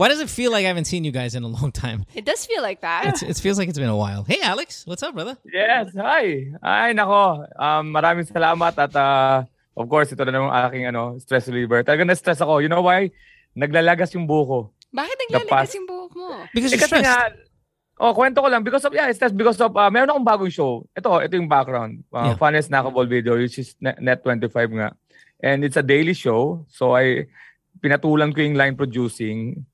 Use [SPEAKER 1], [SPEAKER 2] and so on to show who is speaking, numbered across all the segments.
[SPEAKER 1] Why does it feel like I haven't seen you guys in a long time?
[SPEAKER 2] It does feel like that.
[SPEAKER 1] It's, it feels like it's been a while. Hey, Alex, what's up, brother?
[SPEAKER 3] Yes, hi. Ay, nako. Um, maraming salamat at uh, of course, ito na naman aking ano, stress reliever. Talaga na-stress ako. You know why? Naglalagas yung buko.
[SPEAKER 2] Bakit naglalagas
[SPEAKER 3] past-
[SPEAKER 2] yung buhok mo?
[SPEAKER 1] Because
[SPEAKER 3] Eh,
[SPEAKER 1] you're
[SPEAKER 3] kasi
[SPEAKER 1] stressed.
[SPEAKER 3] nga, oh, kwento ko lang. Because of, yeah, stress because of, uh, meron akong bagong show. Ito, ito yung background. Uh,
[SPEAKER 1] Yeah.
[SPEAKER 3] Funniest Snackable Video, which is Net, Net25 nga. And it's a daily show. So, I, pinatulan ko yung line producing.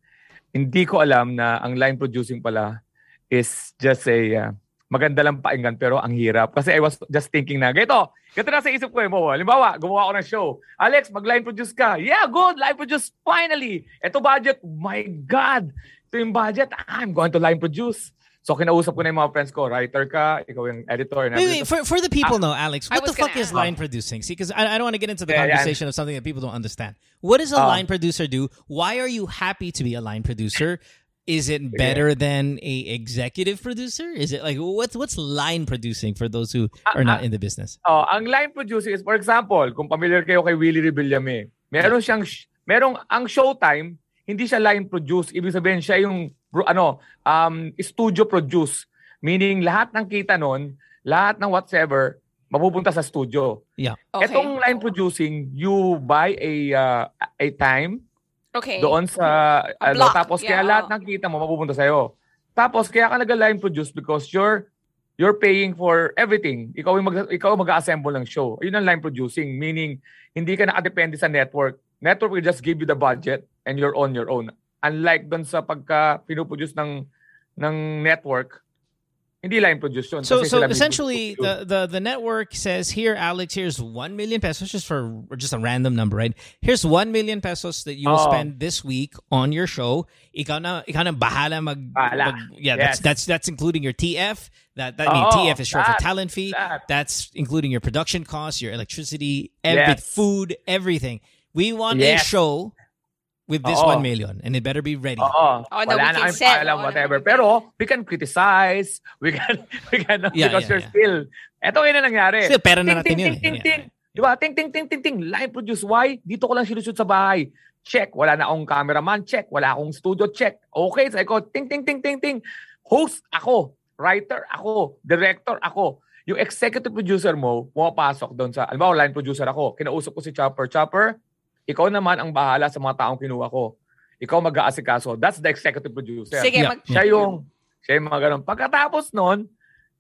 [SPEAKER 3] Hindi ko alam na ang line producing pala is just a, uh, maganda lang painggan pero ang hirap. Kasi I was just thinking na, ganito, ganito na sa isip ko eh, Mo. Halimbawa, gumawa ako ng show. Alex, mag-line produce ka. Yeah, good. Line produce, finally. Ito budget. My God. Ito yung budget. I'm going to line produce. So, kinausap ko na yung mga friends ko. Writer ka, ikaw yung editor. And
[SPEAKER 1] Wait,
[SPEAKER 3] everything.
[SPEAKER 1] wait, for, for the people though, Alex, what the fuck is
[SPEAKER 2] ask.
[SPEAKER 1] line producing? See, because I, I don't want to get into the
[SPEAKER 3] Yeah, yeah.
[SPEAKER 1] conversation of something that people don't understand. What does a
[SPEAKER 3] Oh.
[SPEAKER 1] line producer do? Why are you happy to be a line producer? Is it better than a executive producer? Is it like what's what's line producing for those who are not in the business?
[SPEAKER 3] Oh, ang line producing is, for example, kung familiar kayo kay Willie Rebillame, meron siyang, merong, ang showtime, hindi siya line produce. Ibig sabihin, siya yung, ano, um, studio produce. Meaning, lahat ng kita nun, lahat ng whatever, mapupunta sa studio.
[SPEAKER 1] Yeah.
[SPEAKER 2] Okay.
[SPEAKER 3] Etong line producing, you buy a uh, a time
[SPEAKER 2] okay.
[SPEAKER 3] doon sa ano,
[SPEAKER 2] block,
[SPEAKER 3] tapos kaya
[SPEAKER 2] yeah,
[SPEAKER 3] lahat
[SPEAKER 2] oo.
[SPEAKER 3] ng kita mo mapupunta sa Tapos kaya ka nag-line produce because you're you're paying for everything. Ikaw yung mag ikaw mag-assemble ng show. Yun ang line producing meaning hindi ka nakadepende sa network. Network will just give you the budget and you're on your own. Unlike doon sa pagka pinuproduce ng ng network, hindi line produce yun.
[SPEAKER 1] So so essentially the, the the network says here Alex here's 1 million pesos just for just a random number right here's 1 million pesos that you will
[SPEAKER 3] Oo.
[SPEAKER 1] spend this week on your show ikaw na ikaw na bahala mag,
[SPEAKER 3] Bahala.
[SPEAKER 1] mag- yeah that's
[SPEAKER 3] Yes.
[SPEAKER 1] that's that's including your TF that that I mean
[SPEAKER 3] oh,
[SPEAKER 1] TF is short for talent fee
[SPEAKER 3] that.
[SPEAKER 1] that's including your production costs your electricity every
[SPEAKER 3] Yes.
[SPEAKER 1] food everything we want a show with this
[SPEAKER 3] Oo.
[SPEAKER 1] 1 million and it better be ready
[SPEAKER 3] Oo.
[SPEAKER 2] Oh,
[SPEAKER 3] wala
[SPEAKER 2] we
[SPEAKER 3] na
[SPEAKER 2] can
[SPEAKER 3] kami
[SPEAKER 2] sell.
[SPEAKER 3] paalam,
[SPEAKER 2] Oo, na
[SPEAKER 3] whatever.
[SPEAKER 2] we can-
[SPEAKER 3] Pero, we can criticize. We can, we can,
[SPEAKER 1] Yeah,
[SPEAKER 3] because
[SPEAKER 1] yeah,
[SPEAKER 3] you're
[SPEAKER 1] yeah.
[SPEAKER 3] still, eto yun na nangyari.
[SPEAKER 1] Still, pera na
[SPEAKER 3] Ting,
[SPEAKER 1] natin
[SPEAKER 3] ting,
[SPEAKER 1] yun
[SPEAKER 3] ting,
[SPEAKER 1] eh.
[SPEAKER 3] ting,
[SPEAKER 1] Yeah.
[SPEAKER 3] ting. Di ba? Ting, ting, ting, ting, ting. Live produce. Why? Dito ko lang sinushoot sa bahay. Check. Wala na akong cameraman. Check. Wala akong studio. Check. Okay. Sabi ko, ting, ting, ting, ting, ting. Host ako. Writer ako. Director ako. Yung executive producer mo, pumapasok doon sa, alam mo, line producer ako. Kinausap ko si Chopper. Chopper, ikaw naman ang bahala sa mga taong kinuha ko. Ikaw mag-aasikaso. That's the executive producer.
[SPEAKER 2] Sige,
[SPEAKER 1] Yeah.
[SPEAKER 2] mag...
[SPEAKER 3] Siya yung, siya yung mga ganun. Pagkatapos nun,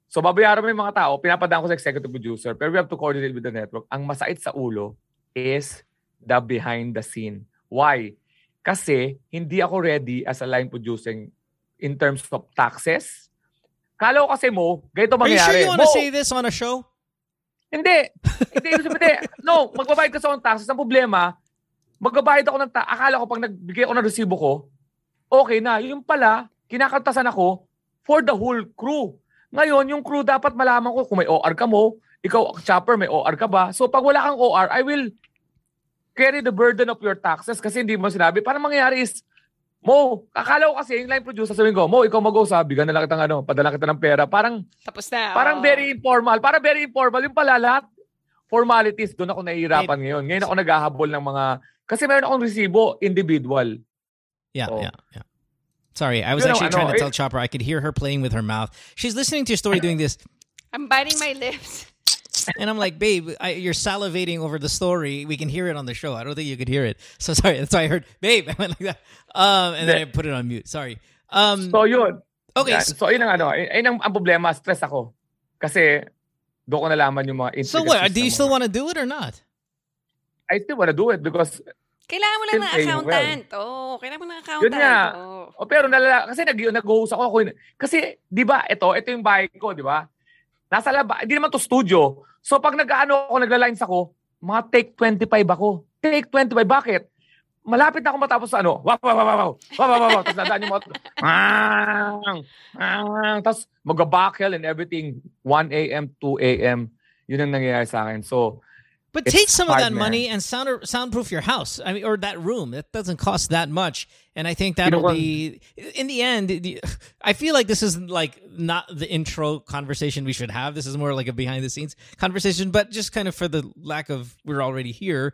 [SPEAKER 3] so babayaran mo yung mga tao, pinapadaan ko sa executive producer, pero we have to coordinate with the network. Ang masait sa ulo is the behind the scene. Why? Kasi hindi ako ready as a line producing in terms of taxes. Kala ko kasi mo, ganito
[SPEAKER 1] are you sure you want to
[SPEAKER 3] Mo,
[SPEAKER 1] say this on a show
[SPEAKER 3] hindi. hindi, hindi. No, magbabayad ka sa akong taxes. Ang problema, magbabayad ako ng ta- Akala ko pag nagbigay ako ng resibo ko, okay na. Yung pala, kinakaltasan ako for the whole crew. Ngayon, yung crew dapat malaman ko kung may OR ka mo, ikaw, chopper, may OR ka ba? So pag wala kang OR, I will carry the burden of your taxes kasi hindi mo sinabi. Parang mangyayari is, Mo, akala ko kasi yung line producer, sabihin ko, Mo, ikaw mag-usabi, bigyan na lang kitang ano, padala kita ng pera. Parang,
[SPEAKER 2] Tapos na.
[SPEAKER 3] Parang
[SPEAKER 2] oo.
[SPEAKER 3] very informal. Parang very informal. Yung pala lahat, formalities, doon ako nahihirapan ngayon. Ngayon ako naghahabol ng mga, kasi meron akong resibo, individual.
[SPEAKER 1] Yeah,
[SPEAKER 3] Oh.
[SPEAKER 1] yeah, yeah. Sorry, I was
[SPEAKER 3] You know,
[SPEAKER 1] actually
[SPEAKER 3] ano,
[SPEAKER 1] trying to
[SPEAKER 3] eh-
[SPEAKER 1] tell Chopper. I could hear her playing with her mouth. She's listening to your story doing this,
[SPEAKER 2] I'm biting my lips.
[SPEAKER 1] and I'm like, babe, I, you're salivating over the story. We can hear it on the show. I don't think you could hear it. So sorry. That's why I heard, babe. I went like that. Um, and then I put it on mute. Sorry. Um,
[SPEAKER 3] So yun.
[SPEAKER 1] okay.
[SPEAKER 3] Yan.
[SPEAKER 1] So,
[SPEAKER 3] So yun ang ano, yun yun ang, ang problema, stress ako. Kasi doon ko nalaman yung mga
[SPEAKER 1] so what? Do you still want to do it or not?
[SPEAKER 3] I still wanna do it because,
[SPEAKER 2] Kailangan mo lang ng accountant. Oo, oh, kailangan mo ng
[SPEAKER 3] yun
[SPEAKER 2] accountant.
[SPEAKER 3] nga.
[SPEAKER 2] Oo.
[SPEAKER 3] Oh, pero nalala, kasi nag, nag-host ako. ako yun- kasi, di ba, ito, ito yung bahay ko, di ba? Nasa laba, hindi naman to studio. So pag nag-ano ako, nagla-lines ako, mga take 25 ako. Take 25, bakit? Malapit na ako matapos sa ano. Wow, wow, wow, wow, wow. Wow, wow, wow. Tapos nadaan yung mga... Ang, ang, tapos mag-buckle and everything. 1 a.m., 2 a.m. Yun ang nangyayari sa akin. So,
[SPEAKER 1] But
[SPEAKER 3] It's
[SPEAKER 1] take some of that money and sound soundproof your house. I mean, or that room. That doesn't cost that much, and I think that'll
[SPEAKER 3] what?
[SPEAKER 1] be in the end. the- I feel like this is like not the intro conversation we should have. This is more like a behind the scenes conversation, but just kind of for the lack of we're already here.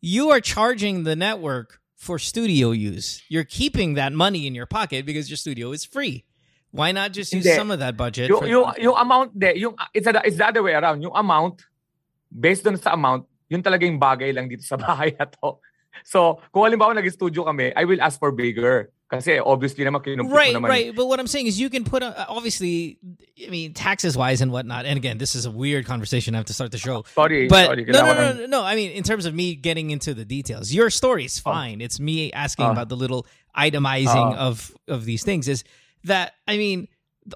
[SPEAKER 1] You are charging the network for studio use. You're keeping that money in your pocket because your studio is free. Why not just use
[SPEAKER 3] Hindi.
[SPEAKER 1] some of that budget?
[SPEAKER 3] Yung,
[SPEAKER 1] for-
[SPEAKER 3] yung amount, de, yung, it's, a, it's the other way around. Yung amount, based on sa amount, yun talaga yung bagay lang dito sa bahay na to. So, kung halimbawa nag-studio kami, I will ask for bigger. Kasi obviously naman, kinumpit
[SPEAKER 1] right,
[SPEAKER 3] naman.
[SPEAKER 1] right. right. But what I'm saying is, you can put a, obviously, I mean, taxes wise and whatnot. And again, this is a weird conversation. I have to start the show.
[SPEAKER 3] Sorry,
[SPEAKER 1] But
[SPEAKER 3] sorry.
[SPEAKER 1] no, no, no, no, no. I mean, in terms of me getting into the details, your story is oh. fine. It's me asking
[SPEAKER 3] Oh.
[SPEAKER 1] about the little itemizing
[SPEAKER 3] Oh.
[SPEAKER 1] of of these things. Is that I mean,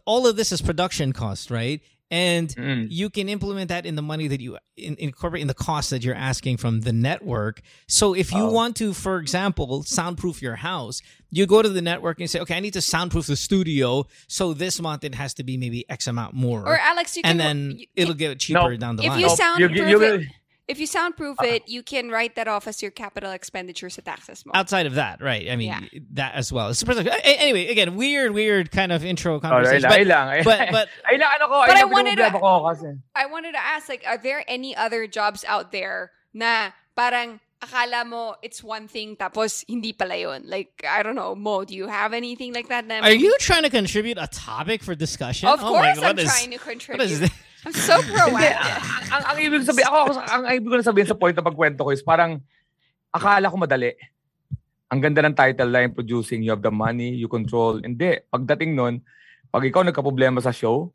[SPEAKER 1] all of this is production cost, right? And
[SPEAKER 3] Mm.
[SPEAKER 1] you can implement that in the money that you in, incorporate in the cost that you're asking from the network. So if you
[SPEAKER 3] Oh.
[SPEAKER 1] want to, for example, soundproof your house, you go to the network and say, okay, I need to soundproof the studio. So this month it has to be maybe X amount more.
[SPEAKER 2] Or Alex, you can
[SPEAKER 1] and then
[SPEAKER 2] you-
[SPEAKER 1] it'll get cheaper
[SPEAKER 3] No.
[SPEAKER 1] down the
[SPEAKER 2] if
[SPEAKER 1] line.
[SPEAKER 2] you
[SPEAKER 3] No,
[SPEAKER 2] soundproof
[SPEAKER 3] you- you will-
[SPEAKER 2] it, if you soundproof uh-uh. it, you can write that off as your capital expenditure sa taxes mo.
[SPEAKER 1] outside of that, right? I mean,
[SPEAKER 2] Yeah.
[SPEAKER 1] that as well. It's a- a- anyway, again, weird, weird kind of intro
[SPEAKER 3] Oh,
[SPEAKER 1] conversation.
[SPEAKER 3] lang,
[SPEAKER 1] but,
[SPEAKER 3] lang.
[SPEAKER 1] but, but
[SPEAKER 3] ay lang, ano ko,
[SPEAKER 2] But I wanted to-
[SPEAKER 3] ko.
[SPEAKER 2] I wanted to ask, like, are there any other jobs out there na parang akala mo it's one thing tapos hindi pala yun? Like, I don't know, Mo, do you have anything like that? Na
[SPEAKER 1] are you trying to contribute a topic for discussion?
[SPEAKER 2] Of
[SPEAKER 1] oh my
[SPEAKER 2] course,
[SPEAKER 1] God,
[SPEAKER 2] I'm
[SPEAKER 1] what is-
[SPEAKER 2] trying to
[SPEAKER 1] what
[SPEAKER 2] contribute. I'm so
[SPEAKER 3] Hindi,
[SPEAKER 2] proactive.
[SPEAKER 3] ang, ang, ang ibig sabihin, ako, ako- ang ibig ko na sabihin sa point na pagkwento ko is parang, akala ko madali. Ang ganda ng title line, producing, you have the money, you control. Hindi. Pagdating nun, pag ikaw nagka-problema sa show,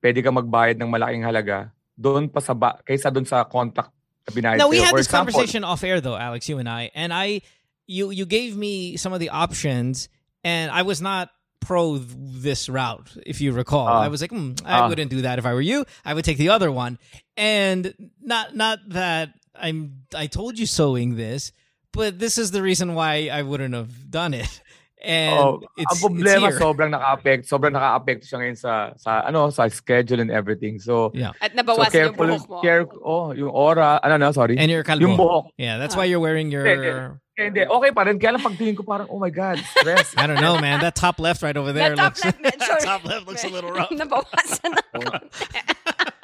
[SPEAKER 3] pwede ka magbayad ng malaking halaga doon pa sa ba, kaysa doon sa contract na binayad
[SPEAKER 1] Now we had
[SPEAKER 3] For
[SPEAKER 1] this
[SPEAKER 3] example,
[SPEAKER 1] conversation off air though, Alex, you and I, and I, you you gave me some of the options, and I was not pro this route, if you recall.
[SPEAKER 3] Ah.
[SPEAKER 1] I was like, hmm, I
[SPEAKER 3] Ah.
[SPEAKER 1] wouldn't do that if I were you. I would take the other one, and not not that I'm I told you sewing this, but this is the reason why I wouldn't have done it. And
[SPEAKER 3] Oh,
[SPEAKER 1] it's,
[SPEAKER 3] ang problema
[SPEAKER 1] it's here.
[SPEAKER 3] sobrang naka-affect, sobrang naka-affect siya ngayon sa sa ano, sa schedule and everything. So,
[SPEAKER 2] At
[SPEAKER 3] so
[SPEAKER 2] nabawasan yung
[SPEAKER 3] careful,
[SPEAKER 2] buhok mo.
[SPEAKER 3] care, oh, yung aura, ano na, sorry.
[SPEAKER 1] and your kalbo.
[SPEAKER 3] yung buhok.
[SPEAKER 1] Yeah, that's why you're wearing your.
[SPEAKER 3] Hindi, hindi, okay pa rin. Kaya lang pagtingin ko parang, oh my God, stress.
[SPEAKER 1] I don't know, man. That top left right over there
[SPEAKER 2] That top
[SPEAKER 1] looks.
[SPEAKER 2] left, man, sorry.
[SPEAKER 1] top left looks a little rough.
[SPEAKER 2] Nabawasan na.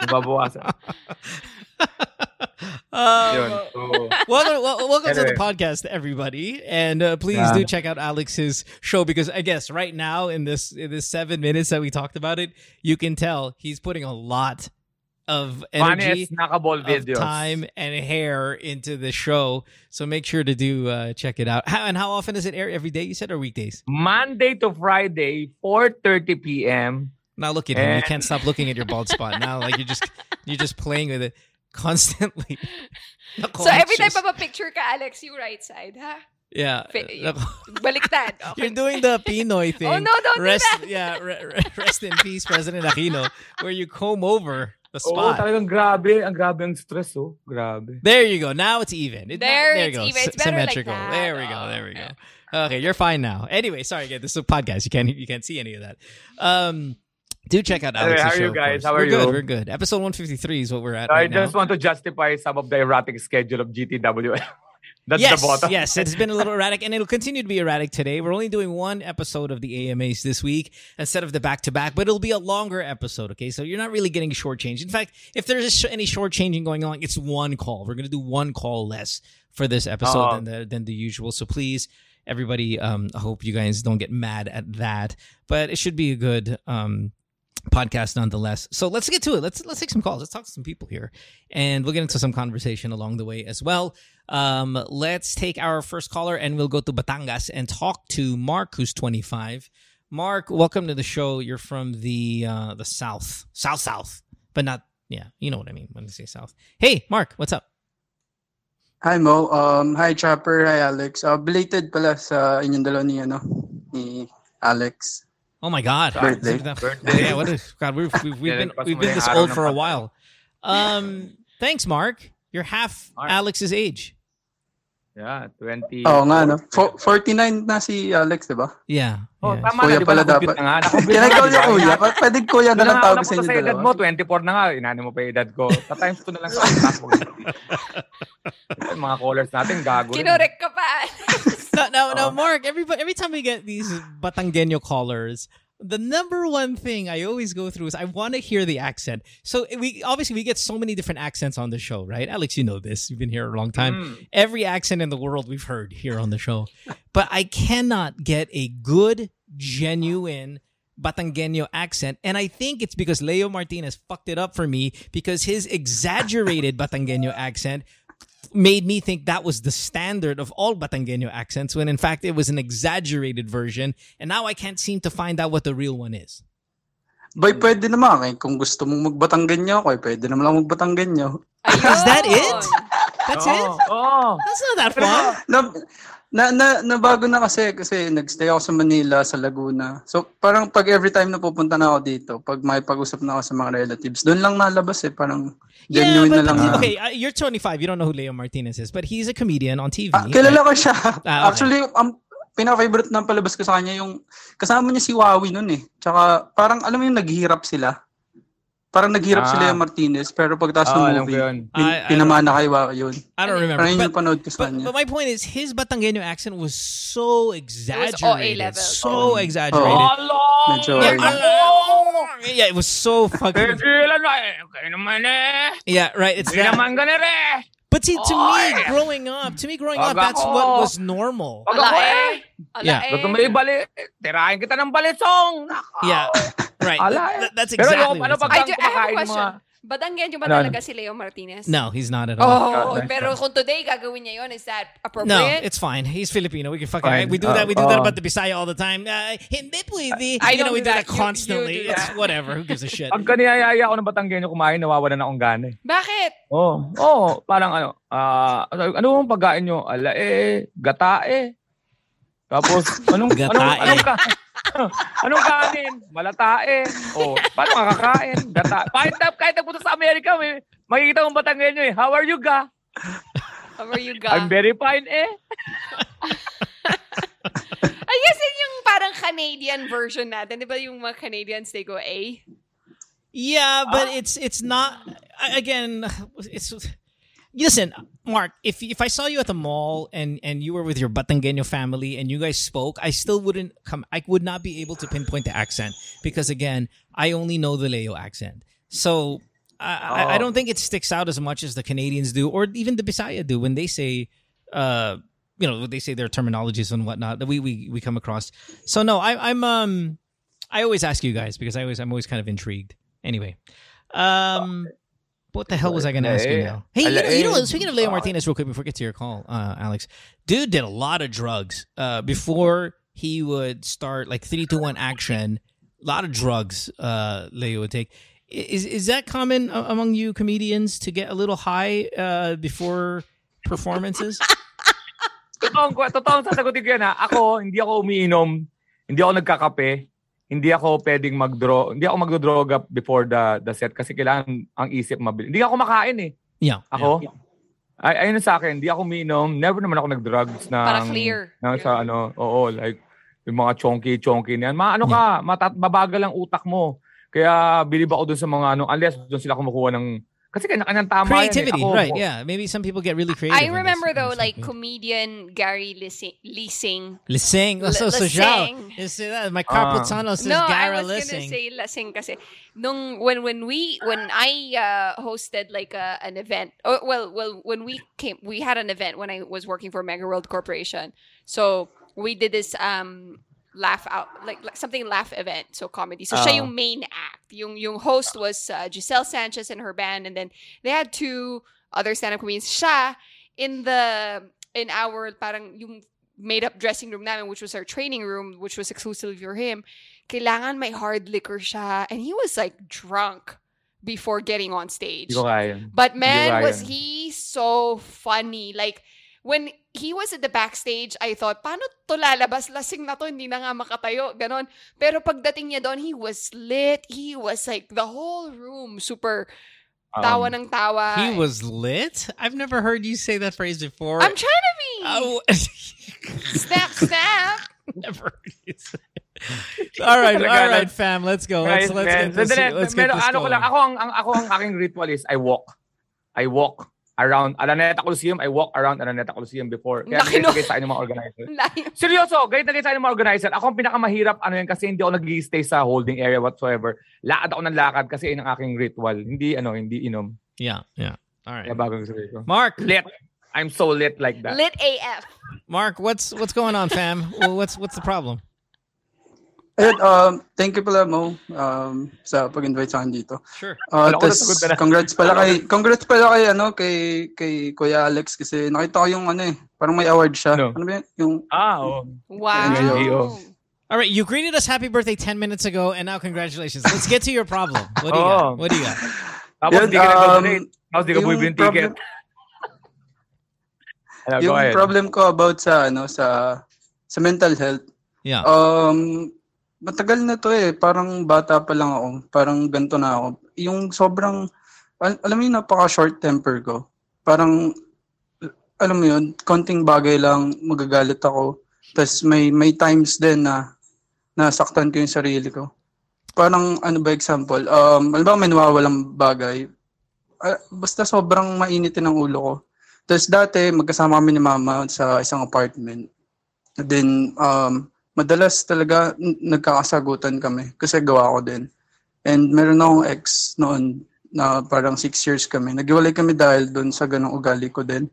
[SPEAKER 3] Nababawasan.
[SPEAKER 1] Um,
[SPEAKER 3] So,
[SPEAKER 1] welcome, wel- welcome to the podcast, everybody, and uh, please
[SPEAKER 3] Yeah.
[SPEAKER 1] do check out Alex's show because I guess right now in this in this seven minutes that we talked about it, you can tell he's putting a lot of energy, of time, and hair into the show. So make sure to do uh, check it out. How, and how often does it air? Every day, you said, or weekdays?
[SPEAKER 3] Monday to Friday, 4.30 p.m.
[SPEAKER 1] Now look at him. You can't stop looking at your bald spot. Now, like you're just you're just playing with it constantly.
[SPEAKER 2] So every time pa picture ka, Alex, you right side, ha?
[SPEAKER 1] yeah,
[SPEAKER 2] Fi- Baliktad. Okay.
[SPEAKER 1] You're doing the Pinoy thing.
[SPEAKER 2] Oh, no, don't do
[SPEAKER 1] rest,
[SPEAKER 2] that.
[SPEAKER 1] Yeah, re- re- rest in peace, President Aquino, where you comb over the
[SPEAKER 3] Oo,
[SPEAKER 1] spot.
[SPEAKER 3] talagang grabe. Ang grabe ang stress, oh. Grabe.
[SPEAKER 1] there you go. Now it's even. It-
[SPEAKER 2] There
[SPEAKER 1] there
[SPEAKER 2] it's
[SPEAKER 1] you go.
[SPEAKER 2] even. It's
[SPEAKER 1] S-
[SPEAKER 2] better like
[SPEAKER 1] symmetrical.
[SPEAKER 2] that.
[SPEAKER 1] There we go.
[SPEAKER 2] Oh,
[SPEAKER 1] There we go.
[SPEAKER 2] okay.
[SPEAKER 1] Okay, you're fine now. Anyway, sorry again. This is a podcast. You can't you can't see any of that. Um, do check out Alex's
[SPEAKER 3] how are
[SPEAKER 1] show.
[SPEAKER 3] you guys? How are
[SPEAKER 1] we're good. We're good. Episode 153 is what we're at
[SPEAKER 3] I
[SPEAKER 1] right now.
[SPEAKER 3] just want to justify some of the erratic schedule of GTW. That's
[SPEAKER 1] yes,
[SPEAKER 3] the bottom.
[SPEAKER 1] yes, it's been a little erratic, and it'll continue to be erratic today. We're only doing one episode of the AMAs this week instead of the back to back, but it'll be a longer episode. Okay, so you're not really getting shortchanged. In fact, if there's any shortchanging going on, it's one call. We're gonna do one call less for this episode
[SPEAKER 3] Oh.
[SPEAKER 1] than the than the usual. So please, everybody, um, I hope you guys don't get mad at that, but it should be a good um podcast nonetheless. So let's get to it. Let's let's take some calls. Let's talk to some people here, and we'll get into some conversation along the way as well. Um, let's take our first caller, and we'll go to Batangas and talk to Mark, who's 25. Mark, welcome to the show. You're from the uh, the south, south, south, but not yeah. You know what I mean when I say south. Hey, Mark, what's up?
[SPEAKER 4] Hi Mo, um, hi Chopper, hi Alex. Uh, belated pala sa inyong dalawa ni, ano, ni Alex.
[SPEAKER 1] Oh my God!
[SPEAKER 4] Birthday.
[SPEAKER 3] Birthday.
[SPEAKER 1] Yeah, what is God? We've we've, we've
[SPEAKER 3] Yeah,
[SPEAKER 1] been we've been this old for a while. Um, thanks, Mark. You're half
[SPEAKER 3] Mark.
[SPEAKER 1] Alex's age.
[SPEAKER 3] Yeah, 20.
[SPEAKER 4] Oo nga, no? Fo- 49 na si Alex, di ba?
[SPEAKER 1] Yeah.
[SPEAKER 3] Oh,
[SPEAKER 1] yeah.
[SPEAKER 3] tama
[SPEAKER 4] Kuya
[SPEAKER 3] na, di ba?
[SPEAKER 4] pala dapat.
[SPEAKER 3] na nga. Di ba?
[SPEAKER 4] kuya. Pwede kuya na lang tawag sa
[SPEAKER 3] ko
[SPEAKER 4] inyo
[SPEAKER 3] sa edad mo, 24 na nga. Inano mo pa yung edad ko. Sa times 2 na lang sa mga callers natin, gago rin.
[SPEAKER 2] Kinorek ka pa.
[SPEAKER 1] No, no, no,
[SPEAKER 3] Oh.
[SPEAKER 1] Mark. Every every time we get these Batangueño callers, the number one thing I always go through is I want to hear the accent. So we obviously we get so many different accents on the show, right? Alex, you know this. You've been here a long time.
[SPEAKER 3] Mm.
[SPEAKER 1] Every accent in the world we've heard here on the show. But I cannot get a good, genuine Batangueño accent. And I think it's because Leo Martinez fucked it up for me because his exaggerated Batangueño accent made me think that was the standard of all Batangueño accents when in fact it was an exaggerated version. And now I can't seem to find out what the real one is.
[SPEAKER 4] Boy, pwede naman. Eh. Kung gusto mong magbatanggenyo ako, eh, pwede naman lang magbatanggenyo.
[SPEAKER 1] Is that it? That's
[SPEAKER 3] Oo,
[SPEAKER 1] it?
[SPEAKER 3] Oh.
[SPEAKER 1] That's not that fun.
[SPEAKER 4] Na, na, na, nabago na kasi, kasi nagstay ako sa Manila, sa Laguna. So, parang pag every time na pupunta na ako dito, pag may pag-usap na ako sa mga relatives, doon lang nalabas eh. Parang
[SPEAKER 1] Yeah,
[SPEAKER 4] genuine
[SPEAKER 1] but
[SPEAKER 4] na lang. na-
[SPEAKER 1] okay, uh, you're 25. You don't know who Leo Martinez is, but he's a comedian on TV.
[SPEAKER 4] Ah, kilala ko siya.
[SPEAKER 1] Ah, okay.
[SPEAKER 4] Actually, ang pinaka-favorite na palabas ko sa kanya yung kasama niya si Wawi noon eh. Tsaka parang alam mo yung naghihirap sila. Parang naghirap
[SPEAKER 3] Ah.
[SPEAKER 4] si Leo Martinez pero pagkatapos
[SPEAKER 3] Oo,
[SPEAKER 4] ng
[SPEAKER 3] ko
[SPEAKER 4] movie,
[SPEAKER 3] yun.
[SPEAKER 4] pin,
[SPEAKER 1] I- I
[SPEAKER 4] pinamana kay Wawi yun.
[SPEAKER 1] I don't remember.
[SPEAKER 4] Parang
[SPEAKER 1] But-
[SPEAKER 4] yung panood ko sa
[SPEAKER 1] But,
[SPEAKER 4] kanya.
[SPEAKER 1] but my point is, his Batangueño accent was so exaggerated,
[SPEAKER 2] level.
[SPEAKER 1] so
[SPEAKER 4] Oh.
[SPEAKER 1] exaggerated.
[SPEAKER 3] Hello!
[SPEAKER 4] Medyo
[SPEAKER 1] Yeah, yeah, it was so fucking.
[SPEAKER 3] Eh. Eh.
[SPEAKER 1] Yeah, right. It's that.
[SPEAKER 3] Naman ganun.
[SPEAKER 1] But see, to
[SPEAKER 3] Oy!
[SPEAKER 1] me, growing up, to me, growing up, that's
[SPEAKER 3] ako.
[SPEAKER 1] what was normal.
[SPEAKER 3] Pag ako
[SPEAKER 2] eh.
[SPEAKER 3] eh.
[SPEAKER 2] Ala
[SPEAKER 1] Yeah.
[SPEAKER 2] eh.
[SPEAKER 3] Gusto mo. Tirahin kita ng balisong. Nako.
[SPEAKER 1] Yeah, right.
[SPEAKER 3] Ala eh.
[SPEAKER 1] Th- that's
[SPEAKER 3] Pero
[SPEAKER 1] exactly
[SPEAKER 3] yung
[SPEAKER 1] what
[SPEAKER 3] ano
[SPEAKER 1] it's
[SPEAKER 3] pag
[SPEAKER 2] I do- I have a question.
[SPEAKER 3] mga...
[SPEAKER 2] Badanggenyo ba
[SPEAKER 3] Ano,
[SPEAKER 2] talaga si Leo Martinez?
[SPEAKER 1] No, he's not at all.
[SPEAKER 2] Oh,
[SPEAKER 3] Okay.
[SPEAKER 2] pero kung today gagawin niya yun, is that
[SPEAKER 1] No,
[SPEAKER 2] appropriate?
[SPEAKER 1] it's fine. He's Filipino. We can fucking
[SPEAKER 3] Fine.
[SPEAKER 1] we do that. We do
[SPEAKER 3] Uh,
[SPEAKER 1] that
[SPEAKER 3] uh.
[SPEAKER 1] about the Bisaya all the time. Uh, hindi pwede.
[SPEAKER 2] I
[SPEAKER 1] you know, we
[SPEAKER 2] do that.
[SPEAKER 1] that
[SPEAKER 2] You- you
[SPEAKER 1] constantly.
[SPEAKER 2] do
[SPEAKER 1] it's
[SPEAKER 2] that.
[SPEAKER 1] whatever. Who gives a shit?
[SPEAKER 3] Pag kaniyayaya ako ng Batanggenyo kumain, nawawalan na akong gana eh.
[SPEAKER 2] Bakit?
[SPEAKER 3] Oh, oh, parang ano, ah, ano ang pagkain nyo? Ala eh, gata eh. Tapos, anong,
[SPEAKER 1] Gatae.
[SPEAKER 3] anong, anong, ka, ano, anong kanin? Malatae. Oh, paano makakain? Gata. Kahit, na- kahit nagpunta sa Amerika, may, makikita mong Batanggenyo eh. How are you, ga?
[SPEAKER 2] How are you, ga?
[SPEAKER 3] I'm very fine eh.
[SPEAKER 2] I guess yun yung parang Canadian version natin. Di ba yung mga Canadians, they go A?
[SPEAKER 1] Yeah, but it's it's not. Again, it's. Listen, Mark. If if I saw you at the mall and and you were with your Batangueño family and you guys spoke, I still wouldn't come. I would not be able to pinpoint the accent because again, I only know the Leo accent. So I, I, I
[SPEAKER 3] Oh.
[SPEAKER 1] don't think it sticks out as much as the Canadians do, or even the Bisaya do when they say, uh, you know, they say their terminologies and whatnot that we we we come across. So no, I, I'm um, I always ask you guys because I always I'm always kind of intrigued. Anyway, um, what the hell was I going to ask you now? Hey, you know, you know, speaking of Leo Martinez, real quick before we get to your call, uh, Alex, dude did a lot of drugs uh, before he would start like three to one action. A lot of drugs uh, Leo would take. Is is that common among you comedians to get a little high uh, before performances?
[SPEAKER 3] Totoong, totoong sasagutin ko yan ha. Ako, hindi ako umiinom. Hindi ako nagkakape. Hindi ako pwedeng magdro hindi ako magdodroga before the the set kasi kailangan ang isip mabilis. Hindi ako makain eh.
[SPEAKER 1] yeah.
[SPEAKER 3] Ako? Ay, ayun sa akin, hindi ako umiinom. Never naman ako nag-drugs ng,
[SPEAKER 2] Para clear.
[SPEAKER 3] ng sa ano, oo, like, yung mga chonky-chonky na yan. Ma, ano ka, matat, mabagal ang utak mo. Kaya bilib ako dun sa mga ano, unless dun sila kumukuha ng, kasi kanya-kanyang tama
[SPEAKER 1] Creativity,
[SPEAKER 3] yan eh. Ako,
[SPEAKER 1] right? Yeah, maybe some people get really creative.
[SPEAKER 2] I remember
[SPEAKER 1] in
[SPEAKER 2] though, like comedian Gary Lissing, Lissing
[SPEAKER 1] Lising.
[SPEAKER 2] L-
[SPEAKER 1] so, so
[SPEAKER 2] Lising.
[SPEAKER 1] Siya. Is that my carpal
[SPEAKER 3] Ah.
[SPEAKER 1] tunnel says
[SPEAKER 2] no, I was
[SPEAKER 1] Lissing.
[SPEAKER 2] gonna say Lissing kasi nung when when we when I uh, hosted like a, an event. Oh, well, well, when we came, we had an event when I was working for Megaworld Corporation. So we did this um laugh out like, like something laugh event so comedy so siya
[SPEAKER 3] Ah.
[SPEAKER 2] yung main act yung yung host was uh, Giselle Sanchez and her band and then they had two other stand-up comedians siya in the in our parang yung made up dressing room namin which was our training room which was exclusively for him kailangan may hard liquor siya and he was like drunk before getting on stage
[SPEAKER 3] Hindi ko kaya.
[SPEAKER 2] but man, was he so funny. Like, when he was at the backstage, I thought, paano to lalabas? Lasing na to, hindi na nga makatayo. Ganon. Pero pagdating niya doon, he was lit. He was like, the whole room, super tawa
[SPEAKER 3] Um,
[SPEAKER 2] ng tawa.
[SPEAKER 1] He was lit. I've never heard you say that phrase before.
[SPEAKER 2] I'm trying to be.
[SPEAKER 1] Oh,
[SPEAKER 2] Snap, snap.
[SPEAKER 1] never heard you say. All right, all
[SPEAKER 3] Talaga
[SPEAKER 1] right,
[SPEAKER 3] lang.
[SPEAKER 1] fam. Let's go. Let's
[SPEAKER 3] Guys,
[SPEAKER 1] let's
[SPEAKER 3] man.
[SPEAKER 1] get this. Let's get
[SPEAKER 3] meron-
[SPEAKER 1] this
[SPEAKER 3] ano ko
[SPEAKER 1] going.
[SPEAKER 3] lang, ako ang, ang, ako ang aking ritual is I walk. I walk around Araneta Coliseum. I walk around Araneta Coliseum before. Kaya
[SPEAKER 2] Laki
[SPEAKER 3] guys,
[SPEAKER 2] no.
[SPEAKER 3] guys sa akin ng mga organizer.
[SPEAKER 2] Layo.
[SPEAKER 3] Seryoso, guys, na guys sa akin ng mga organizer. Ako ang pinakamahirap ano yan kasi hindi ako nag-stay sa holding area whatsoever. Lakad ako ng lakad kasi yun ang aking ritual. Hindi ano, hindi inom.
[SPEAKER 1] Yeah, yeah. All right.
[SPEAKER 3] Kaya
[SPEAKER 1] right.
[SPEAKER 3] bagong sabi ko.
[SPEAKER 1] Mark,
[SPEAKER 3] Lit. I'm so lit like that.
[SPEAKER 2] Lit AF.
[SPEAKER 1] Mark, what's what's going on, fam? what's what's the problem?
[SPEAKER 4] Ayun, um, thank you pala Mo um, sa pag-invite sa akin dito.
[SPEAKER 1] Sure.
[SPEAKER 4] Uh,
[SPEAKER 3] Wala
[SPEAKER 4] tas,
[SPEAKER 3] nasagot na
[SPEAKER 4] congrats pala kay congrats pala kay ano kay kay Kuya Alex kasi nakita ko yung ano eh, parang may award siya.
[SPEAKER 3] Ano?
[SPEAKER 4] Ano ba yun? Yung
[SPEAKER 3] Ah, oh.
[SPEAKER 2] Wow.
[SPEAKER 3] NGO.
[SPEAKER 1] All right, you greeted us happy birthday 10 minutes ago and now congratulations. Let's get to your problem. What do you
[SPEAKER 3] Oh.
[SPEAKER 1] got? What do you got?
[SPEAKER 3] Tapos
[SPEAKER 4] Yun,
[SPEAKER 3] hindi ka
[SPEAKER 4] um,
[SPEAKER 3] nag-donate. Tapos hindi ka
[SPEAKER 4] yung
[SPEAKER 3] bumibili ng
[SPEAKER 4] problem-
[SPEAKER 3] ticket. Ano, go
[SPEAKER 4] yung
[SPEAKER 3] ahead.
[SPEAKER 4] problem ko about sa ano sa sa mental health.
[SPEAKER 1] Yeah.
[SPEAKER 4] Um matagal na to eh, parang bata pa lang ako, parang ganto na ako. Yung sobrang al- alam mo yung napaka short temper ko. Parang alam mo yun, konting bagay lang magagalit ako. Tapos may may times din na nasaktan ko yung sarili ko. Parang ano ba example, um alam ba may nawawalang bagay. Ah, basta sobrang mainitin ang ulo ko. Tapos dati magkasama kami ni mama sa isang apartment. Then um madalas talaga nagkakasagutan kami kasi gawa ko din. And meron akong ex noon na parang six years kami. Naghiwalay kami dahil doon sa ganong ugali ko din.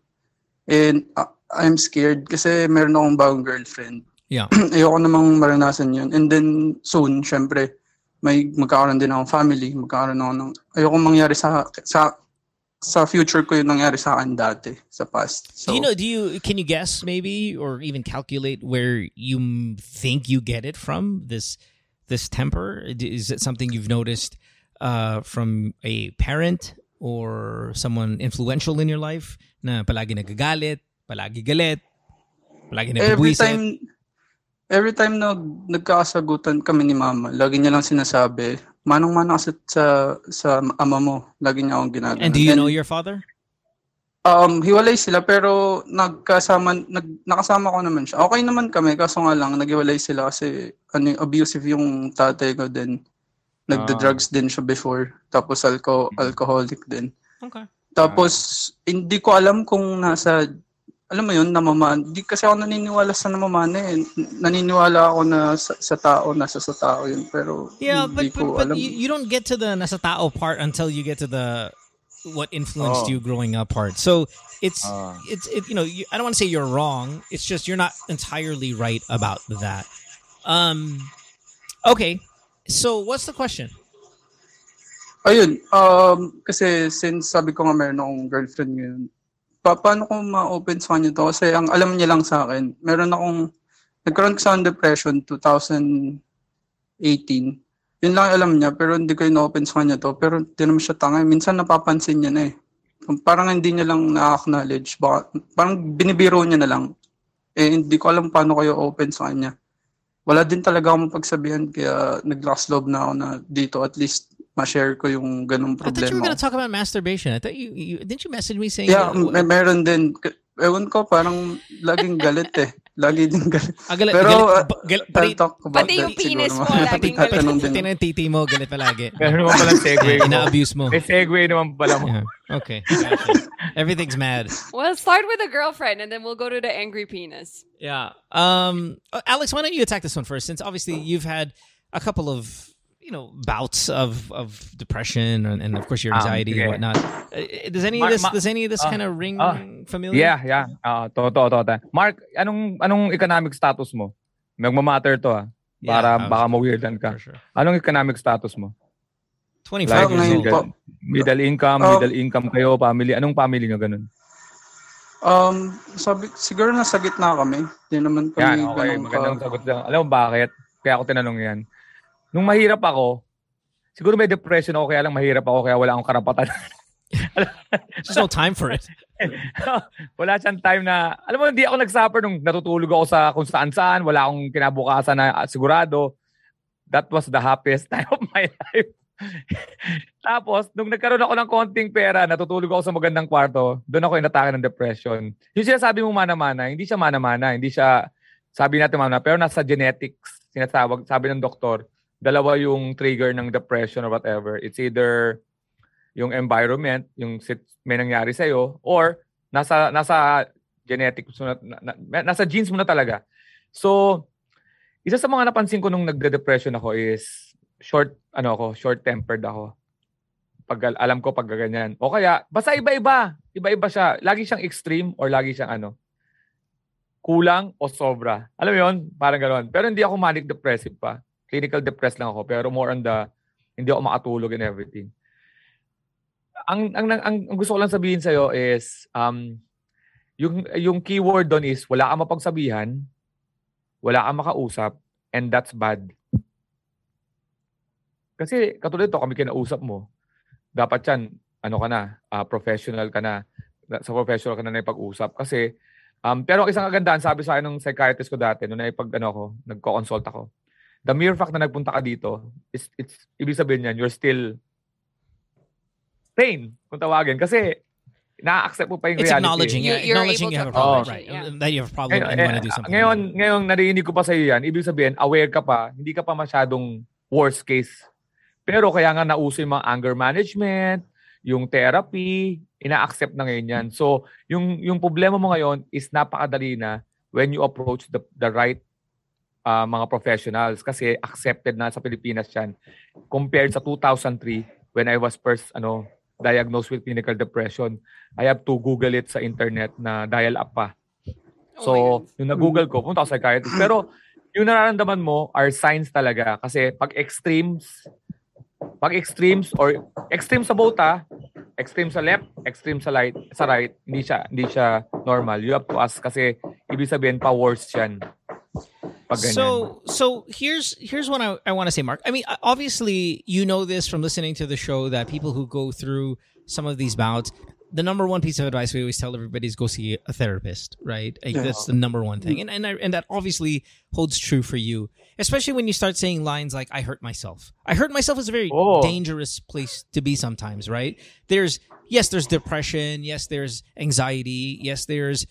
[SPEAKER 4] And uh, I'm scared kasi meron akong bagong girlfriend.
[SPEAKER 1] Yeah.
[SPEAKER 4] Ayoko namang maranasan yun. And then soon, syempre, may magkakaroon din akong family, magkakaroon ako ng, ayoko mangyari sa, sa, sa future ko yung nangyari sa akin dati, sa past. So,
[SPEAKER 1] do you know do you can you guess maybe or even calculate where you think you get it from this this temper? Is it something you've noticed uh, from a parent or someone influential in your life na palagi nagagalit, palagi galit, palagi
[SPEAKER 4] every time every time na nagkakasagutan kami ni mama, lagi niya lang sinasabi, manong-mana ka sa, sa, sa ama mo. Lagi niya akong ginagawa.
[SPEAKER 1] And do you know your father?
[SPEAKER 4] Um, hiwalay sila pero nagkasama, nag, nakasama ko naman siya. Okay naman kami, kaso nga lang, naghiwalay sila kasi ano, abusive yung tatay ko din. Nagda-drugs din siya before. Tapos alco alcoholic din.
[SPEAKER 1] Okay.
[SPEAKER 4] Tapos, hindi ko alam kung nasa, alam mo yun, namaman. Hindi kasi ako naniniwala sa namamana eh. Naniniwala ako na sa, sa tao, nasa sa tao yun. Pero,
[SPEAKER 1] Yeah,
[SPEAKER 4] hindi
[SPEAKER 1] but
[SPEAKER 4] ko
[SPEAKER 1] but, but
[SPEAKER 4] alam.
[SPEAKER 1] you, you don't get to the nasa tao part until you get to the what influenced
[SPEAKER 3] Oh.
[SPEAKER 1] you growing up part. So it's
[SPEAKER 3] Ah.
[SPEAKER 1] it's it, you know you, I don't want to say you're wrong. It's just you're not entirely right about that. Um, okay. So what's the question?
[SPEAKER 4] Ayun, um, kasi since sabi ko nga meron akong girlfriend ngayon, pa paano ko ma-open sa kanya to? Kasi ang alam niya lang sa akin, meron akong, nagkaroon ko sa depression 2018. Yun lang alam niya, pero hindi ko in-open sa kanya to. Pero hindi naman siya tanga. Minsan napapansin niya na eh. Parang hindi niya lang na-acknowledge. Baka, parang binibiro niya na lang. Eh, hindi ko alam paano kayo open sa kanya. Wala din talaga akong pagsabihan, kaya naglakas loob na ako na dito at least ma-share ko yung ganung
[SPEAKER 1] I thought you were
[SPEAKER 4] problema.
[SPEAKER 1] going to talk about masturbation. I thought you, you didn't you message me saying
[SPEAKER 4] Yeah, may meron din. Ewan ko, parang laging galit eh. Lagi din galit.
[SPEAKER 1] ah, galit,
[SPEAKER 4] Pero,
[SPEAKER 1] galit,
[SPEAKER 4] uh,
[SPEAKER 1] ba- gal-
[SPEAKER 4] I'll
[SPEAKER 1] pati,
[SPEAKER 4] talk about
[SPEAKER 2] pati
[SPEAKER 4] that
[SPEAKER 2] yung penis mo, laging
[SPEAKER 4] Tatanong
[SPEAKER 1] pati na yung titi mo galit palagi.
[SPEAKER 3] Meron naman palang segue mo.
[SPEAKER 1] Ina-abuse mo.
[SPEAKER 3] May segue naman pala mo.
[SPEAKER 1] Yeah. Okay. Gotcha. Everything's mad.
[SPEAKER 2] Well, start with a girlfriend and then we'll go to the angry penis.
[SPEAKER 1] Yeah. Um, Alex, why don't you attack this one first? Since obviously you've had a couple of you know bouts of of depression and, and of course your
[SPEAKER 3] Um,
[SPEAKER 1] anxiety
[SPEAKER 3] okay.
[SPEAKER 1] and whatnot. Uh, Does any of this
[SPEAKER 3] ma-
[SPEAKER 1] does any of this
[SPEAKER 3] ah,
[SPEAKER 1] kind of ring
[SPEAKER 3] ah,
[SPEAKER 1] familiar?
[SPEAKER 3] Yeah, yeah. Ah, to, to, to, to. Mark, anong anong economic status mo? Magmamatter to ah. Para
[SPEAKER 1] I was-
[SPEAKER 3] baka ma-weirdan ka.
[SPEAKER 1] Sure.
[SPEAKER 3] Anong economic status mo?
[SPEAKER 1] Twenty
[SPEAKER 3] Like,
[SPEAKER 1] five years old.
[SPEAKER 4] po.
[SPEAKER 3] middle income,
[SPEAKER 4] Oh.
[SPEAKER 3] middle income kayo, family. Anong family nyo ganun?
[SPEAKER 4] Um, sabi, siguro nasa gitna kami. Hindi naman kami
[SPEAKER 3] Yan, okay.
[SPEAKER 4] ganun
[SPEAKER 3] Magandang
[SPEAKER 4] ka.
[SPEAKER 3] sagot lang. Alam mo bakit? Kaya ako tinanong yan. Nung mahirap ako, siguro may depression ako kaya lang mahirap ako kaya wala akong karapatan.
[SPEAKER 1] There's no time for it.
[SPEAKER 3] wala siyang time na, alam mo, hindi ako nag-suffer nung natutulog ako sa kung saan saan, wala akong kinabukasan na sigurado. That was the happiest time of my life. Tapos, nung nagkaroon ako ng konting pera, natutulog ako sa magandang kwarto, doon ako inatake ng depression. Yung sinasabi mo mana-mana, hindi siya mana-mana, hindi siya, sabi natin mana pero nasa genetics, sinasabag, sabi ng doktor, dalawa yung trigger ng depression or whatever. It's either yung environment, yung sit, may nangyari sa or nasa nasa genetics mo na, na, na, nasa genes mo na talaga. So, isa sa mga napansin ko nung nagde-depression ako is short ano ako, short-tempered ako. Pag alam ko pag ganyan. O kaya basta iba-iba, iba-iba siya. Lagi siyang extreme or lagi siyang ano, kulang o sobra. Alam mo 'yon? Parang ganoon. Pero hindi ako manic depressive pa. Clinical depressed lang ako pero more on the hindi ako makatulog and everything. Ang ang ang, ang gusto ko lang sabihin sa iyo is um yung yung keyword doon is wala kang mapagsabihan, wala kang makausap, and that's bad. Kasi katulad ito, kami kinausap mo, dapat yan, ano ka na, uh, professional ka na, sa professional ka na na ipag-usap. Kasi, um, pero isang kagandahan, sabi sa akin ng psychiatrist ko dati, nung naipag, ano ako, nagko-consult ako, the mere fact na nagpunta ka dito, is, it's, ibig sabihin yan, you're still sane, kung tawagin. Kasi, na-accept mo pa yung
[SPEAKER 1] It's
[SPEAKER 3] reality.
[SPEAKER 1] acknowledging, yeah,
[SPEAKER 2] You're
[SPEAKER 1] acknowledging you have a
[SPEAKER 2] able to
[SPEAKER 1] problem, right?
[SPEAKER 2] yeah.
[SPEAKER 1] That you have a problem and you want to do something.
[SPEAKER 3] Ngayon,
[SPEAKER 1] about
[SPEAKER 3] ngayon narinig ko pa sa iyo yan, ibig sabihin, aware ka pa, hindi ka pa masyadong worst case. Pero kaya nga nauso yung mga anger management, yung therapy, ina-accept na ngayon yan. So, yung, yung problema mo ngayon is napakadali na when you approach the, the right uh, mga professionals kasi accepted na sa Pilipinas yan compared sa 2003 when I was first ano diagnosed with clinical depression. I have to Google it sa internet na dial up pa.
[SPEAKER 2] Oh
[SPEAKER 3] So,
[SPEAKER 2] my God.
[SPEAKER 3] yung nag-google ko, punta ako sa psychiatrist. Pero, yung nararamdaman mo are signs talaga. Kasi pag extremes, pag extremes or extreme sa both ah, extreme sa left, extreme sa right, sa right, hindi siya hindi siya normal. You have to ask kasi ibig sabihin pa worse 'yan. Pag ganyan.
[SPEAKER 1] So so here's here's what I, I want to say, Mark. I mean, obviously you know this from listening to the show that people who go through some of these bouts, the number one piece of advice we always tell everybody is go see a therapist, right? Like,
[SPEAKER 4] Yeah.
[SPEAKER 1] That's the number one thing, and and I, and that obviously holds true for you, especially when you start saying lines like "I hurt myself." I hurt myself is a very
[SPEAKER 3] Oh.
[SPEAKER 1] dangerous place to be sometimes, right? There's yes, there's depression, yes, there's anxiety, yes, there's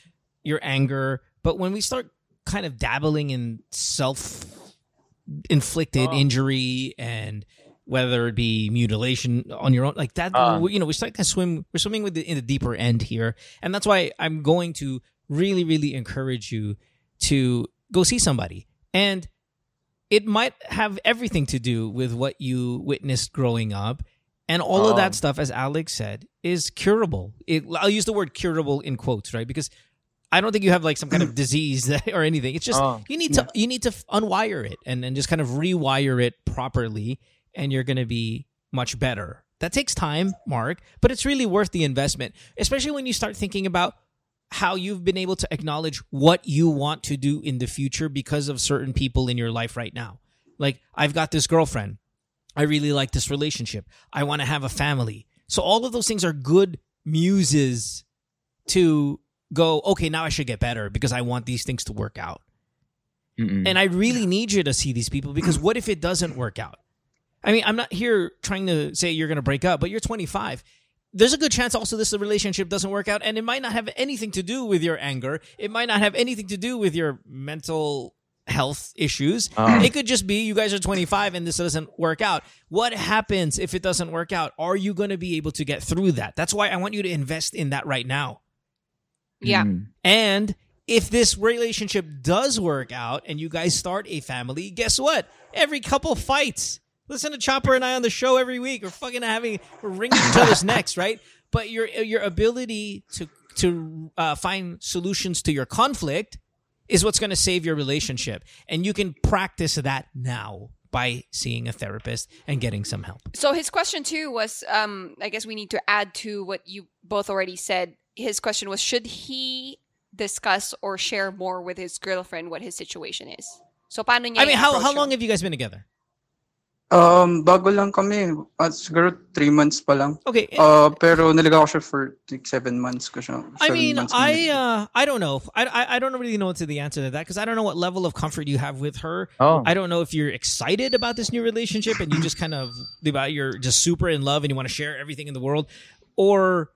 [SPEAKER 1] your anger, but when we start kind of dabbling in self inflicted
[SPEAKER 3] Oh.
[SPEAKER 1] injury and whether it be mutilation on your own like that
[SPEAKER 3] uh.
[SPEAKER 1] we- you know we start to swim we're swimming with the, in the deeper end here. And that's why i'm going to really really encourage you to go see somebody. And it might have everything to do with what you witnessed growing up. And all of
[SPEAKER 3] Oh.
[SPEAKER 1] that um. stuff as alex said is curable. It, i'll use the word curable in quotes right? Because i don't think you have like some kind of disease that, or anything. It's just
[SPEAKER 3] Oh.
[SPEAKER 1] you need to you need to unwire it and then just kind of rewire it properly and you're going to be much better. That takes time mark but it's really worth the investment especially when you start thinking about how you've been able to acknowledge what you want to do in the future because of certain people in your life right now. Like i've got this girlfriend. I really like this relationship. I want to have a family. So all of those things are good muses to go okay now i should get better because i want these things to work out
[SPEAKER 3] Mm-mm.
[SPEAKER 1] and I really need you to see these people because what if it doesn't work out? I mean, I'm not here trying to say you're going to break up, but you're 25. There's a good chance also this relationship doesn't work out, and it might not have anything to do with your anger. It might not have anything to do with your mental health issues.
[SPEAKER 3] Ah.
[SPEAKER 1] It could just be you guys are 25 and this doesn't work out. What happens if it doesn't work out? Are you going to be able to get through that? That's why I want you to invest in that right now.
[SPEAKER 2] Yeah.
[SPEAKER 3] Mm.
[SPEAKER 1] And if this relationship does work out and you guys start a family, guess what? Every couple fights. Listen to Chopper and I on the show every week. We're fucking having we're wringing each other's necks, right? But your your ability to to uh, find solutions to your conflict is what's going to save your relationship, and you can practice that now by seeing a therapist and getting some help.
[SPEAKER 2] So his question too was, um, I guess we need to add to what you both already said. His question was, should he discuss or share more with his girlfriend what his situation is? So paano niya
[SPEAKER 1] I mean, how how long have you guys been together?
[SPEAKER 4] Um, bago lang kami. Uh, siguro three months pa lang.
[SPEAKER 1] Okay,
[SPEAKER 4] Uh, pero naligaw ko siya for like seven months ko siya.
[SPEAKER 1] I mean,
[SPEAKER 4] months
[SPEAKER 1] I uh, I don't know. I, I I don't really know to the answer to that because I don't know what level of comfort you have with her.
[SPEAKER 3] Oh.
[SPEAKER 1] I don't know if you're excited about this new relationship and you just kind of about you're just super in love and you want to share everything in the world, or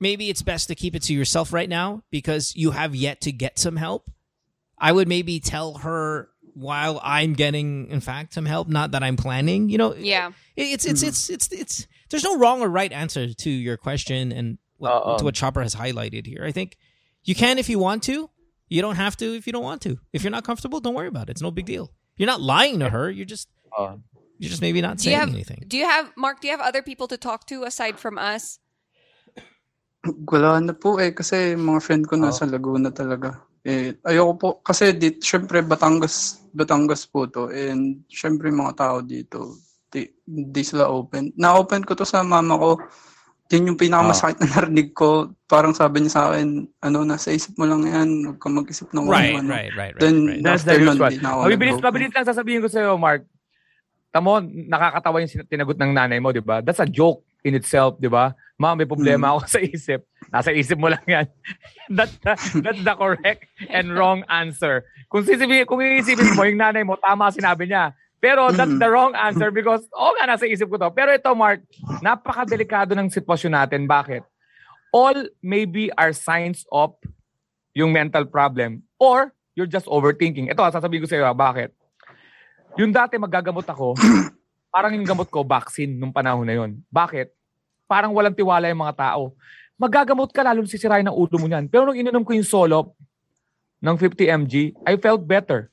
[SPEAKER 1] maybe it's best to keep it to yourself right now because you have yet to get some help. I would maybe tell her while I'm getting, in fact, some help. Not that I'm planning. You know,
[SPEAKER 2] Yeah.
[SPEAKER 1] it- it's it's it's it's it's. There's no wrong or right answer to your question and what,
[SPEAKER 3] Uh-uh.
[SPEAKER 1] to what Chopper has highlighted here. I think you can if you want to. You don't have to if you don't want to. If you're not comfortable, don't worry about it. It's no big deal. You're not lying to her. You're just
[SPEAKER 3] Uh,
[SPEAKER 1] you're just maybe not
[SPEAKER 2] Do you
[SPEAKER 1] saying
[SPEAKER 2] have
[SPEAKER 1] anything.
[SPEAKER 2] Do you have Mark? Do you have other people to talk to aside from us?
[SPEAKER 4] Wala na po eh, kasi mga friend ko
[SPEAKER 3] Oh.
[SPEAKER 4] nasa Laguna talaga. Eh, ayoko po, kasi dit, syempre Batangas, Batangas po to, and syempre mga tao dito, di, di sila open. Na-open ko to sa mama ko, yun yung pinakamasakit na narinig ko. Parang sabi niya sa akin, ano, nasa isip mo lang yan, huwag kang mag-isip ng
[SPEAKER 1] Right,
[SPEAKER 4] ano.
[SPEAKER 1] right, right, right,
[SPEAKER 4] Then,
[SPEAKER 1] right.
[SPEAKER 3] That's
[SPEAKER 4] after
[SPEAKER 3] the
[SPEAKER 4] nun, di na ako
[SPEAKER 3] Mabilis, mabilis lang sasabihin ko sa'yo, Mark. Tamo, nakakatawa yung tinagot ng nanay mo, di ba? That's a joke in itself, di ba? Ma, may problema ako sa isip. Nasa isip mo lang yan. that's, the, that's the correct and wrong answer. Kung sisibi, kung iisipin mo, yung nanay mo, tama sinabi niya. Pero that's
[SPEAKER 4] Mm.
[SPEAKER 3] the wrong answer because, oh nga, nasa isip ko to. Pero ito, Mark, napakadelikado ng sitwasyon natin. Bakit? All maybe are signs of yung mental problem or you're just overthinking. Ito, sasabihin ko sa iyo, bakit? Yung dati magagamot ako, parang yung gamot ko, vaccine nung panahon na yon. Bakit? Parang walang tiwala yung mga tao. Magagamot ka, lalo sisirain ng ulo mo niyan. Pero nung ininom ko yung Solop ng 50 mg, I felt better.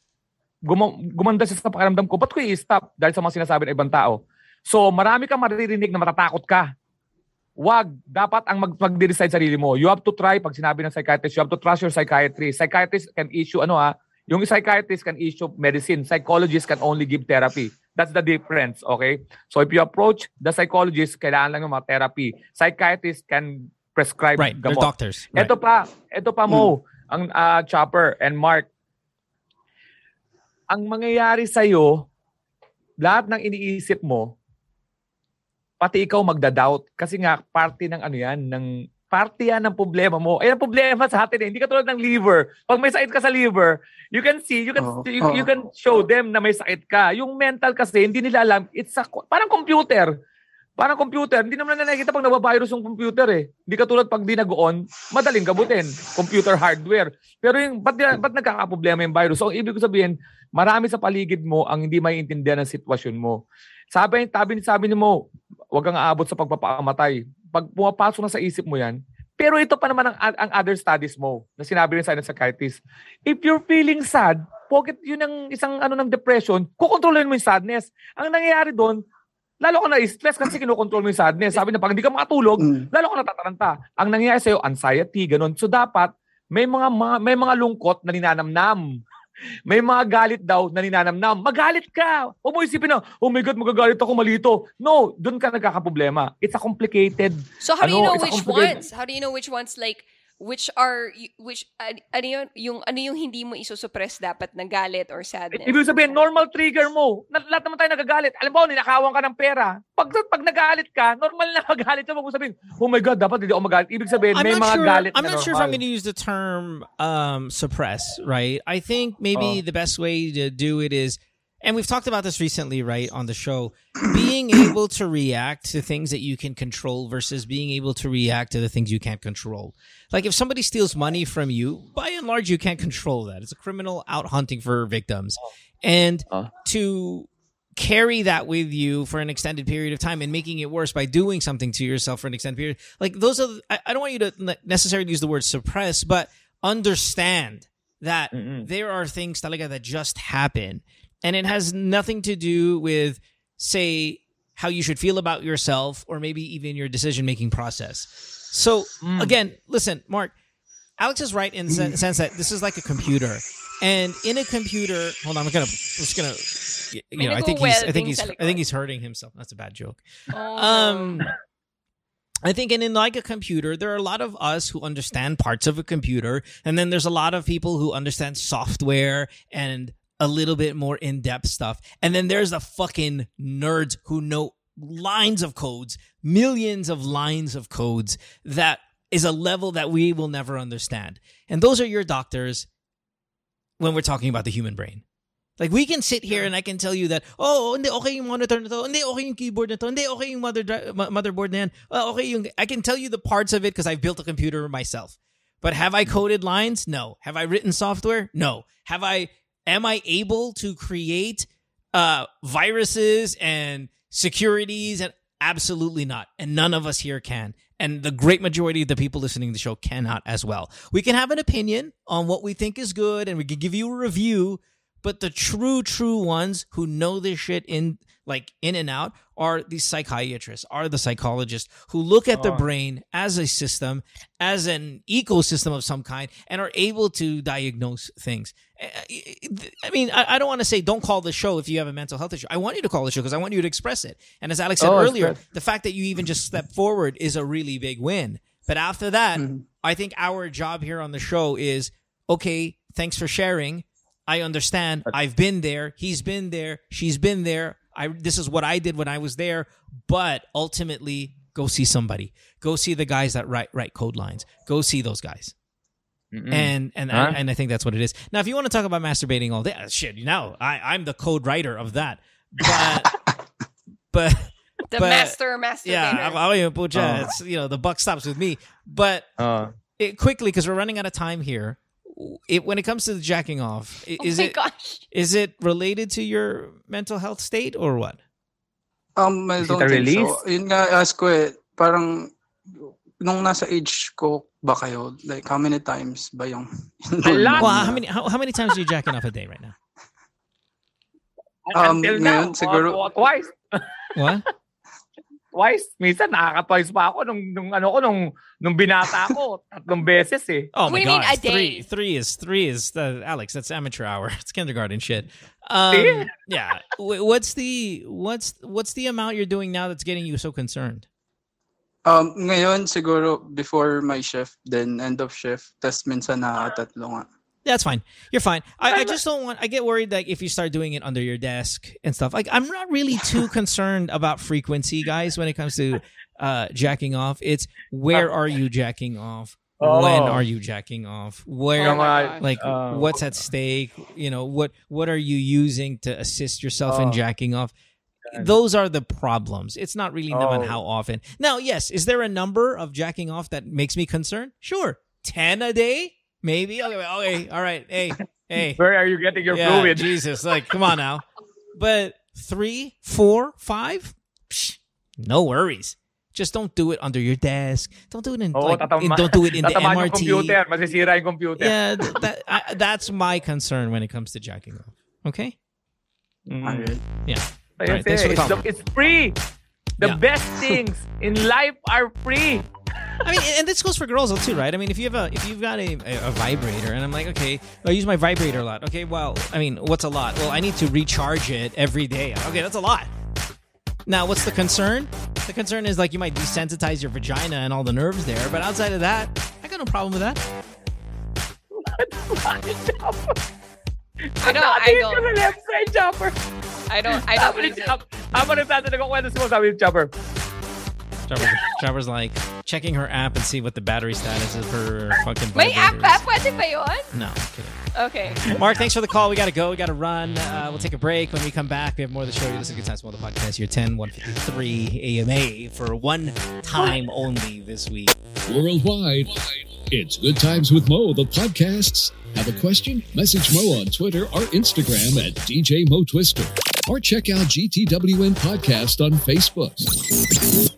[SPEAKER 3] Guma- gumanda siya sa pakiramdam ko. Ba't ko i-stop? Dahil sa mga sinasabi ng ibang tao. So, marami kang maririnig na matatakot ka. Wag. Dapat ang mag- mag-decide sarili mo. You have to try. Pag sinabi ng psychiatrist, you have to trust your psychiatrist. Psychiatrist can issue, ano ha, yung psychiatrist can issue medicine. Psychologist can only give therapy. That's the difference, okay? So if you approach the psychologist, kailangan lang ng mga therapy. Psychiatrist can prescribe
[SPEAKER 1] Right, they're
[SPEAKER 3] gamot.
[SPEAKER 1] doctors. Right.
[SPEAKER 3] Ito pa, ito pa mo, ang ah, Chopper and Mark. Ang mangyayari sa iyo, lahat ng iniisip mo, pati ikaw magda-doubt kasi nga party ng ano yan, ng party yan ng problema mo. Ay, ang problema sa atin eh, hindi ka tulad ng liver. Pag may sakit ka sa liver, you can see, you can
[SPEAKER 4] Oo.
[SPEAKER 3] you, you can show them na may sakit ka. Yung mental kasi, hindi nila alam, it's a, parang computer. Parang computer, hindi naman na nakikita pag nabavirus yung computer eh. Hindi katulad pag di nag-on, madaling gabutin. Computer hardware. Pero yung, ba't, ba't nagkakaproblema yung virus? So, ang ibig ko sabihin, marami sa paligid mo ang hindi maiintindihan ng sitwasyon mo. Sabi, sabi, sabi ni mo, huwag kang aabot sa pagpapamatay. Pag pumapasok na sa isip mo yan, pero ito pa naman ang, ang other studies mo na sinabi rin sa ng psychiatrist. If you're feeling sad, pocket yun ang isang ano ng depression, kukontrolin mo yung sadness. Ang nangyayari doon, lalo ka na-stress kasi kinukontrol mo yung sadness. Sabi na pag hindi ka makatulog,
[SPEAKER 4] Mm.
[SPEAKER 3] lalo ka natataranta. Ang nangyayari sa'yo, anxiety, ganun. So dapat, may mga, mga may mga lungkot na ninanamnam. May mga galit daw na ninanamnam. Magalit ka! Huwag mo isipin na, oh my God, magagalit ako, malito. No, doon ka nagkakaproblema. It's a complicated
[SPEAKER 2] So how do you
[SPEAKER 3] Ano,
[SPEAKER 2] know which ones? How do you know which ones like which are which an- ano yun, yung ano yung hindi mo isusuppress dapat na galit or sadness?
[SPEAKER 3] Ibig sabihin, normal trigger mo. Na, lahat naman tayo nagagalit. Alam mo, ninakawan ka ng pera. Pag, pag nagalit ka, normal na magalit ka. Huwag mo sabihin, oh my God, dapat hindi ako magalit. Ibig sabihin,
[SPEAKER 1] I'm
[SPEAKER 3] may
[SPEAKER 1] not
[SPEAKER 3] mga
[SPEAKER 1] sure.
[SPEAKER 3] galit
[SPEAKER 1] I'm
[SPEAKER 3] na
[SPEAKER 1] not sure if I'm going to use the term um, suppress. Right. I think maybe
[SPEAKER 3] Oh.
[SPEAKER 1] the best way to do it is, and we've talked about this recently, right, on the show, being able to react to things that you can control versus being able to react to the things you can't control. Like if somebody steals money from you, by and large, you can't control that. It's a criminal out hunting for victims, and
[SPEAKER 3] Oh.
[SPEAKER 1] to carry that with you for an extended period of time and making it worse by doing something to yourself for an extended period. Like those are, the- I don't want you to necessarily use the word suppress, but understand that
[SPEAKER 3] Mm-mm.
[SPEAKER 1] there are things talaga that just happen. And it has nothing to do with, say, how you should feel about yourself or maybe even your decision making process. So,
[SPEAKER 3] Mm.
[SPEAKER 1] again, listen, Mark, Alex is right in the sen- sense that this is like a computer. And in a computer, hold on, I'm gonna, I'm just gonna, y- you know, I think he's, I think
[SPEAKER 2] nagwo-welding
[SPEAKER 1] he's, I think he's hurting himself. That's a bad joke.
[SPEAKER 2] Oh.
[SPEAKER 1] Um, I think, and in like a computer, there are a lot of us who understand parts of a computer, and then there's a lot of people who understand software and a little bit more in depth stuff, and then there's the fucking nerds who know lines of codes, millions of lines of codes that is a level that we will never understand, and those are your doctors when we're talking about the human brain. Like we can sit here and I can tell you that oh hindi okay yung monitor na to, hindi okay yung keyboard na to, hindi okay yung mother motherboard na yan. Oh, okay yung I can tell you the parts of it because I've built a computer myself. But have I coded lines? No. Have I written software? No. Have I Am I able to create uh, viruses and securities? And absolutely not. And none of us here can. And the great majority of the people listening to the show cannot as well. We can have an opinion on what we think is good, and we can give you a review. But the true, true ones who know this shit in like in and out are the psychiatrists, are the psychologists who look at the
[SPEAKER 3] Oh.
[SPEAKER 1] brain as a system, as an ecosystem of some kind, and are able to diagnose things. Eh, eh, I mean, I don't want to say don't call the show if you have a mental health issue. I want you to call the show because I want you to express it. And as Alex said
[SPEAKER 3] Oh,
[SPEAKER 1] earlier, the fact that you even just stepped forward is a really big win. But after that,
[SPEAKER 4] Mhm.
[SPEAKER 1] I think our job here on the show is okay, thanks for sharing. I understand. I've been there. He's been there. She's been there. I this is what I did when I was there, but ultimately go see somebody. Go see the guys that write write code lines. Go see those guys.
[SPEAKER 3] Mm-mm.
[SPEAKER 1] And and
[SPEAKER 3] Huh?
[SPEAKER 1] I, and I think that's what it is. Now, if you want to talk about masturbating all day, uh, shit, now I I'm the code writer of that. But but
[SPEAKER 2] The
[SPEAKER 1] But-
[SPEAKER 2] master masturbator.
[SPEAKER 1] yeah, I'm, I'm even pucha,
[SPEAKER 3] Oh.
[SPEAKER 1] it's you know the buck stops with me. But
[SPEAKER 3] Uh,
[SPEAKER 1] it, quickly because we're running out of time here. It when it comes to the jacking off, i-
[SPEAKER 2] oh
[SPEAKER 1] is
[SPEAKER 2] my
[SPEAKER 1] it
[SPEAKER 2] gosh.
[SPEAKER 1] is it related to your mental health state or what?
[SPEAKER 4] Um, I
[SPEAKER 3] Is
[SPEAKER 4] don't
[SPEAKER 3] a
[SPEAKER 4] think
[SPEAKER 3] release?
[SPEAKER 4] so. Yun nga, ask ko eh, parang nung nasa age ko ba kayo, like how many times ba yung
[SPEAKER 3] A lot.
[SPEAKER 1] Well, how many how, how many times are you jacking off a day right now?
[SPEAKER 4] Um,
[SPEAKER 3] until now,
[SPEAKER 4] ngayon, siguro-
[SPEAKER 3] twice.
[SPEAKER 1] What?
[SPEAKER 3] Twice. Minsan nakaka-twice pa ako nung, nung ano ko nung nung binata ako. Tatlong beses eh.
[SPEAKER 1] Oh my
[SPEAKER 2] do you mean
[SPEAKER 1] god,
[SPEAKER 2] a day?
[SPEAKER 1] three three is three is uh, Alex. That's amateur hour. It's kindergarten shit. Um, yeah. What's the what's what's the amount you're doing now that's getting you so concerned?
[SPEAKER 4] Um, ngayon siguro before my shift, then end of shift, tas minsan nakakatatlo nga.
[SPEAKER 1] That's fine. You're fine. I, I just don't want. I get worried like if you start doing it under your desk and stuff. Like I'm not really too concerned about frequency, guys. When it comes to uh, jacking off, it's where are you jacking off? When
[SPEAKER 3] Oh.
[SPEAKER 1] are you jacking off?
[SPEAKER 2] Oh
[SPEAKER 1] Where
[SPEAKER 2] my
[SPEAKER 3] Mga-
[SPEAKER 2] gosh.
[SPEAKER 1] like
[SPEAKER 3] Uh,
[SPEAKER 1] what's at stake? You know what what are you using to assist yourself in
[SPEAKER 3] Oh.
[SPEAKER 1] jacking off? Those are the problems. It's not really naman
[SPEAKER 3] Oh.
[SPEAKER 1] how often. Now, yes, is there a number of jacking off that makes me concerned? Sure, ten a day, maybe. Okay, okay, all right. Hey, hey,
[SPEAKER 3] Where are you getting your
[SPEAKER 1] yeah,
[SPEAKER 3] fluid?
[SPEAKER 1] Jesus, like, come on now. But three, four, five, Psh, no worries. Just don't do it under your desk. Don't do it in,
[SPEAKER 3] Oo,
[SPEAKER 1] like,
[SPEAKER 3] tatama-
[SPEAKER 1] in- don't do it in the MRT.
[SPEAKER 3] computer. Masisira yung computer.
[SPEAKER 1] Yeah, that, I, that's my concern when it comes to jacking off. Okay.
[SPEAKER 3] Mm.
[SPEAKER 1] Yeah.
[SPEAKER 3] Ayun,
[SPEAKER 1] Alright, thanks for the
[SPEAKER 3] it's,
[SPEAKER 1] call.
[SPEAKER 3] it's free. The
[SPEAKER 1] Yeah.
[SPEAKER 3] best things in life are free.
[SPEAKER 1] I mean, and this goes for girls too, right? I mean, if you have a if you've got a, a, a vibrator, and I'm like, okay, oh, I use my vibrator a lot. Okay, well, I mean, what's a lot? Well, I need to recharge it every day. Okay, that's a lot. Now, what's the concern? The concern is like you might desensitize your vagina and all the nerves there, but outside of that, I got no problem with that.
[SPEAKER 2] I don't, I
[SPEAKER 3] Nakatingin
[SPEAKER 2] don't,
[SPEAKER 3] ka sa left side, Chopper.
[SPEAKER 2] I don't, I don't
[SPEAKER 3] Sabi ni
[SPEAKER 2] use it.
[SPEAKER 3] Chopper. Habang nagtatanong ako, ano mo sabi ni Chopper?
[SPEAKER 1] Chopper's, Chopper's like checking her app and see what the battery status is for her fucking.
[SPEAKER 2] May app ba?
[SPEAKER 1] vibrators.
[SPEAKER 2] Pwede ba yun?
[SPEAKER 1] No, I'm kidding.
[SPEAKER 2] Okay.
[SPEAKER 1] Mark, thanks for the call. We got to go. We got to run. Uh, we'll take a break. When we come back, we have more of the show. You listen to Good Times, more of the podcast. Your 10 153 AMA for one time only this week.
[SPEAKER 5] Worldwide, it's Good Times with Mo, the podcasts. Have a question? Message Mo on Twitter or Instagram at DJ Mo Twister. Or check out GTWN Podcast on Facebook.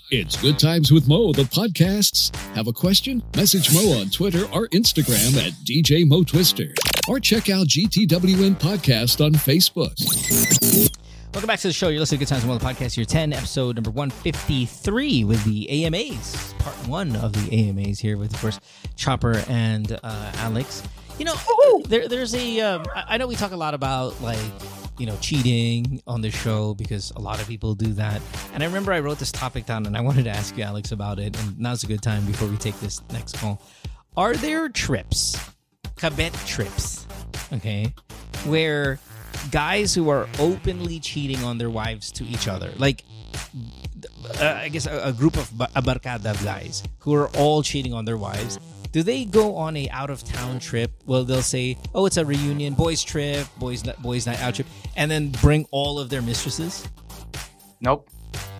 [SPEAKER 5] it's Good Times with Mo, the podcasts. Have a question? Message Mo on Twitter or Instagram at DJ Mo Twister. Or check out GTWN Podcast on Facebook.
[SPEAKER 1] Welcome back to the show. You're listening to Good Times with Mo, the podcast. Your 10, episode number 153 with the AMAs. Part one of the AMAs here with, of course, Chopper and uh, Alex. You know, there, there's a. Um, I I know we talk a lot about, like, you know, cheating on the show because a lot of people do that. And I remember I wrote this topic down and I wanted to ask you, Alex, about it. And now's a good time before we take this next call. Are there trips, cabet trips, okay, where guys who are openly cheating on their wives to each other, like uh, I guess a, a group of ba- a barkada of guys who are all cheating on their wives. Do they go on a out of town trip? Well, they'll say, "Oh, it's a reunion, boys trip, boys boys night out trip," and then bring all of their mistresses.
[SPEAKER 3] Nope.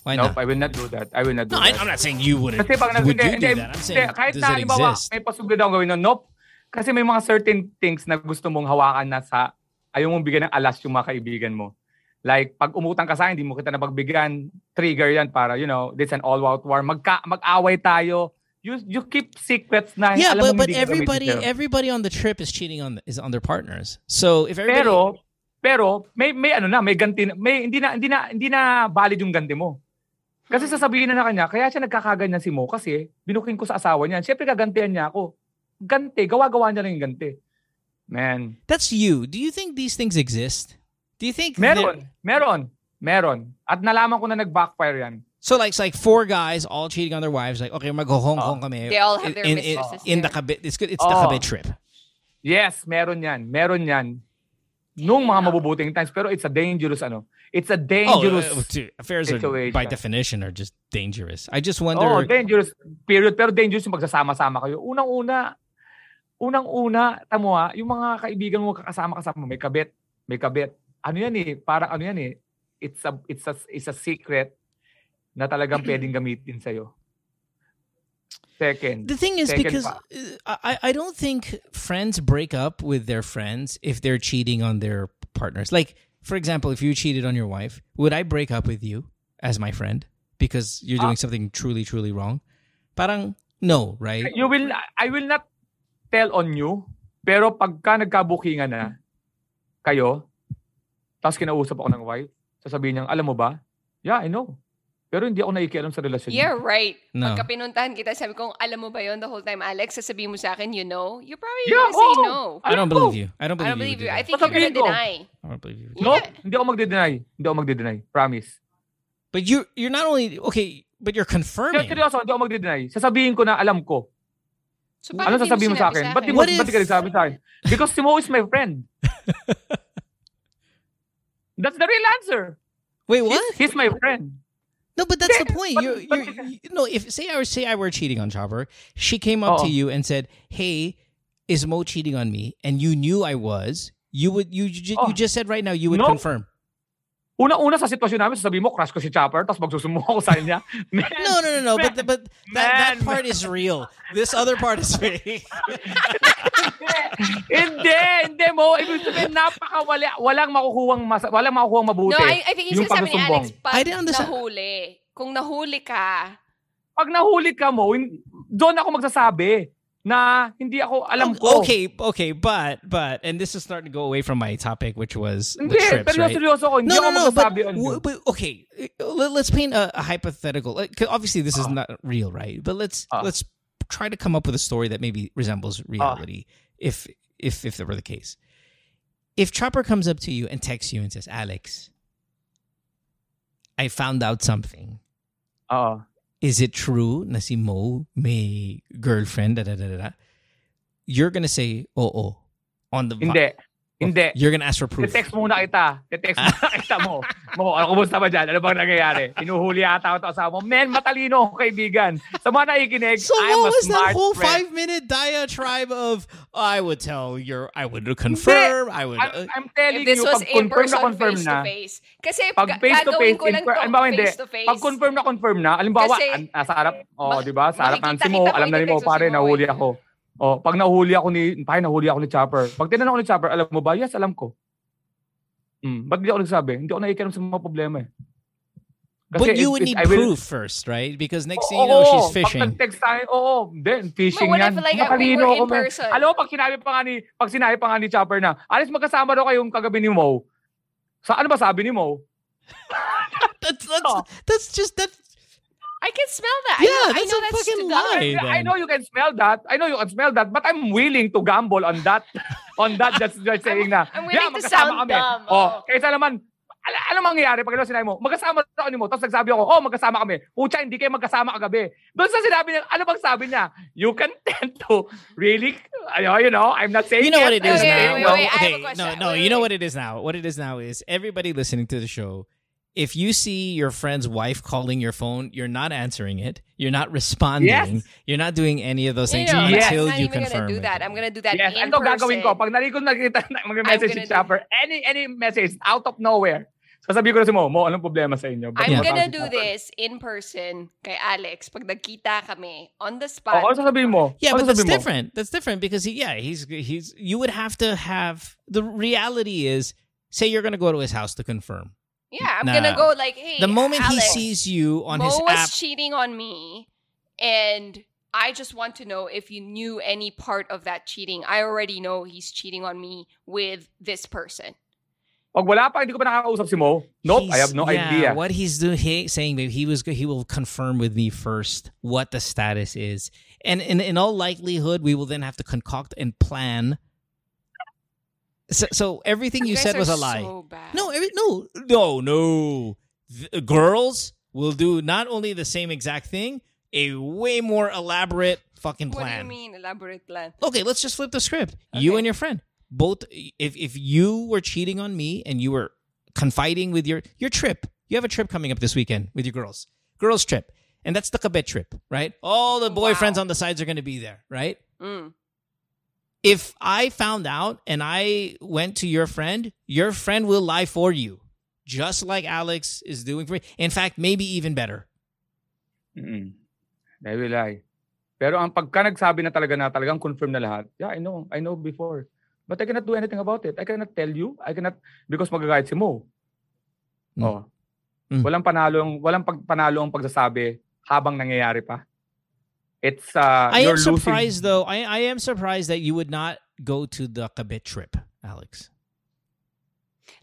[SPEAKER 1] Why
[SPEAKER 3] nope,
[SPEAKER 1] not?
[SPEAKER 3] I will not do that. I will not do
[SPEAKER 1] No, I,
[SPEAKER 3] that.
[SPEAKER 1] I'm not saying you wouldn't.
[SPEAKER 3] Kasi pag
[SPEAKER 1] would you do that? I'm saying,
[SPEAKER 3] kahit
[SPEAKER 1] does
[SPEAKER 3] na,
[SPEAKER 1] it exist?
[SPEAKER 3] may gawin nun, nope. Kasi may mga certain things na gusto mong hawakan na sa, ayaw mong bigyan ng alas yung mga kaibigan mo. Like, pag umutang ka sa akin, hindi mo kita napagbigyan, trigger yan para, you know, this an all-out war. Magka, mag-away tayo. You, you keep secrets na
[SPEAKER 1] Yeah,
[SPEAKER 3] alam
[SPEAKER 1] but but everybody everybody on the trip is cheating on is on their partners. So if everybody
[SPEAKER 3] Pero, pero, may, may ano na, may ganti, may, hindi na, hindi na, hindi na valid yung ganti mo. Kasi sasabihin na na kanya, kaya siya nagkakaganyan si Mo kasi binuking ko sa asawa niya. Siyempre gagantihan niya ako. Ganti, gawa-gawa niya lang yung ganti. Man.
[SPEAKER 1] that's you. Do you think these things exist? Do you think
[SPEAKER 3] Meron,
[SPEAKER 1] they're-
[SPEAKER 3] meron, meron. At nalaman ko na nag-backfire yan.
[SPEAKER 1] So like it's like four guys all cheating on their wives. Like okay, mag Hong Kong kami.
[SPEAKER 2] They all have their
[SPEAKER 1] in, in,
[SPEAKER 2] mistresses
[SPEAKER 1] in the kabit. It's good. It's the
[SPEAKER 3] Oh.
[SPEAKER 1] kabit trip.
[SPEAKER 3] Yes, meron yan. Meron yan. Nung mga mabubuting times. Pero it's a dangerous ano. It's a
[SPEAKER 1] Oh,
[SPEAKER 3] dangerous.
[SPEAKER 1] uh, dude, affairs are
[SPEAKER 3] situation.
[SPEAKER 1] by definition are just dangerous. I just
[SPEAKER 3] Oh,
[SPEAKER 1] wonder.
[SPEAKER 3] dangerous period. Pero dangerous yung magsasama-sama kayo. Unang-una, unang-una, tamo ha, yung mga kaibigan mo kakasama-kasama, may kabit, may kabit. Ano yan eh, parang ano yan eh, it's a, it's a, it's a secret na talagang pwedeng gamitin sa'yo. Second,
[SPEAKER 1] The thing is because
[SPEAKER 3] pa.
[SPEAKER 1] uh, I I don't think friends break up with their friends if they're cheating on their partners. Like for example, if you cheated on your wife, would I break up with you as my friend because you're doing
[SPEAKER 3] Ah.
[SPEAKER 1] something truly truly wrong? Parang no, right?
[SPEAKER 3] you will, I will not tell on you, pero pagka nagkabukingan na kayo, tapos kinausap ako ng wife, sasabihin niya, alam mo ba? Yeah, I know. Pero hindi ako nakikialam sa relasyon
[SPEAKER 2] Yeah,
[SPEAKER 3] niyo.
[SPEAKER 2] right.
[SPEAKER 1] No.
[SPEAKER 2] Pagka pinuntahan kita, sabi ko, alam mo ba yon the whole time, Alex? Sasabihin mo sa akin, you know? You're probably
[SPEAKER 3] Yeah,
[SPEAKER 2] gonna say no.
[SPEAKER 1] I don't believe you. I don't
[SPEAKER 2] I
[SPEAKER 1] believe,
[SPEAKER 2] don't believe
[SPEAKER 1] you.
[SPEAKER 2] you. I think you're gonna
[SPEAKER 3] ko.
[SPEAKER 2] deny.
[SPEAKER 1] I don't believe you.
[SPEAKER 3] No,
[SPEAKER 2] Yeah.
[SPEAKER 3] hindi ako magde-deny. Hindi ako magde-deny. Promise.
[SPEAKER 1] But you you're not only okay, but you're
[SPEAKER 3] Pero
[SPEAKER 1] confirming.
[SPEAKER 3] seryoso, hindi ako magde-deny. Sasabihin ko na alam ko.
[SPEAKER 2] So,
[SPEAKER 3] Ano sasabihin mo sa akin? Ba't di mo, ba't di ka nagsabi sa akin? Because si Mo is my friend. That's the real answer.
[SPEAKER 1] Wait, what?
[SPEAKER 3] He's, he's my friend.
[SPEAKER 1] No, but that's the point. You're, you're, you no, if say I were say I were cheating on Chopper, she came up to
[SPEAKER 3] uh-huh.
[SPEAKER 1] you and said, "Hey, is Mo cheating on me?" And you knew I was. You would you you,
[SPEAKER 3] Oh.
[SPEAKER 1] you uh, just said right now you would
[SPEAKER 3] No.
[SPEAKER 1] confirm.
[SPEAKER 3] Una-una sa sitwasyon namin, sasabihin mo, crush ko si Chopper, tapos magsusumo ako sa kanya. Man,
[SPEAKER 1] No, no, no, no. But but that, that
[SPEAKER 3] Man.
[SPEAKER 1] part is real. This other part is fake.
[SPEAKER 3] hindi, hindi mo. Ibig sabihin, napakawala. Walang makukuhang, mas, walang makukuhang mabuti.
[SPEAKER 2] No, I, I think yung sinasabi ni. Alex, pag
[SPEAKER 1] I didn't understand.
[SPEAKER 2] nahuli, kung nahuli ka,
[SPEAKER 3] Pag nahuli ka mo, doon ako magsasabi na hindi ako alam ko.
[SPEAKER 1] Okay, okay, but but and this is starting to go away from my topic, which was the
[SPEAKER 3] Hindi,
[SPEAKER 1] trips,
[SPEAKER 3] pero
[SPEAKER 1] right?
[SPEAKER 3] seryoso ko, hindi
[SPEAKER 1] no,
[SPEAKER 3] ako
[SPEAKER 1] no, no. But,
[SPEAKER 3] magsasabi on you.
[SPEAKER 1] w- but okay, let, us paint a, a hypothetical. Like, obviously, this is not real, right? But let's
[SPEAKER 3] Ah.
[SPEAKER 1] let's try to come up with a story that maybe resembles reality, if if if that were the case. If Chopper comes up to you and texts you and says, "Alex, I found out something.
[SPEAKER 3] Oo.
[SPEAKER 1] Is it true na si Mo may girlfriend?" Da, da, da, da, da. You're gonna say, "Oh, oh." On the
[SPEAKER 3] Hindi. Hindi.
[SPEAKER 1] You're gonna ask for proof.
[SPEAKER 3] Te-text muna kita. Te-text muna kita mo. Mo, ano, kumusta ba dyan? Ano bang nangyayari? Inuhuli ata ako ito asawa mo. Men, matalino ako kaibigan. Sa mga nakikinig,
[SPEAKER 1] So
[SPEAKER 3] I'm
[SPEAKER 1] what
[SPEAKER 3] a
[SPEAKER 1] was that
[SPEAKER 3] smart
[SPEAKER 1] whole
[SPEAKER 3] friend.
[SPEAKER 1] five minute diatribe of I would tell your I would confirm I would
[SPEAKER 3] I'm,
[SPEAKER 1] uh,
[SPEAKER 3] I'm telling
[SPEAKER 2] if this
[SPEAKER 3] you,
[SPEAKER 2] was
[SPEAKER 3] pag confirm na confirm
[SPEAKER 2] face
[SPEAKER 3] na,
[SPEAKER 2] to face. Kasi
[SPEAKER 3] pag face to
[SPEAKER 2] gagawin
[SPEAKER 3] face,
[SPEAKER 2] ko lang to
[SPEAKER 3] alimbawa hindi,
[SPEAKER 2] face
[SPEAKER 3] pag confirm na confirm na, alimbawa,
[SPEAKER 2] Kasi,
[SPEAKER 3] an, nasa harap, oh, di ba? Sa harap ng si Mo, alam na ni Mo, pare, nahuli
[SPEAKER 2] eh.
[SPEAKER 3] ako. Oh, pag nahuli ako ni, pare, nahuli ako ni Chopper. Pag tinanong ko ni Chopper, alam mo ba? Yes, alam ko. Hmm, ba't hindi ako nagsabi? Hindi ako nakikialam sa mga problema eh.
[SPEAKER 1] But you
[SPEAKER 3] it-
[SPEAKER 1] would need
[SPEAKER 3] I will-
[SPEAKER 1] proof first, right? Because next thing you know, she's
[SPEAKER 3] Pag
[SPEAKER 1] fishing.
[SPEAKER 3] nag-text tayo, oo, then fishing
[SPEAKER 2] But what
[SPEAKER 3] yan.
[SPEAKER 2] if, like, we
[SPEAKER 3] Matalino
[SPEAKER 2] were in
[SPEAKER 3] ako, man.
[SPEAKER 2] person?
[SPEAKER 3] Alam mo, pag sinabi pa nga ni, pag sinabi pa nga ni Chopper na, alis magkasama daw kayong kagabi ni Mo. Sa ano ba sabi ni Mo?
[SPEAKER 1] That's that's,
[SPEAKER 3] Oh.
[SPEAKER 1] that's just that.
[SPEAKER 2] I can smell that.
[SPEAKER 1] Yeah,
[SPEAKER 2] I know, I
[SPEAKER 1] that's
[SPEAKER 2] know
[SPEAKER 1] a
[SPEAKER 2] that's
[SPEAKER 1] fucking
[SPEAKER 2] to
[SPEAKER 1] lie.
[SPEAKER 2] God.
[SPEAKER 3] I know you can smell that. I know you can smell that, but I'm willing to gamble on that. on that, just, just saying na.
[SPEAKER 2] I'm willing to
[SPEAKER 3] magkasama
[SPEAKER 2] sound dumb,
[SPEAKER 3] Oh,
[SPEAKER 2] oh.
[SPEAKER 3] kaysa naman, Al- ano mangyayari pag ano sinabi mo, magkasama ako ni mo, tapos nagsabi ako, oh, magkasama kami. Pucha, hindi kayo magkasama kagabi. Doon sa sinabi niya, ano bang sabi niya? You can tend to really, you know, I'm not saying
[SPEAKER 1] You know what it
[SPEAKER 3] yes,
[SPEAKER 1] is
[SPEAKER 2] Okay,
[SPEAKER 1] now.
[SPEAKER 2] wait,
[SPEAKER 1] Well,
[SPEAKER 2] wait, I have a
[SPEAKER 1] okay,
[SPEAKER 2] question.
[SPEAKER 1] no, no.
[SPEAKER 2] Wait,
[SPEAKER 1] You know what it is now. What it is now is everybody listening to the show. If you see your friend's wife calling your phone, you're not answering it. You're not responding.
[SPEAKER 3] Yes.
[SPEAKER 1] You're not doing any of those things
[SPEAKER 2] No, no,
[SPEAKER 3] Yes.
[SPEAKER 1] until
[SPEAKER 2] I'm not
[SPEAKER 1] you
[SPEAKER 2] even
[SPEAKER 1] confirm.
[SPEAKER 2] gonna do
[SPEAKER 1] it.
[SPEAKER 2] that. I'm gonna do that
[SPEAKER 3] Yes,
[SPEAKER 2] in
[SPEAKER 3] ano
[SPEAKER 2] person.
[SPEAKER 3] gagawin ko? Pag narinig ko nakita na mag-message
[SPEAKER 2] I'm
[SPEAKER 3] si
[SPEAKER 2] gonna do-
[SPEAKER 3] Chopper, any any message out of nowhere, sasabihin ko na si Mo, Mo, anong problema sa inyo? Ba't
[SPEAKER 2] I'm
[SPEAKER 3] mo
[SPEAKER 2] gonna
[SPEAKER 3] tawag si
[SPEAKER 2] do
[SPEAKER 3] Chopper?
[SPEAKER 2] this in person kay Alex pag nagkita kami on the
[SPEAKER 3] O,
[SPEAKER 2] spot.
[SPEAKER 3] ano sasabihin mo?
[SPEAKER 1] Yeah,
[SPEAKER 3] Ano
[SPEAKER 1] but that's
[SPEAKER 3] sasabihin mo?
[SPEAKER 1] different. That's different because he, yeah, he's he's. You would have to have the reality is say you're gonna go to his house to confirm.
[SPEAKER 2] Yeah, I'm
[SPEAKER 1] Nah.
[SPEAKER 2] gonna go like, hey,
[SPEAKER 1] the moment he
[SPEAKER 2] Alex,
[SPEAKER 1] sees you on
[SPEAKER 2] Mo
[SPEAKER 1] his
[SPEAKER 2] was
[SPEAKER 1] app,
[SPEAKER 2] cheating on me, and I just want to know if you knew any part of that cheating. I already know he's cheating on me with this person.
[SPEAKER 3] Pag wala pa, hindi ko pa nakakausap si Mo. Nope, I have no
[SPEAKER 1] yeah,
[SPEAKER 3] idea.
[SPEAKER 1] What he's doing, he, saying that he was he will confirm with me first what the status is, and in in all likelihood, we will then have to concoct and plan. So, so everything you said was a lie.
[SPEAKER 2] So.
[SPEAKER 1] No, every, no, no, no. The girls will do not only the same exact thing, a way more elaborate fucking plan.
[SPEAKER 2] What do you mean elaborate plan?
[SPEAKER 1] Okay, let's just flip the script. You and your friend, both. If if you were cheating on me and you were confiding with your your trip, you have a trip coming up this weekend with your girls, girls trip, and that's the Kabet trip, right? All the boyfriends
[SPEAKER 2] Wow.
[SPEAKER 1] on the sides are going to be there, right?
[SPEAKER 2] Mm.
[SPEAKER 1] If I found out and I went to your friend, your friend will lie for you, just like Alex is doing for me. In fact, maybe even better.
[SPEAKER 3] Mm-mm. They will lie. Pero ang pagka nagsabi na talaga na talagang confirm na lahat, yeah, I know. I know before. But I cannot do anything about it. I cannot tell you. I cannot, because magagayad si Mo.
[SPEAKER 1] Mm.
[SPEAKER 3] Oh.
[SPEAKER 1] Mm.
[SPEAKER 3] Walang panalo, walang pagpanalo ang pagsasabi habang nangyayari pa. It's, uh,
[SPEAKER 1] I
[SPEAKER 3] you're
[SPEAKER 1] am
[SPEAKER 3] losing.
[SPEAKER 1] surprised, though. I, I am surprised that you would not go to the Kabet trip, Alex.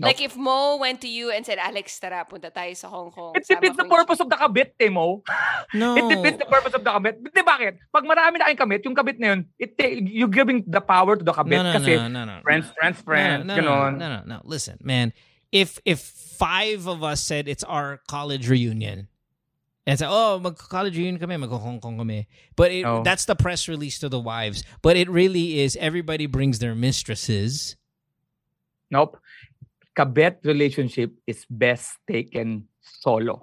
[SPEAKER 2] Like if Mo went to you and said, Alex, tara, punta tayo sa Hong Kong.
[SPEAKER 3] It
[SPEAKER 2] Sama
[SPEAKER 3] depends the
[SPEAKER 2] ko yung-
[SPEAKER 3] purpose of the kabit, eh, Mo.
[SPEAKER 1] No.
[SPEAKER 3] It depends the purpose of the kabit. Di bakit? Pag marami na kayong kabit, yung kabit na yun, it, ta- you giving the power to the kabit
[SPEAKER 1] no, no,
[SPEAKER 3] kasi
[SPEAKER 1] no, no, no.
[SPEAKER 3] friends, friends, friends,
[SPEAKER 1] no, no,
[SPEAKER 3] ganon.
[SPEAKER 1] no, no, no, no. Listen, man. If if five of us said it's our college reunion, and say, oh, mag college reunion kami, mag Hong Kong kami. But it,
[SPEAKER 3] Oh.
[SPEAKER 1] that's the press release to the wives. But it really is everybody brings their mistresses.
[SPEAKER 3] Nope. Kabet relationship is best taken solo.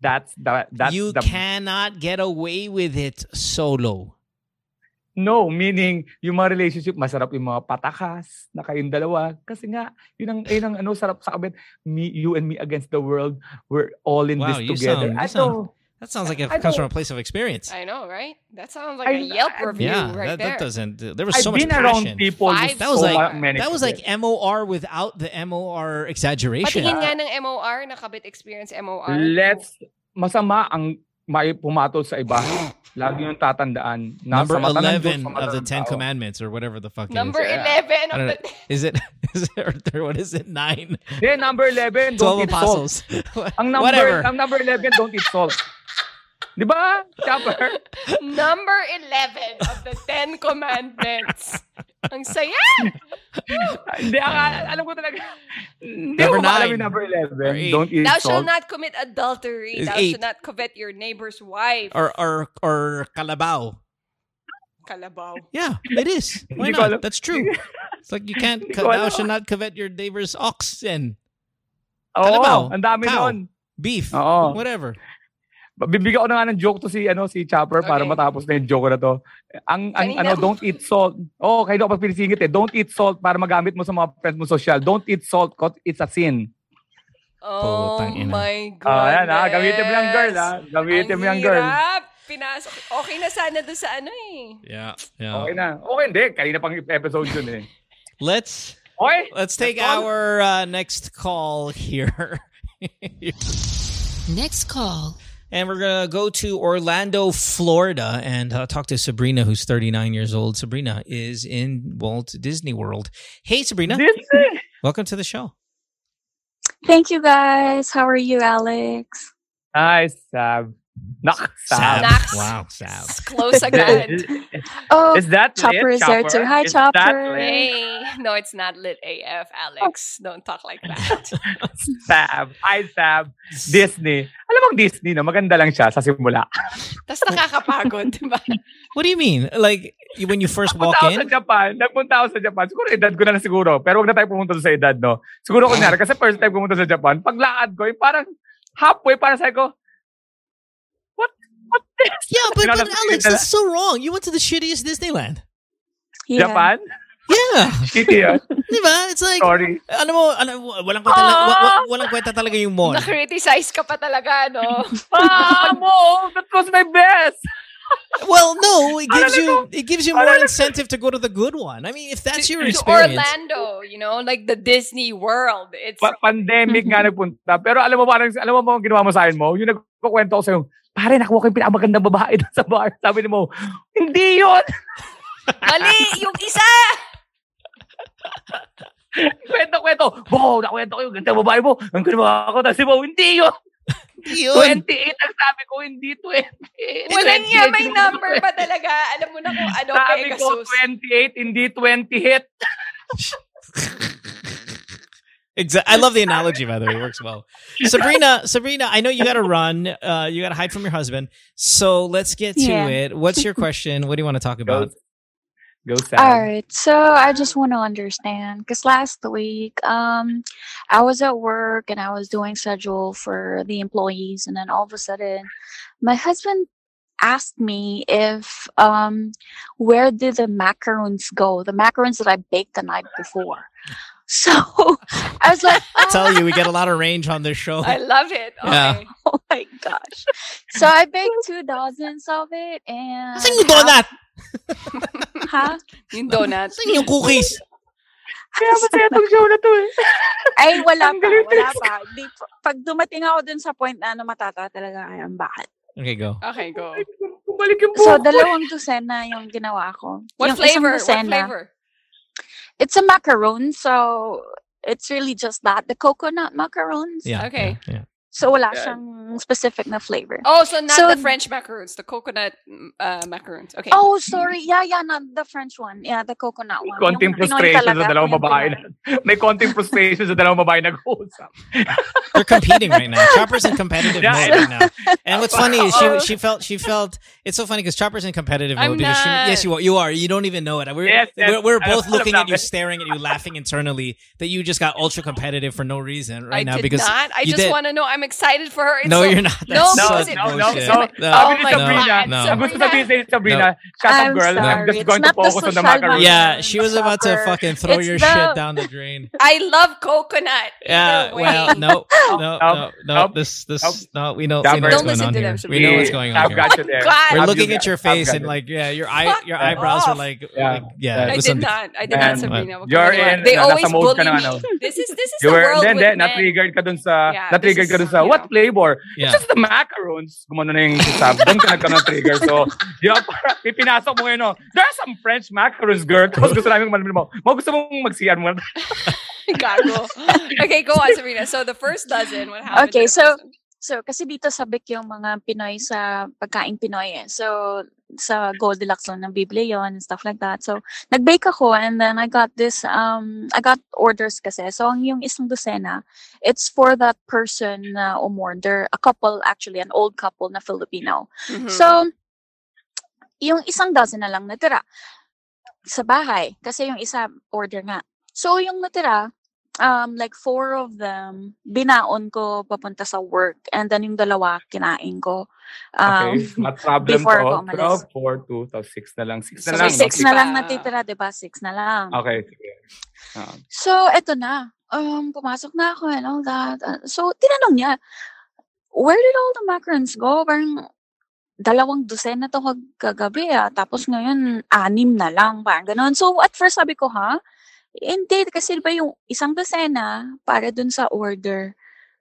[SPEAKER 3] That's the that's
[SPEAKER 1] you
[SPEAKER 3] the
[SPEAKER 1] cannot get away with it solo.
[SPEAKER 3] No meaning yung mga relationship masarap yung mga patakas na kayong dalawa kasi nga yun ang yun ang ano sarap sa kabet me you and me against the world we're all in
[SPEAKER 1] Wow,
[SPEAKER 3] this together.
[SPEAKER 1] sound- you
[SPEAKER 3] I
[SPEAKER 1] sound-
[SPEAKER 3] know.
[SPEAKER 1] That sounds like it comes from a place of experience.
[SPEAKER 2] I know, right? That sounds like a
[SPEAKER 3] I-
[SPEAKER 2] Yelp
[SPEAKER 3] I-
[SPEAKER 2] review
[SPEAKER 1] yeah,
[SPEAKER 2] right
[SPEAKER 1] that,
[SPEAKER 2] there.
[SPEAKER 1] that doesn't. There was
[SPEAKER 3] I've
[SPEAKER 1] so much
[SPEAKER 3] been around
[SPEAKER 1] passion.
[SPEAKER 3] people
[SPEAKER 2] Five
[SPEAKER 1] That was
[SPEAKER 3] so
[SPEAKER 1] like
[SPEAKER 3] many
[SPEAKER 1] that was like. MOR without the MOR exaggeration.
[SPEAKER 2] Patingin nga ng MOR, nakabit experience MOR.
[SPEAKER 3] Let's masama ang may pumatol sa iba. Lagi yung tatandaan. Nasa
[SPEAKER 1] Number
[SPEAKER 3] mata ng Diyos,
[SPEAKER 1] eleven of the Ten
[SPEAKER 3] tao.
[SPEAKER 1] Commandments, or whatever the fuck.
[SPEAKER 2] Number
[SPEAKER 1] it is.
[SPEAKER 3] Yeah.
[SPEAKER 2] 11
[SPEAKER 1] I
[SPEAKER 2] of the...
[SPEAKER 1] Is it? Is it? Or what is it? Nine.
[SPEAKER 3] Yeah, number 11,
[SPEAKER 1] Twelve
[SPEAKER 3] don't eat salt.
[SPEAKER 1] apostles.
[SPEAKER 3] Ang number,
[SPEAKER 1] Whatever.
[SPEAKER 3] ang number 11, don't eat salt. Di ba? Chopper?
[SPEAKER 2] Number 11 of the Ten Commandments. Ang saya!
[SPEAKER 3] Hindi, aka- alam ko talaga. Hindi
[SPEAKER 1] Number
[SPEAKER 3] ko alam
[SPEAKER 1] nine.
[SPEAKER 3] yung number 11. Don't eat
[SPEAKER 2] Thou shalt
[SPEAKER 3] salt.
[SPEAKER 2] not commit adultery. Thou
[SPEAKER 1] eight.
[SPEAKER 2] shalt not covet your neighbor's wife.
[SPEAKER 1] or or or kalabaw.
[SPEAKER 2] Kalabaw.
[SPEAKER 1] Yeah, it is. Why not? That's true. It's like you can't.
[SPEAKER 3] Hindi
[SPEAKER 1] Thou
[SPEAKER 3] alam.
[SPEAKER 1] should not covet your neighbor's oxen,
[SPEAKER 3] Oo,
[SPEAKER 1] Kalabaw.
[SPEAKER 3] ang dami
[SPEAKER 1] Cow.
[SPEAKER 3] nun.
[SPEAKER 1] beef,
[SPEAKER 3] Oo.
[SPEAKER 1] whatever.
[SPEAKER 3] Bibigyan ko na nga ng joke to si ano si Chopper para
[SPEAKER 2] Okay.
[SPEAKER 3] matapos na yung joke na to. Ang, ang
[SPEAKER 2] Kanina
[SPEAKER 3] ano, don't eat salt. Oh, kayo daw pag pinisingit eh. Don't eat salt para magamit mo sa mga friends mo social. Don't eat salt cause it's a sin.
[SPEAKER 2] Oh my God.
[SPEAKER 3] Ah, yan ha. Gamitin mo yung girl ha. Gamitin mo yung girl.
[SPEAKER 2] Hirap. Pinasok. Okay na sana doon sa ano eh.
[SPEAKER 1] Yeah,
[SPEAKER 3] Okay na. Okay, hindi. Kanina pang episode yun eh.
[SPEAKER 1] Let's
[SPEAKER 3] Okay?
[SPEAKER 1] let's take
[SPEAKER 3] That's
[SPEAKER 1] our uh, next call here.
[SPEAKER 6] Next call.
[SPEAKER 1] And we're going to go to Orlando, Florida, and uh, talk to Sabrina, who's 39 years old. Sabrina is in Walt Disney World. Hey, Sabrina.
[SPEAKER 3] Disney.
[SPEAKER 1] Welcome to the show.
[SPEAKER 7] Thank you guys. How are you, Alex?
[SPEAKER 3] Hi, Sab. Nak,
[SPEAKER 1] Sab.
[SPEAKER 3] Sab.
[SPEAKER 2] Nax.
[SPEAKER 1] Wow, Sab.
[SPEAKER 2] Close agad.
[SPEAKER 3] Is,
[SPEAKER 6] Oh,
[SPEAKER 3] is that
[SPEAKER 6] Chopper
[SPEAKER 3] lit?
[SPEAKER 6] is there too. Hi,
[SPEAKER 3] Is
[SPEAKER 6] Chopper.
[SPEAKER 2] Hey, no, it's not lit AF, Alex. Oh. Don't talk like that.
[SPEAKER 3] Sab. Hi, Sab. Disney. Alam mo, Disney, no? Maganda lang siya sa simula.
[SPEAKER 2] Tapos nakakapagod, di ba?
[SPEAKER 1] What do you mean? Like when you first walk
[SPEAKER 3] Nagpunta ako sa
[SPEAKER 1] in?
[SPEAKER 3] Japan. Nagpunta ako sa Japan. Siguro edad ko na lang siguro. Pero huwag na tayo pumunta doon sa edad, no? Siguro kunyari, mm. kasi first time pumunta sa Japan, paglakad ko, yung parang halfway, parang sabi ko, what? What this?
[SPEAKER 1] Yeah, but, but Alex, that's so wrong. You went to the shittiest Disneyland.
[SPEAKER 6] yeah.
[SPEAKER 3] Japan?
[SPEAKER 1] Yeah.
[SPEAKER 3] Shitty.
[SPEAKER 1] Di ba? It's like,
[SPEAKER 3] Sorry.
[SPEAKER 1] ano mo, ano, walang kwenta, la- wa- wa- walang kwenta talaga yung mall.
[SPEAKER 2] Na-criticize ka pa talaga, no?
[SPEAKER 3] ah, mo! That was my best!
[SPEAKER 1] Well, no, it gives you it gives you more incentive to go to the good one. I mean, if that's
[SPEAKER 2] to,
[SPEAKER 1] your
[SPEAKER 2] to
[SPEAKER 1] experience.
[SPEAKER 2] Orlando, you know, like the Disney World. It's
[SPEAKER 3] Pa- pandemic nga nagpunta. Pero alam mo parang, alam mo ba ang ginawa mo sa akin mo? Yung nagkukwento ko sa'yo, pare, nakuha ko yung pinakamagandang babae doon sa bar. Sabi ni mo, hindi yun!
[SPEAKER 2] mali yung isa.
[SPEAKER 3] kwento, kwento. Wow, nakwento ko yung gandang babae mo. Ang ginawa ko. Tapos si Mo, hindi yun.
[SPEAKER 1] Yun.
[SPEAKER 3] 28 ang sabi ko, hindi 20.
[SPEAKER 2] Wala niya, may
[SPEAKER 3] 28
[SPEAKER 2] number pa talaga. Alam mo na kung ano,
[SPEAKER 3] Sabi ko,
[SPEAKER 2] Pegasus.
[SPEAKER 3] 28, hindi 20 hit.
[SPEAKER 1] Exa- I love the analogy, by the way. It works well. Sabrina, Sabrina, I know you got to run. Uh, you got to hide from your husband. So let's get to
[SPEAKER 6] Yeah.
[SPEAKER 1] it. What's your question? What do you want to talk about?
[SPEAKER 3] go Sam.
[SPEAKER 6] All right, so I just want to understand because last week, um, I was at work and I was doing schedule for the employees, and then all of a sudden, my husband asked me if um, where did the macarons go? The macarons that I baked the night before. So I was like,
[SPEAKER 1] I tell
[SPEAKER 6] "Oh,
[SPEAKER 1] you, we get a lot of range on this show.
[SPEAKER 2] I love it.
[SPEAKER 1] Yeah.
[SPEAKER 2] Okay.
[SPEAKER 6] oh my gosh! So I baked two dozens of it, and
[SPEAKER 1] Saan yung donut?
[SPEAKER 6] Huh?
[SPEAKER 2] Yung donut.
[SPEAKER 1] Saan yung cookies?
[SPEAKER 3] Kaya masaya itong show na to eh.
[SPEAKER 6] Ay, wala pa, wala pa. Di, pag dumating ako dun sa point na ano, matatawa talaga kayo, bakit?
[SPEAKER 1] Okay, go.
[SPEAKER 2] Okay, go.
[SPEAKER 3] Bumalik yung
[SPEAKER 6] So,
[SPEAKER 3] buhok ko.
[SPEAKER 6] dalawang dosena yung ginawa ko.
[SPEAKER 2] What
[SPEAKER 6] yung
[SPEAKER 2] flavor? What flavor?
[SPEAKER 6] It's a macaron, so it's really just that. The coconut macarons.
[SPEAKER 1] Yeah.
[SPEAKER 2] Okay.
[SPEAKER 1] Yeah. yeah.
[SPEAKER 6] So, wala
[SPEAKER 3] Yeah.
[SPEAKER 6] siyang specific na flavor.
[SPEAKER 2] Oh, so not
[SPEAKER 6] So-
[SPEAKER 2] the French macaroons, the coconut uh, macaroons. Okay.
[SPEAKER 6] Oh, sorry. Yeah, yeah, not the French one. Yeah, the coconut one.
[SPEAKER 3] Konting
[SPEAKER 6] Yung Pinoy
[SPEAKER 3] frustration sa
[SPEAKER 6] talaga,
[SPEAKER 3] dalawang babae. Na- May konting frustration sa dalawang babae nag-uusap.
[SPEAKER 1] They're competing right now. Chopper's in competitive
[SPEAKER 3] Yeah,
[SPEAKER 1] mode right now. And what's funny is she she felt she felt it's so funny because Chopper's in competitive
[SPEAKER 2] I'm
[SPEAKER 1] mode because she, yes you are you are you don't even know it. We're
[SPEAKER 3] Yes, yes.
[SPEAKER 1] we're, we're both looking at you, staring at you, laughing internally that you just got ultra competitive for no reason right
[SPEAKER 2] I
[SPEAKER 1] now
[SPEAKER 2] did
[SPEAKER 1] because
[SPEAKER 2] not. I just want to know. I'm excited for her. It's
[SPEAKER 1] no,
[SPEAKER 2] so-
[SPEAKER 1] you're not.
[SPEAKER 2] No,
[SPEAKER 1] That's
[SPEAKER 3] No,
[SPEAKER 2] because
[SPEAKER 1] such
[SPEAKER 2] it-
[SPEAKER 3] no, no,
[SPEAKER 1] bullshit.
[SPEAKER 3] no.
[SPEAKER 1] No,
[SPEAKER 3] Sabi uh, ni oh
[SPEAKER 2] my
[SPEAKER 3] Sabrina,
[SPEAKER 2] God,
[SPEAKER 1] no.
[SPEAKER 3] ang gusto sabihin sa Sabrina, shut up
[SPEAKER 6] I'm
[SPEAKER 3] girl, I'm
[SPEAKER 6] sorry.
[SPEAKER 3] just
[SPEAKER 6] It's
[SPEAKER 3] going to
[SPEAKER 6] not the
[SPEAKER 3] focus on the
[SPEAKER 6] social
[SPEAKER 3] macaroni.
[SPEAKER 1] Yeah,
[SPEAKER 6] Chopper.
[SPEAKER 1] she was about to
[SPEAKER 6] Chopper.
[SPEAKER 1] fucking throw
[SPEAKER 6] It's
[SPEAKER 1] your
[SPEAKER 6] the-
[SPEAKER 1] shit down the drain.
[SPEAKER 2] I love coconut.
[SPEAKER 1] Yeah,
[SPEAKER 2] Either way.
[SPEAKER 1] well, no, no, no, no.
[SPEAKER 3] nope,
[SPEAKER 1] This, this,
[SPEAKER 3] nope.
[SPEAKER 1] no. We know, we
[SPEAKER 3] Chopper.
[SPEAKER 1] know what's
[SPEAKER 2] Don't
[SPEAKER 1] going
[SPEAKER 2] listen
[SPEAKER 1] on
[SPEAKER 2] to
[SPEAKER 1] here.
[SPEAKER 2] them,
[SPEAKER 1] We know what's
[SPEAKER 3] Yeah,
[SPEAKER 1] going on
[SPEAKER 3] I've
[SPEAKER 1] here.
[SPEAKER 3] got you there.
[SPEAKER 2] Oh God.
[SPEAKER 1] We're
[SPEAKER 3] I've
[SPEAKER 1] looking
[SPEAKER 3] got
[SPEAKER 1] at your
[SPEAKER 3] you. I've
[SPEAKER 1] face
[SPEAKER 3] got
[SPEAKER 1] and
[SPEAKER 3] you.
[SPEAKER 1] like, yeah, your eye,
[SPEAKER 2] Fuck
[SPEAKER 1] your eyebrows
[SPEAKER 2] off.
[SPEAKER 1] were like,
[SPEAKER 3] Yeah,
[SPEAKER 1] like yeah.
[SPEAKER 3] yeah.
[SPEAKER 2] I
[SPEAKER 1] listen,
[SPEAKER 2] did not. I did
[SPEAKER 3] Man,
[SPEAKER 2] not, Sabrina. Wag ka
[SPEAKER 3] You're
[SPEAKER 2] maniwala.
[SPEAKER 3] in,
[SPEAKER 2] They
[SPEAKER 3] nasa
[SPEAKER 2] always
[SPEAKER 3] mode ka
[SPEAKER 2] bully
[SPEAKER 3] na,
[SPEAKER 2] me.
[SPEAKER 3] ano.
[SPEAKER 2] This is this is
[SPEAKER 3] You
[SPEAKER 2] the
[SPEAKER 3] were,
[SPEAKER 2] world
[SPEAKER 3] then,
[SPEAKER 2] with
[SPEAKER 3] then,
[SPEAKER 2] men.
[SPEAKER 3] na-triggered ka dun sa,
[SPEAKER 2] Yeah,
[SPEAKER 3] na-triggered
[SPEAKER 2] this
[SPEAKER 3] ka dun
[SPEAKER 2] is,
[SPEAKER 3] sa,
[SPEAKER 2] you
[SPEAKER 3] what flavor?
[SPEAKER 1] Yeah.
[SPEAKER 3] It's just the macarons. Gumano na yung sab. Doon ka nagkaroon ng trigger. So, di ba, parang ipinasok mo ngayon, no? Oh. There are some French macarons, girl. Tapos gusto namin kumalim mo. Mo gusto mong mag-CR mo.
[SPEAKER 2] Gago. okay, go on, Sabrina. So the first dozen, what happened?
[SPEAKER 6] Okay, so-
[SPEAKER 2] first one?
[SPEAKER 6] So, kasi dito sabik yung mga Pinoy sa pagkain Pinoy eh. So, sa Goldilocks lang ng Biblia yun and stuff like that. So, nag-bake ako and then I got this, um, I got orders kasi. So, ang yung isang dosena, it's for that person na umorder. A couple actually, an old couple na Filipino.
[SPEAKER 2] Mhm.
[SPEAKER 6] So, yung isang dozen na lang natira sa bahay. Kasi yung isa order nga. So, yung natira, um, like four of them, binaon ko papunta sa work. And then yung dalawa, kinain ko. Um,
[SPEAKER 3] Okay, not problem
[SPEAKER 6] before umalis.
[SPEAKER 3] 12, 4, 2, tapos 6 na lang. 6 na
[SPEAKER 2] So,
[SPEAKER 3] lang.
[SPEAKER 2] may
[SPEAKER 3] no?
[SPEAKER 6] six na lang natitira, di ba? Six na lang.
[SPEAKER 3] Okay, sige. Ah.
[SPEAKER 6] So, eto na. Um, pumasok na ako and all that. Uh, so, tinanong niya, where did all the macarons go? Parang, dalawang dosen na to kag- kagabi ah. Tapos ngayon, anim na lang. Parang ganun. So, at first sabi ko, ha? Hindi, kasi ba yung isang dosena para dun sa order.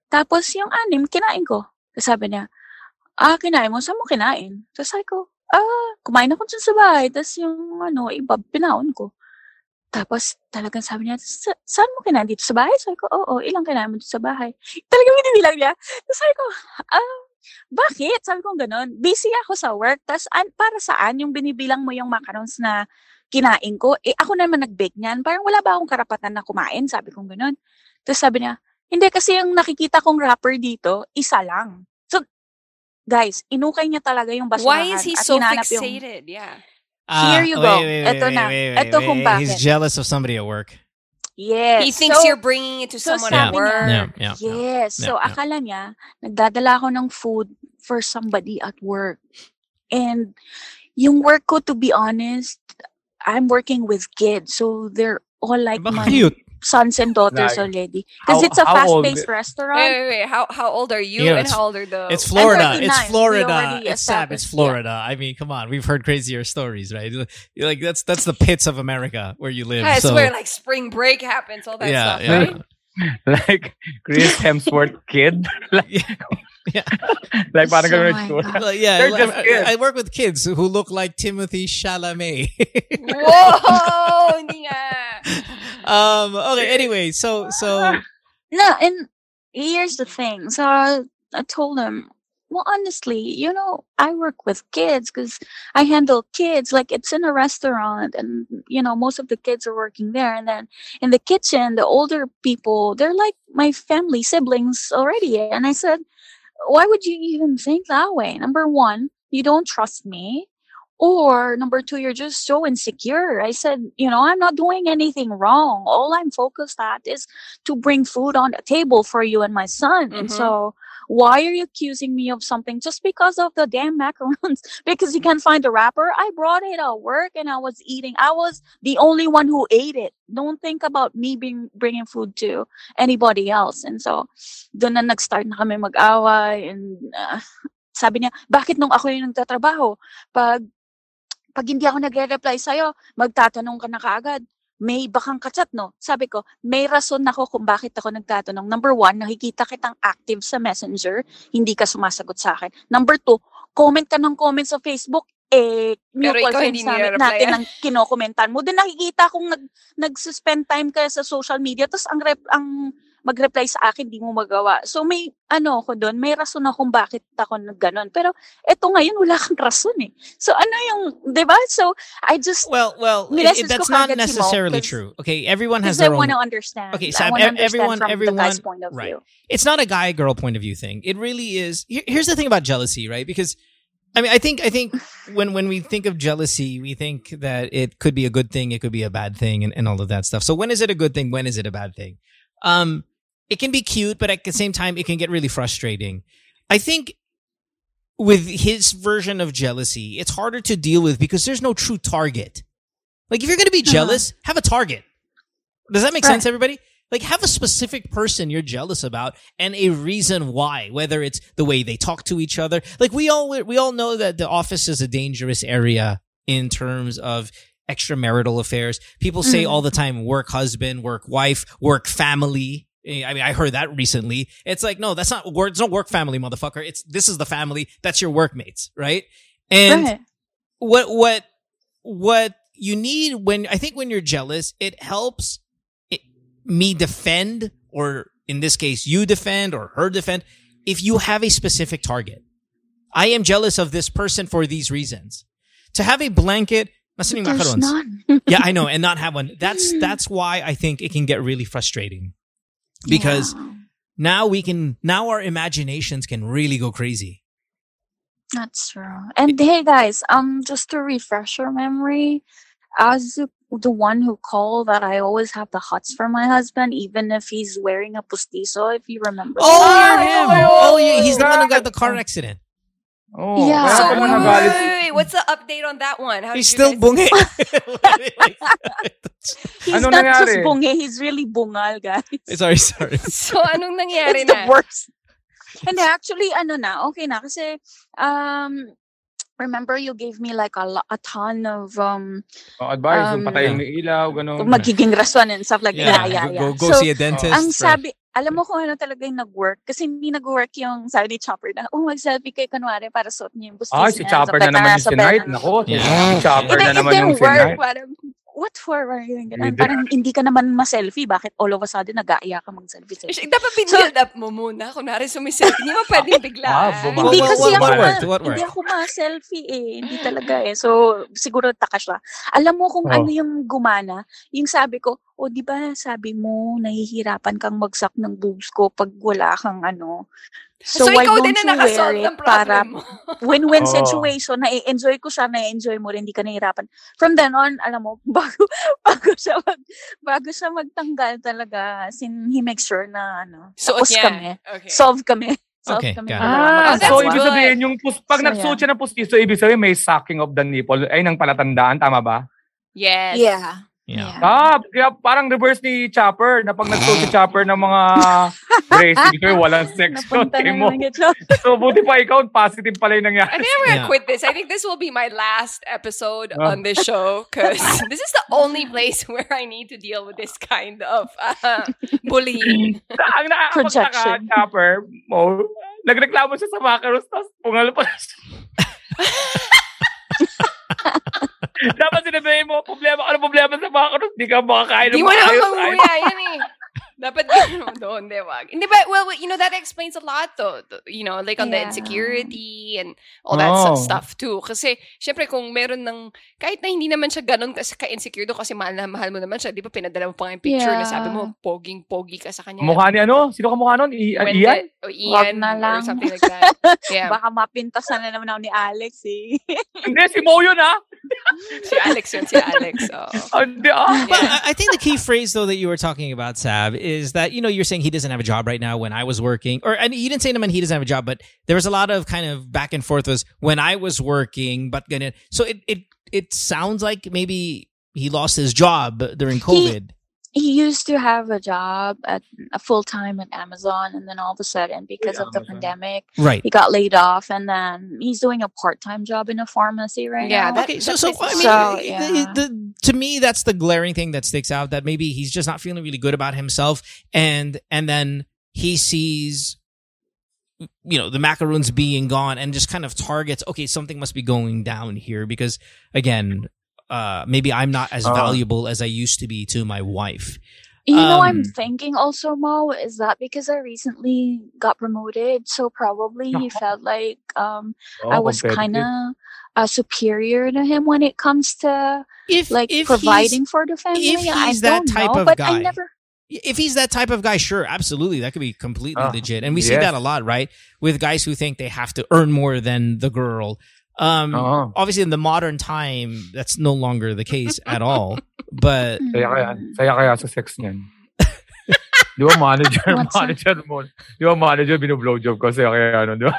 [SPEAKER 6] Tapos yung anim, kinain ko. Sabi niya, ah, kinain mo? Saan mo kinain? Tapos sabi ko, ah, kumain ako dyan sa bahay. Tapos yung ano, iba, pinaon ko. Tapos talagang sabi niya, "Sa- saan mo kinain dito sa bahay? Sabi ko, oo, ilang kinain mo dito sa bahay? Talagang binibilang niya. Tapos sabi ko, ah, bakit? Sabi ko ganun. Busy ako sa work. Tapos an, para saan yung binibilang mo yung macarons na kinain ko? Eh ako naman nag-bake niyan. Parang wala ba akong karapatan na kumain? Sabi ko ganun. Tapos sabi niya, hindi kasi yung nakikita kong wrapper dito, isa lang. So, guys, inukay niya talaga yung basurahan.
[SPEAKER 2] Why is he
[SPEAKER 6] at
[SPEAKER 2] so
[SPEAKER 6] hinanap yung-
[SPEAKER 2] fixated? Yeah.
[SPEAKER 6] Here you
[SPEAKER 1] Ah,
[SPEAKER 6] go.
[SPEAKER 1] wait, wait,
[SPEAKER 6] Eto
[SPEAKER 1] wait,
[SPEAKER 6] na.
[SPEAKER 1] wait, wait,
[SPEAKER 6] Eto
[SPEAKER 1] wait,
[SPEAKER 6] kung
[SPEAKER 1] wait. He's
[SPEAKER 6] bakit.
[SPEAKER 1] jealous of somebody at work.
[SPEAKER 6] Yes.
[SPEAKER 2] He thinks
[SPEAKER 6] So,
[SPEAKER 2] you're bringing it to
[SPEAKER 6] so
[SPEAKER 2] someone at work.
[SPEAKER 1] Yeah, yeah.
[SPEAKER 6] Yes. So,
[SPEAKER 1] Yeah, yeah.
[SPEAKER 6] akala niya, nagdadala ako ng food for somebody at work. And yung work ko, to be honest, I'm working with kids. So, they're all like my
[SPEAKER 1] cute.
[SPEAKER 6] sons and daughters
[SPEAKER 3] Like,
[SPEAKER 6] already. Because it's a fast-paced restaurant.
[SPEAKER 2] Wait, wait, wait. How how old are you
[SPEAKER 1] Yeah,
[SPEAKER 2] and
[SPEAKER 1] it's-
[SPEAKER 2] how old are the
[SPEAKER 1] It's Florida. It's Florida. It's Sam. It's
[SPEAKER 6] established, yeah.
[SPEAKER 1] Florida. I mean, come on. We've heard crazier stories, right? Like that's that's the pits of America where you live.
[SPEAKER 2] That's
[SPEAKER 1] so
[SPEAKER 2] where like spring break happens, all that
[SPEAKER 1] yeah,
[SPEAKER 2] stuff,
[SPEAKER 1] yeah.
[SPEAKER 2] right?
[SPEAKER 3] like Chris Hemsworth kid. like,
[SPEAKER 1] Yeah.
[SPEAKER 3] like parang
[SPEAKER 6] Oh
[SPEAKER 3] ganun
[SPEAKER 6] my
[SPEAKER 3] yung itsura.
[SPEAKER 1] Well, yeah,
[SPEAKER 3] They're
[SPEAKER 1] I-
[SPEAKER 3] just
[SPEAKER 1] I. I work with kids who look like Timothée Chalamet.
[SPEAKER 2] Whoa, hindi nga.
[SPEAKER 1] um. Okay. Anyway, so so
[SPEAKER 6] No, and here's the thing. So I, I told him, well, honestly, you know, I work with kids because I handle kids. Like it's in a restaurant, and you know, most of the kids are working there. And then in the kitchen, the older people, they're like my family siblings already. And I said, why would you even think that way? Number one, you don't trust me. Or number two, you're just so insecure. I said, you know, I'm not doing anything wrong. All I'm focused at is to bring food on the table for you and my son. And
[SPEAKER 2] Mhm.
[SPEAKER 6] so why are you accusing me of something just because of the damn macarons? because you can't find a wrapper? I brought it at work and I was eating. I was the only one who ate it. Don't think about me being bringing food to anybody else. And so doon na nag-start na kami mag-away and uh, sabi niya, bakit nung ako yung nagtatrabaho? Pag pag hindi ako nagre-reply sa'yo, magtatanong ka na kaagad. May bakang kachat, no? Sabi ko, may rason ako kung bakit ako nagtatanong. Number one, nakikita kitang active sa messenger, hindi ka sumasagot sa akin. Number two, comment ka ng comment sa Facebook, eh,
[SPEAKER 2] Pero
[SPEAKER 6] mutual
[SPEAKER 2] ikaw
[SPEAKER 6] friends namin, natin ang kinokomentan mo. Then nakikita kong nag, nag-suspend time ka sa social media, tapos ang, rep, ang mag-reply sa akin, di mo magawa. So may, ano ako doon, may rason ako bakit ako nagganon. Pero eto ngayon, wala kang rason eh. So ano yung, di ba? So I just,
[SPEAKER 1] well, well, it- it- that's not
[SPEAKER 6] kagad si Mo,
[SPEAKER 1] necessarily true. Okay, everyone has
[SPEAKER 6] because I
[SPEAKER 1] their
[SPEAKER 6] want
[SPEAKER 1] own.
[SPEAKER 6] to understand.
[SPEAKER 1] Okay,
[SPEAKER 6] I
[SPEAKER 1] Sam,
[SPEAKER 6] wanna
[SPEAKER 1] ev-
[SPEAKER 6] understand
[SPEAKER 1] everyone-
[SPEAKER 6] from the
[SPEAKER 1] everyone-
[SPEAKER 6] guy's point of
[SPEAKER 1] right.
[SPEAKER 6] view.
[SPEAKER 1] It's not a guy girl point of view thing. It really is. Here's the thing about jealousy, right? Because I mean, I think I think when when we think of jealousy, we think that it could be a good thing, it could be a bad thing, and, and all of that stuff. So when is it a good thing? When is it a bad thing? Um, it can be cute, but at the same time, it can get really frustrating. I think with his version of jealousy, it's harder to deal with because there's no true target. Like if you're going to be
[SPEAKER 6] Uh-huh.
[SPEAKER 1] jealous, have a target. Does that make
[SPEAKER 6] Right.
[SPEAKER 1] sense, everybody? Like have a specific person you're jealous about and a reason why. Whether it's the way they talk to each other. Like we all we all know that the office is a dangerous area in terms of extramarital affairs. People say
[SPEAKER 6] Mhm.
[SPEAKER 1] all the time work husband, work wife, work family. Eh, I mean, I heard that recently. It's like, no, that's not work. It's not work family, motherfucker. It's this is the family. That's your workmates, right? And
[SPEAKER 6] Right.
[SPEAKER 1] what what what you need when I think when you're jealous, it helps it, me defend, or in this case, you defend or her defend. If you have a specific target, I am jealous of this person for these reasons. To have a blanket,
[SPEAKER 6] There's none.
[SPEAKER 1] yeah, I know, and not have one. That's that's why I think it can get really frustrating because
[SPEAKER 6] Yeah,
[SPEAKER 1] now we can now our imaginations can really go crazy.
[SPEAKER 6] that's true. And hey guys, um just to refresh your memory, as the, the one who called that I always have the hots for my husband, even if he's wearing a pustiso, if you remember.
[SPEAKER 1] Oh,
[SPEAKER 6] that.
[SPEAKER 1] you're him.
[SPEAKER 3] Oh,
[SPEAKER 1] Oh, yeah, he's the one who got the car accident.
[SPEAKER 3] Oh,
[SPEAKER 6] Yeah.
[SPEAKER 2] So wait, wait, wait, wait, what's the update on that one? How
[SPEAKER 1] He's still
[SPEAKER 2] guys-
[SPEAKER 1] bunge.
[SPEAKER 6] He's
[SPEAKER 3] Anong
[SPEAKER 6] not just
[SPEAKER 3] nangyari?
[SPEAKER 6] bunge, he's really bungal, guys.
[SPEAKER 1] sorry, sorry.
[SPEAKER 2] So anong nangyari
[SPEAKER 6] It's the worst. And actually, ano na, okay na. Kasi, um, remember you gave me like a, a ton of um,
[SPEAKER 3] Oh, advice,
[SPEAKER 6] Um,
[SPEAKER 3] patayin ng ilaw, gano'n.
[SPEAKER 6] magiging rason and stuff like. Yeah, yeah,
[SPEAKER 1] Go,
[SPEAKER 6] yeah.
[SPEAKER 1] go, go
[SPEAKER 6] So,
[SPEAKER 1] see a dentist.
[SPEAKER 6] ang sabi, alam mo kung ano talaga yung nag-work? Kasi hindi nag-work yung sabi ni Chopper na, oh, mag-selfie kayo kunwari para suot niyo yung bustis
[SPEAKER 3] Ah, si Chopper na naman yung
[SPEAKER 6] something
[SPEAKER 3] Nako, si
[SPEAKER 1] Yeah.
[SPEAKER 3] Chopper
[SPEAKER 6] It,
[SPEAKER 3] na naman yung
[SPEAKER 6] didn't work.
[SPEAKER 3] sinight.
[SPEAKER 6] Parang, what for? Parang ganun. Parang hindi ka naman ma-selfie. Bakit all of a sudden nag-aaya ka mag-selfie?
[SPEAKER 2] Eh,
[SPEAKER 6] selfie?
[SPEAKER 2] Dapat bin-build up mo muna. Kunwari sumiselfie. Hindi mo pwedeng biglaan.
[SPEAKER 3] Ah.
[SPEAKER 6] Hindi kasi ako ma- Hindi ako ma-selfie eh. Hindi talaga eh. So, siguro taka siya. Alam mo kung
[SPEAKER 3] Oh.
[SPEAKER 6] ano yung gumana? Yung sabi ko, o di ba sabi mo, nahihirapan kang magsak ng boobs ko pag wala kang ano.
[SPEAKER 2] So,
[SPEAKER 6] why
[SPEAKER 2] ikaw
[SPEAKER 6] don't
[SPEAKER 2] din
[SPEAKER 6] you
[SPEAKER 2] na
[SPEAKER 6] wear
[SPEAKER 2] nakasolve
[SPEAKER 6] it
[SPEAKER 2] ng
[SPEAKER 6] para
[SPEAKER 2] problem mo.
[SPEAKER 6] win-win
[SPEAKER 3] Oo.
[SPEAKER 6] situation, na-enjoy ko siya, na-enjoy mo rin, hindi ka nahihirapan. From then on, alam mo, bago, bago siya mag, bago siya magtanggal talaga, sin, he makes sure na, ano,
[SPEAKER 2] Suot
[SPEAKER 6] tapos
[SPEAKER 2] niya.
[SPEAKER 6] kami.
[SPEAKER 2] Okay.
[SPEAKER 6] Solve kami. Solve
[SPEAKER 1] Okay,
[SPEAKER 6] kami.
[SPEAKER 3] Ah,
[SPEAKER 2] Oh,
[SPEAKER 3] so ibig sabihin, yung pus- pag
[SPEAKER 6] So,
[SPEAKER 3] nagsuot
[SPEAKER 6] yeah.
[SPEAKER 3] siya ng pustiso, ibig sabihin may sucking of the nipple. Ay, nang palatandaan, tama ba?
[SPEAKER 2] Yes.
[SPEAKER 6] Yeah.
[SPEAKER 1] Yeah.
[SPEAKER 3] Ah, kaya parang reverse ni Chopper, na pag nagsuot si Chopper ng mga brace, ibig sabihin walang sex Timo.
[SPEAKER 6] naman ito.
[SPEAKER 3] So, buti pa ikaw, positive pala yung
[SPEAKER 2] I
[SPEAKER 3] nangyari.
[SPEAKER 2] think I'm gonna
[SPEAKER 1] Yeah.
[SPEAKER 2] quit this. I think this will be my last episode
[SPEAKER 3] Oh.
[SPEAKER 2] on this show because this is the only place where I need to deal with this kind of uh, bullying.
[SPEAKER 3] Ang nakakapagtaka,
[SPEAKER 6] Projection.
[SPEAKER 3] Chopper, mo, nagreklamo siya sa macaros, tapos pungal pa siya. Dapat sinabihin mo, problema, ano problema sa macaros? Di ka makakain
[SPEAKER 2] Di
[SPEAKER 3] ng
[SPEAKER 2] mo naman
[SPEAKER 3] maayos.
[SPEAKER 2] manguya yan eh. Dapat doon, di ba? Hindi ba, well, you know, that explains a lot though. You know, like on the insecurity and all that
[SPEAKER 3] Oh.
[SPEAKER 2] stuff too. Kasi, syempre, kung meron ng, kahit na hindi naman siya ganun kasi ka-insecure doon kasi mahal na mahal mo naman siya, di ba pinadala mo pa nga yung picture na sabi mo,
[SPEAKER 6] Yeah.
[SPEAKER 2] poging-pogi ka sa kanya.
[SPEAKER 3] Mukha ni ano? Sino ka mukha nun? I-
[SPEAKER 2] When
[SPEAKER 3] Ian?
[SPEAKER 2] the- o Ian
[SPEAKER 6] na
[SPEAKER 2] or
[SPEAKER 6] lang.
[SPEAKER 2] something like that. Yeah.
[SPEAKER 6] Baka mapintasan na naman ako ni Alex eh.
[SPEAKER 3] Hindi, si Mo yun ah.
[SPEAKER 2] si Alex yun, si Alex. Oh.
[SPEAKER 3] Ah, Hindi ah.
[SPEAKER 1] I I think the key phrase though that you were talking about, Sab, is that you know you're saying he doesn't have a job right now. When I was working, or and you didn't say naman he doesn't have a job, but there was a lot of kind of back and forth. Was when I was working, but gonna so it it it sounds like maybe he lost his job during COVID.
[SPEAKER 6] he used to have a job at a full time at Amazon, and then all of a sudden, because of the
[SPEAKER 3] Amazon.
[SPEAKER 6] pandemic,
[SPEAKER 1] right.
[SPEAKER 6] he got laid off, and then he's doing a part time job in a pharmacy right
[SPEAKER 2] Yeah,
[SPEAKER 6] now.
[SPEAKER 2] that-
[SPEAKER 1] Okay, so
[SPEAKER 2] that
[SPEAKER 1] so I mean,
[SPEAKER 6] So,
[SPEAKER 1] the- the, to me that's the glaring thing that sticks out that maybe he's just not feeling really good about himself, and and then he sees, you know, the macaroons being gone, and just kind of targets. Okay, something must be going down here because again, uh, maybe I'm not as
[SPEAKER 3] Uh.
[SPEAKER 1] valuable as I used to be to my wife.
[SPEAKER 6] You know, I'm
[SPEAKER 1] Um,
[SPEAKER 6] thinking also, Mo, is that because I recently got promoted, so probably he felt like um
[SPEAKER 3] Oh,
[SPEAKER 6] I was kind of uh, superior to him when it comes to
[SPEAKER 1] If
[SPEAKER 6] like
[SPEAKER 1] if
[SPEAKER 6] providing
[SPEAKER 1] he's,
[SPEAKER 6] for the family.
[SPEAKER 1] if
[SPEAKER 6] I
[SPEAKER 1] he's that
[SPEAKER 6] don't
[SPEAKER 1] type
[SPEAKER 6] know,
[SPEAKER 1] of
[SPEAKER 6] but
[SPEAKER 1] guy,
[SPEAKER 6] I never.
[SPEAKER 1] if he's that type of guy, sure, absolutely, that could be completely
[SPEAKER 3] Uh,
[SPEAKER 1] legit, and we see that a lot, right? With guys who think they have to earn more than the girl. Um,
[SPEAKER 3] Oo.
[SPEAKER 1] obviously, in the modern time, that's no longer the case at all. But
[SPEAKER 3] Saya kaya, saya kaya sa sex niyan. Di ba manager,
[SPEAKER 6] What's that?
[SPEAKER 3] manager mo. Di ba manager, binoblowjob ko. Saya kaya ano, di ba?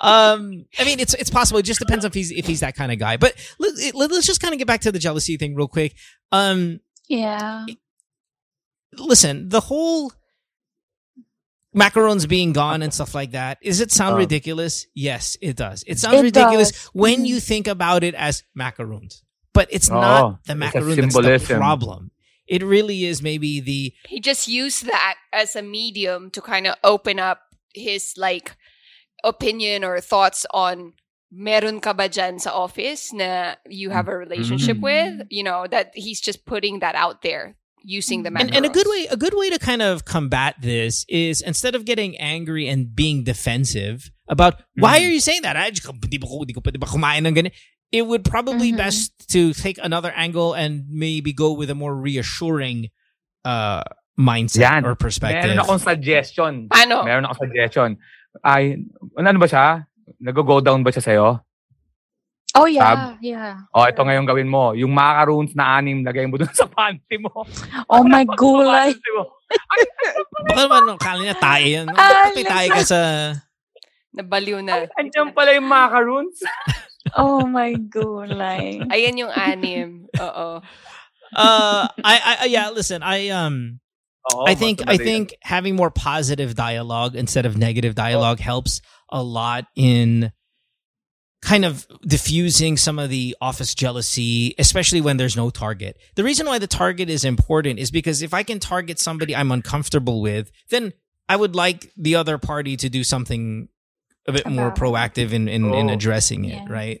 [SPEAKER 1] um, I mean, it's it's possible. It just depends if he's if he's that kind of guy. But let, let, us just kind of get back to the jealousy thing real quick. Um,
[SPEAKER 6] Yeah.
[SPEAKER 1] listen, the whole macarons being gone and stuff like that. Does it sound
[SPEAKER 3] Uh.
[SPEAKER 1] ridiculous? Yes, it does. It sounds
[SPEAKER 6] It
[SPEAKER 1] ridiculous
[SPEAKER 6] does.
[SPEAKER 1] when
[SPEAKER 6] Mhm.
[SPEAKER 1] you think about it as macarons, but it's
[SPEAKER 3] Oh,
[SPEAKER 1] not the
[SPEAKER 3] it's a
[SPEAKER 1] macaroon that's the problem. It really is maybe the
[SPEAKER 2] he just used that as a medium to kind of open up his like opinion or thoughts on meron ka ba dyan sa office na you have a relationship
[SPEAKER 3] Mhm.
[SPEAKER 2] with you know that he's just putting that out there using the
[SPEAKER 1] and, and a good way a good way to kind of combat this is instead of getting angry and being defensive about why
[SPEAKER 3] Mhm.
[SPEAKER 1] are you saying that I just, di ba, ko- di ko pwede ba kumain ng ganyan?" it would probably
[SPEAKER 6] Mhm.
[SPEAKER 1] best to take another angle and maybe go with a more reassuring uh mindset
[SPEAKER 3] Yan.
[SPEAKER 1] or perspective
[SPEAKER 3] Meron akong suggestion.
[SPEAKER 2] Paano?
[SPEAKER 3] Meron akong suggestion. Ay, ano ba siya? Nag-go down ba siya sa'yo?
[SPEAKER 6] Oh yeah, yeah.
[SPEAKER 3] O, ito ngayon gawin mo. Yung macaroons na anim, lagay mo dun sa panty mo.
[SPEAKER 6] Oh my gulay.
[SPEAKER 3] Panty mo.
[SPEAKER 1] baka naman no, kala niya tayo yan
[SPEAKER 6] Ah,
[SPEAKER 1] Bakit tayo ka sa
[SPEAKER 2] Nabaliw na.
[SPEAKER 3] Andiyan pala yung macaroons.
[SPEAKER 6] Oh my gulay.
[SPEAKER 2] Ayan yung anim. Oo.
[SPEAKER 1] uh I, I yeah listen I um
[SPEAKER 3] Oo,
[SPEAKER 1] I think I think having more positive dialogue instead of negative dialogue helps a lot in kind of diffusing some of the office jealousy, especially when there's no target. The reason why the target is important is because if I can target somebody I'm uncomfortable with, then I would like the other party to do something a bit more
[SPEAKER 6] About it.
[SPEAKER 1] proactive in in, in
[SPEAKER 3] Oh.
[SPEAKER 1] addressing it,
[SPEAKER 6] Yeah.
[SPEAKER 1] right?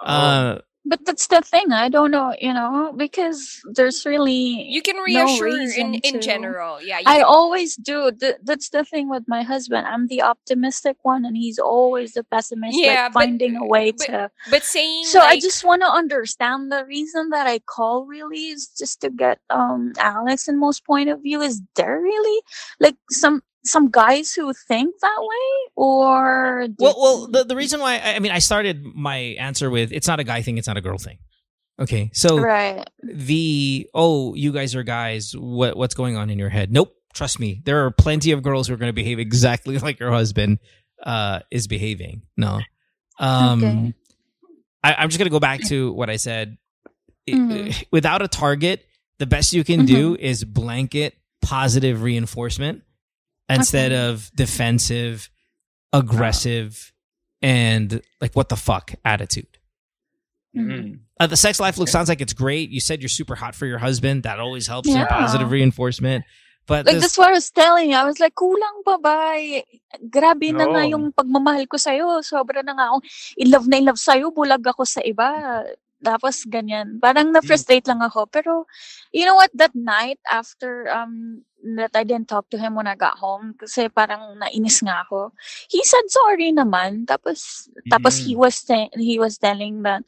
[SPEAKER 3] Oo.
[SPEAKER 1] Uh,
[SPEAKER 6] but that's the thing. I don't know, you know, because there's really
[SPEAKER 2] You can
[SPEAKER 6] no
[SPEAKER 2] reassure
[SPEAKER 6] reason
[SPEAKER 2] in in
[SPEAKER 6] to-
[SPEAKER 2] general. Yeah,
[SPEAKER 6] I
[SPEAKER 2] can-
[SPEAKER 6] always do. Th- that's the thing with my husband. I'm the optimistic one, and he's always the pessimist.
[SPEAKER 2] Yeah,
[SPEAKER 6] like
[SPEAKER 2] but-
[SPEAKER 6] finding a way
[SPEAKER 2] but-
[SPEAKER 6] to.
[SPEAKER 2] but saying
[SPEAKER 6] So I just want to understand the reason that I call. Really, is just to get um Alex and most point of view. Is there really like some some guys who think that way, or
[SPEAKER 1] Well, well, the, the reason why I, I mean I started my answer with it's not a guy thing, it's not a girl thing. Okay, so
[SPEAKER 6] right?
[SPEAKER 1] the oh you guys are guys, what what's going on in your head? Nope, trust me, there are plenty of girls who are going to behave exactly like your husband uh, is behaving. No, um,
[SPEAKER 6] Okay.
[SPEAKER 1] I, I'm just going to go back to what I said. It-
[SPEAKER 6] Mhm.
[SPEAKER 1] without a target, the best you can do is blanket positive reinforcement instead
[SPEAKER 6] Okay.
[SPEAKER 1] of defensive, aggressive, and like what the fuck attitude.
[SPEAKER 3] Mm.
[SPEAKER 1] Uh, the sex life looks sounds like it's great. You said you're super hot for your husband. That always helps in
[SPEAKER 6] Yeah.
[SPEAKER 1] positive reinforcement. But
[SPEAKER 6] Like
[SPEAKER 1] this,
[SPEAKER 6] that's what I was telling you. I was like, kulang pa ba? Grabe na nga
[SPEAKER 3] Oo.
[SPEAKER 6] yung pagmamahal ko sa'yo. Sobra na nga akong in love na in love sa'yo. Bulag ako sa iba. Tapos ganyan. Parang na-frustrate lang ako. Pero, you know what? That night after um that I didn't talk to him when I got home kasi parang nainis nga ako. He said sorry naman. Tapos, tapos he
[SPEAKER 3] Mm.
[SPEAKER 6] was te- he was telling that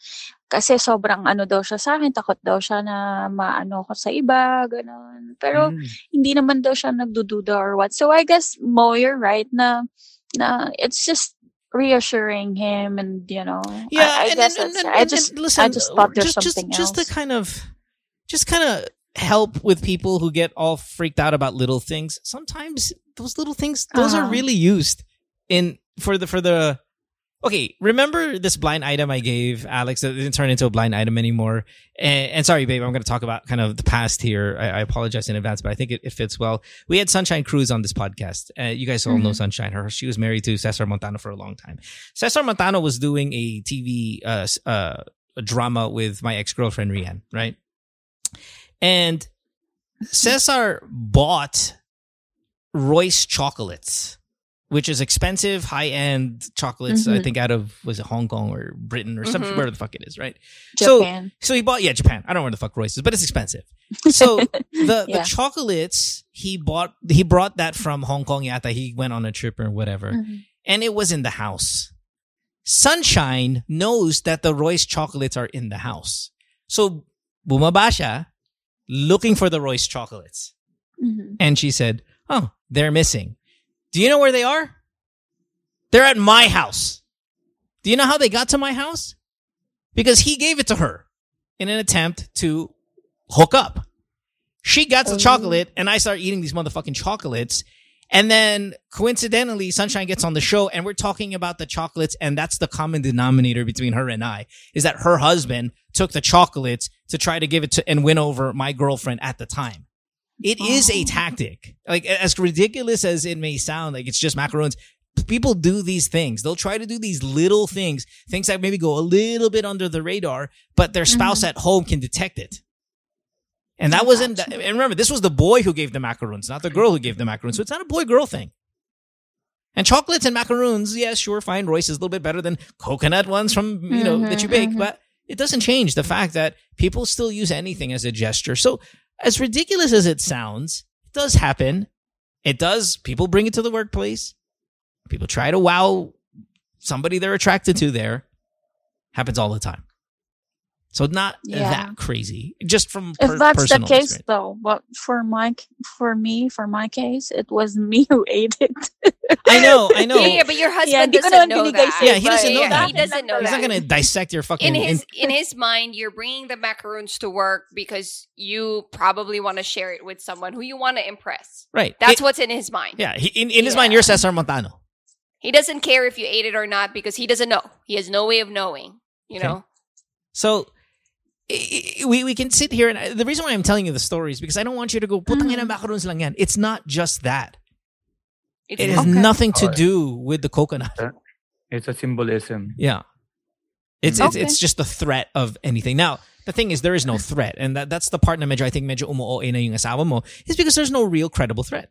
[SPEAKER 6] kasi sobrang ano daw siya sa akin, takot daw siya na maano ko sa iba, ganun. Pero,
[SPEAKER 3] Mm.
[SPEAKER 6] hindi naman daw siya nagdududa or what. So I guess Mo, you're right na na it's just reassuring him and you know
[SPEAKER 1] yeah,
[SPEAKER 6] I, I
[SPEAKER 1] and,
[SPEAKER 6] guess
[SPEAKER 1] and, and, and,
[SPEAKER 6] I just
[SPEAKER 1] and listen,
[SPEAKER 6] I just thought there's
[SPEAKER 1] just,
[SPEAKER 6] something
[SPEAKER 1] just, just
[SPEAKER 6] else.
[SPEAKER 1] to kind of, just kind of help with people who get all freaked out about little things. Sometimes those little things, those are
[SPEAKER 6] Uh-huh.
[SPEAKER 1] really used in for the for the. Okay, remember this blind item I gave Alex that didn't turn into a blind item anymore. And, and sorry, babe, I'm going to talk about kind of the past here. I, I apologize in advance, but I think it, it fits well. We had Sunshine Cruz on this podcast. Uh, you guys all know
[SPEAKER 6] Mhm.
[SPEAKER 1] Sunshine. Her she was married to Cesar Montano for a long time. Cesar Montano was doing a TV uh, uh, a drama with my ex girlfriend Rhian, right? And Cesar bought Royce chocolates, which is expensive, high end chocolates. I
[SPEAKER 6] Mhm.
[SPEAKER 1] think out of was it Hong Kong or Britain or some
[SPEAKER 2] Mhm.
[SPEAKER 1] where the fuck it is, right? So
[SPEAKER 6] Japan.
[SPEAKER 1] so he bought yeah Japan. I don't know where the fuck Royce is, but it's expensive. So the the chocolates he bought he brought that from Hong Kong yata. He went on a trip or whatever
[SPEAKER 6] Mhm.
[SPEAKER 1] and it was in the house. Sunshine knows that the Royce chocolates are in the house. So bumaba siya looking for the Royce chocolates.
[SPEAKER 6] Mhm.
[SPEAKER 1] And she said, Oh, they're missing. Do you know where they are? They're at my house. Do you know how they got to my house? Because he gave it to her in an attempt to hook up. She got the
[SPEAKER 6] Oh.
[SPEAKER 1] chocolate and I start eating these motherfucking chocolates. And then coincidentally, Sunshine gets on the show and we're talking about the chocolates. And that's the common denominator between her and I is that her husband took the chocolates to try to give it to and win over my girlfriend at the time. It is a
[SPEAKER 6] Oh.
[SPEAKER 1] tactic. Like as ridiculous as it may sound, like it's just macaroons. People do these things. They'll try to do these little things, things that maybe go a little bit under the radar, but their spouse at home can detect it. And that wasn't, and remember, this was the boy who gave the macaroons, not the girl who gave the macaroons. So it's not a boy girl thing. And chocolates and macaroons, yes, sure, fine. Royce is a little bit better than coconut ones from, you know, that you bake,
[SPEAKER 6] mhm.
[SPEAKER 1] but it doesn't change the fact that people still use anything as a gesture. So as ridiculous as it sounds, it does happen. It does. People bring it to the workplace. People try to wow somebody they're attracted to there. Happens all the time. So not
[SPEAKER 6] Yeah.
[SPEAKER 1] that crazy. Just from
[SPEAKER 6] If
[SPEAKER 1] per-
[SPEAKER 6] that's the
[SPEAKER 1] personal
[SPEAKER 6] case,
[SPEAKER 1] experience.
[SPEAKER 6] though, but for my for me, for my case, it was me who ate it.
[SPEAKER 1] I know, I know.
[SPEAKER 2] Yeah, yeah, but your husband
[SPEAKER 6] Yeah, di ko
[SPEAKER 2] doesn't
[SPEAKER 6] naman
[SPEAKER 2] know that.
[SPEAKER 1] Yeah, he doesn't know
[SPEAKER 2] yeah,
[SPEAKER 1] that.
[SPEAKER 2] He doesn't know
[SPEAKER 1] He's
[SPEAKER 2] that.
[SPEAKER 1] not gonna dissect your fucking.
[SPEAKER 2] in his
[SPEAKER 1] in-
[SPEAKER 2] in his mind, you're bringing the macaroons to work because you probably want to share it with someone who you want to impress.
[SPEAKER 1] right.
[SPEAKER 2] That's
[SPEAKER 1] It-
[SPEAKER 2] what's in his mind.
[SPEAKER 1] Yeah, he, in, in his mind, you're Cesar Montano.
[SPEAKER 2] He doesn't care if you ate it or not because he doesn't know. He has no way of knowing. You
[SPEAKER 1] Okay.
[SPEAKER 2] know.
[SPEAKER 1] So i- i- we we can sit here and I- the reason why I'm telling you the story is because I don't want you to go putang ina
[SPEAKER 6] Mhm.
[SPEAKER 1] lang yan. It's not just that.
[SPEAKER 2] It's
[SPEAKER 1] It has
[SPEAKER 6] Okay.
[SPEAKER 1] nothing to
[SPEAKER 3] Alright.
[SPEAKER 1] do with the coconut.
[SPEAKER 3] It's a symbolism.
[SPEAKER 1] Yeah. It's it's
[SPEAKER 6] Okay.
[SPEAKER 1] it's just the threat of anything. Now, the thing is there is no threat and that that's the part na medyo I think medyo umuoe na yung asawa mo is because there's no real credible threat.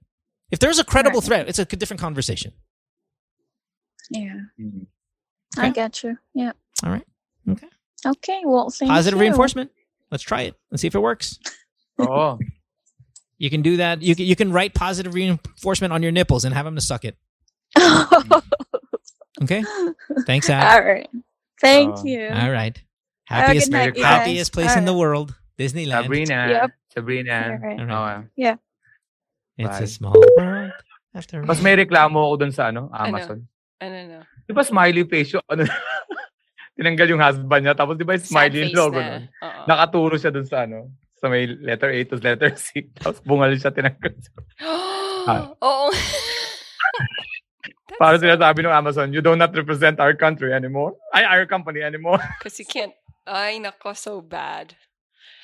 [SPEAKER 1] If there's a credible
[SPEAKER 6] Right.
[SPEAKER 1] threat, it's a different conversation.
[SPEAKER 6] yeah,
[SPEAKER 3] Mm.
[SPEAKER 6] I
[SPEAKER 1] Okay.
[SPEAKER 6] get you. Yeah.
[SPEAKER 1] All right. Okay.
[SPEAKER 6] Okay, well, thank
[SPEAKER 1] Positive
[SPEAKER 6] you.
[SPEAKER 1] reinforcement. Let's try it. Let's see if it works.
[SPEAKER 3] Oo. Oh.
[SPEAKER 1] You can do that. You can you can write positive reinforcement on your nipples and have them to suck it. Okay. Thanks, Ab.
[SPEAKER 6] All right. Thank
[SPEAKER 3] Oh.
[SPEAKER 6] you.
[SPEAKER 1] All right. Happiest
[SPEAKER 6] good night, you
[SPEAKER 1] happiest
[SPEAKER 6] guys.
[SPEAKER 1] place in the world, Disneyland.
[SPEAKER 3] Sabrina.
[SPEAKER 6] Yep.
[SPEAKER 3] Sabrina.
[SPEAKER 6] All right.
[SPEAKER 1] All right.
[SPEAKER 3] Oh, okay.
[SPEAKER 6] Yeah.
[SPEAKER 1] It's
[SPEAKER 3] Bye.
[SPEAKER 1] a small world. After
[SPEAKER 3] Mas may reklamo ako dun sa ano, Amazon.
[SPEAKER 2] I don't know.
[SPEAKER 3] Di ba smiley face yung ano, tinanggal yung husband niya, tapos di ba yung
[SPEAKER 2] Sad
[SPEAKER 3] smiley yung logo
[SPEAKER 2] na.
[SPEAKER 3] nun?
[SPEAKER 2] Oo.
[SPEAKER 3] Nakaturo siya dun sa ano, sa may letter A to letter C. Tapos bungal siya, tinanggal siya. Ah.
[SPEAKER 2] Oo.
[SPEAKER 3] Para sinasabi ng Amazon, you do not represent our country anymore. Ay, our company anymore.
[SPEAKER 2] Because you can't. Ay, nako, so bad.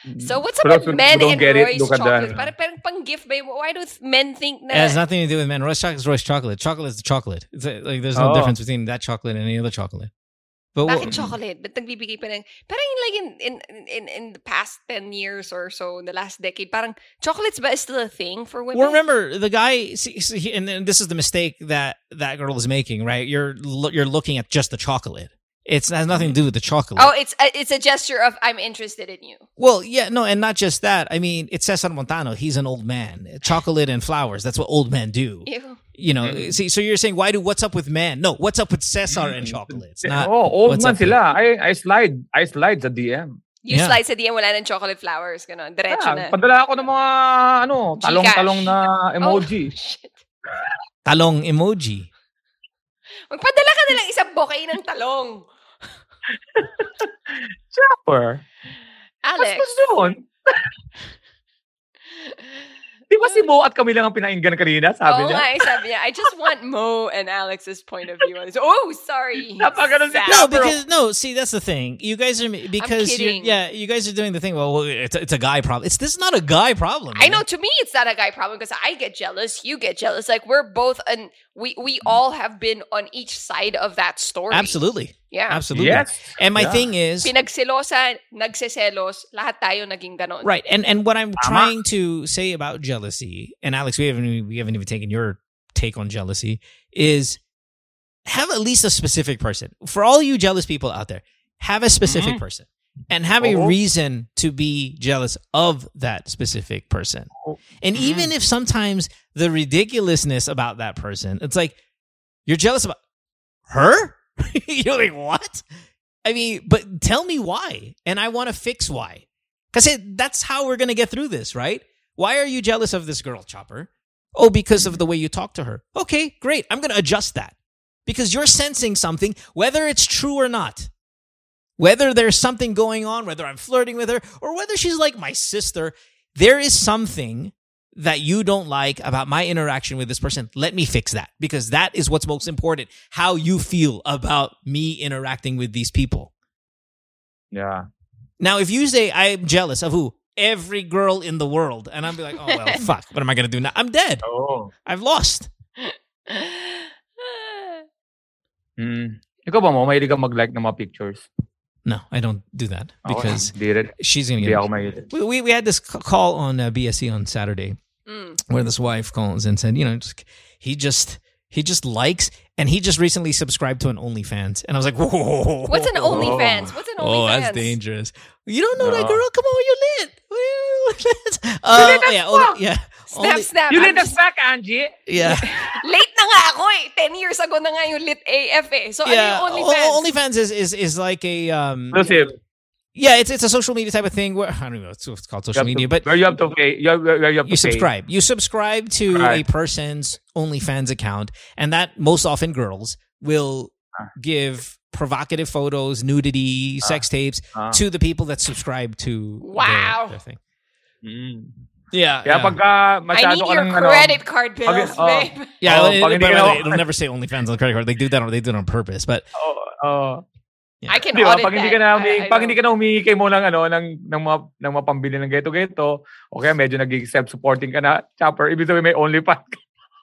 [SPEAKER 2] Mm. So what's
[SPEAKER 3] For
[SPEAKER 2] up with men
[SPEAKER 3] don't
[SPEAKER 2] and
[SPEAKER 3] get it,
[SPEAKER 2] Royce chocolate? Parang, parang pang gift ba? Why do men think that?
[SPEAKER 1] It has nothing to do with men. Royce chocolate is Royce chocolate. Chocolate is the chocolate. It's a- like there's no
[SPEAKER 3] Oh.
[SPEAKER 1] difference between that chocolate and any other chocolate. But
[SPEAKER 2] Bakit chocolate? Ba't nagbibigay pa ng... Parang like in, in, in, in the past 10 years or so, in the last decade, parang chocolates ba is still a thing for women?
[SPEAKER 1] Well, remember the guy, see, see, and this is the mistake that that girl is making, right? You're you're looking at just the chocolate. It's, it has nothing to do with the chocolate.
[SPEAKER 2] Oh, it's a, it's a gesture of I'm interested in you.
[SPEAKER 1] Well, yeah, no, and not just that. I mean, it's Cesar Montano. He's an old man. Chocolate and flowers. That's what old men do.
[SPEAKER 2] Ew.
[SPEAKER 1] You know, see, so you're saying, why do what's up with men? No, what's up with Cesar and chocolates? Not,
[SPEAKER 3] oh, old man sila. I, I slide. I slide sa DM.
[SPEAKER 2] You
[SPEAKER 1] Yeah.
[SPEAKER 2] slide sa DM, wala ng chocolate flowers. Ganon. Diretso
[SPEAKER 3] Ah,
[SPEAKER 2] na.
[SPEAKER 3] padala ako ng mga ano, talong-talong na emoji.
[SPEAKER 2] Oh, shit.
[SPEAKER 1] talong emoji.
[SPEAKER 2] Magpadala ka na lang isang bouquet ng talong.
[SPEAKER 3] Chopper.
[SPEAKER 2] Alex.
[SPEAKER 3] Mas doon. Di ba si Mo at kami lang ang pinainggan kanina? Sabi
[SPEAKER 2] Oo
[SPEAKER 3] niya.
[SPEAKER 2] nga, eh, sabi niya, I just want Mo and Alex's point of view on this. Oh, sorry.
[SPEAKER 3] Napakaganon si
[SPEAKER 2] Sad.
[SPEAKER 1] No, because no. See, that's the thing. You guys are because you're,
[SPEAKER 2] kidding.
[SPEAKER 1] yeah, you guys are doing the thing. Well, well, it's a, it's a guy problem. It's this is not a guy problem.
[SPEAKER 2] I
[SPEAKER 1] man.
[SPEAKER 2] know to me it's not a guy problem because I get jealous, you get jealous. Like we're both and we we all have been on each side of that story.
[SPEAKER 1] Absolutely,
[SPEAKER 2] Yeah.
[SPEAKER 1] absolutely.
[SPEAKER 3] Yes.
[SPEAKER 1] And my
[SPEAKER 3] Yeah.
[SPEAKER 1] thing is,
[SPEAKER 2] Pinagselosa, nagseselos, lahat tayo naging ganon.
[SPEAKER 1] right? And and what I'm trying to say about jealousy, and Alex, we haven't we haven't even taken your take on jealousy, is have at least a specific person. For all you jealous people out there, have a specific mm-hmm. person. And have a
[SPEAKER 3] oh.
[SPEAKER 1] reason to be jealous of that specific person.
[SPEAKER 3] Oh.
[SPEAKER 1] And mm-hmm. even if sometimes the ridiculousness about that person, it's like you're jealous about her? you're like, what? I mean, but tell me why. And I want to fix why. Because that's how we're going to get through this, right? Why are you jealous of this girl, Chopper? Oh, because of the way you talk to her. Okay, great. I'm going to adjust that. Because you're sensing something, whether it's true or not. Whether there's something going on, whether I'm flirting with her, or whether she's like my sister, there is something that you don't like about my interaction with this person. Let me fix that because that is what's most important. How you feel about me interacting with these people.
[SPEAKER 3] Yeah.
[SPEAKER 1] Now, if you say I'm jealous of who? Every girl in the world. And I'll be like, oh, well, fuck. What am I going to do now? I'm dead.
[SPEAKER 3] Oo.
[SPEAKER 1] I've lost.
[SPEAKER 3] Mm. Ikaw ba mo, mahilig ka mag-like ng mga pictures?
[SPEAKER 1] No, I don't do that because
[SPEAKER 3] Hindi rin.
[SPEAKER 1] she's going to get
[SPEAKER 3] ako mahilig.
[SPEAKER 1] we, we, we had this call on uh, BSC on Saturday
[SPEAKER 2] Mm.
[SPEAKER 1] where this wife calls and said, you know, just, he just he just likes and he just recently subscribed to an OnlyFans, and I was like, whoa,
[SPEAKER 2] What's an OnlyFans? What's an OnlyFans?
[SPEAKER 1] Oh, that's dangerous. You don't know that girl? Come on, you lit. What are you- uh, yeah, only, yeah,
[SPEAKER 2] Snap,
[SPEAKER 1] only,
[SPEAKER 2] snap.
[SPEAKER 3] You
[SPEAKER 2] I'm
[SPEAKER 3] lit
[SPEAKER 2] just-
[SPEAKER 3] us back, Angie!
[SPEAKER 1] yeah,
[SPEAKER 2] Late na nga ako eh. 10 years ago na nga yung lit AF eh. So
[SPEAKER 1] yeah.
[SPEAKER 2] ano yung OnlyFans?
[SPEAKER 1] O- OnlyFans is is is like a um,
[SPEAKER 3] Inclusive.
[SPEAKER 1] yeah, it's it's a social media type of thing where I don't know it's, it's called social
[SPEAKER 3] have to-
[SPEAKER 1] media, but
[SPEAKER 3] where you have to pay. You have, where you have to
[SPEAKER 1] you
[SPEAKER 3] pay.
[SPEAKER 1] subscribe. You subscribe to
[SPEAKER 3] Right.
[SPEAKER 1] a person's OnlyFans account, and that most often girls will
[SPEAKER 3] Ah.
[SPEAKER 1] give provocative photos, nudity, sex tapes
[SPEAKER 3] Ah.
[SPEAKER 1] to the people that subscribe to their-
[SPEAKER 2] Wow.
[SPEAKER 1] their, thing.
[SPEAKER 3] Mm.
[SPEAKER 1] Yeah,
[SPEAKER 3] Kaya
[SPEAKER 1] yeah.
[SPEAKER 3] pagka
[SPEAKER 2] I
[SPEAKER 3] masyado
[SPEAKER 2] need
[SPEAKER 3] ka
[SPEAKER 2] your
[SPEAKER 3] ng ano,
[SPEAKER 2] credit card bills,
[SPEAKER 3] oh.
[SPEAKER 2] babe.
[SPEAKER 1] Oh, yeah,
[SPEAKER 3] Oh,
[SPEAKER 1] it,
[SPEAKER 3] pag hindi
[SPEAKER 1] by the way, it'll never say OnlyFans on the credit card. They do that. on- They do it on purpose. But
[SPEAKER 3] Oh, oh.
[SPEAKER 1] Yeah.
[SPEAKER 2] I can
[SPEAKER 3] Di ba?
[SPEAKER 2] audit
[SPEAKER 3] Pag hindi
[SPEAKER 2] that.
[SPEAKER 3] ka na
[SPEAKER 2] I-
[SPEAKER 3] humingi,
[SPEAKER 2] I
[SPEAKER 3] pag hindi ka na humingi kay mo ng ano ng ng mga ng mga pambili ng geto geto, o kaya medyo naging self-supporting ka na, chopper, ibig sabihin may OnlyFans. ka.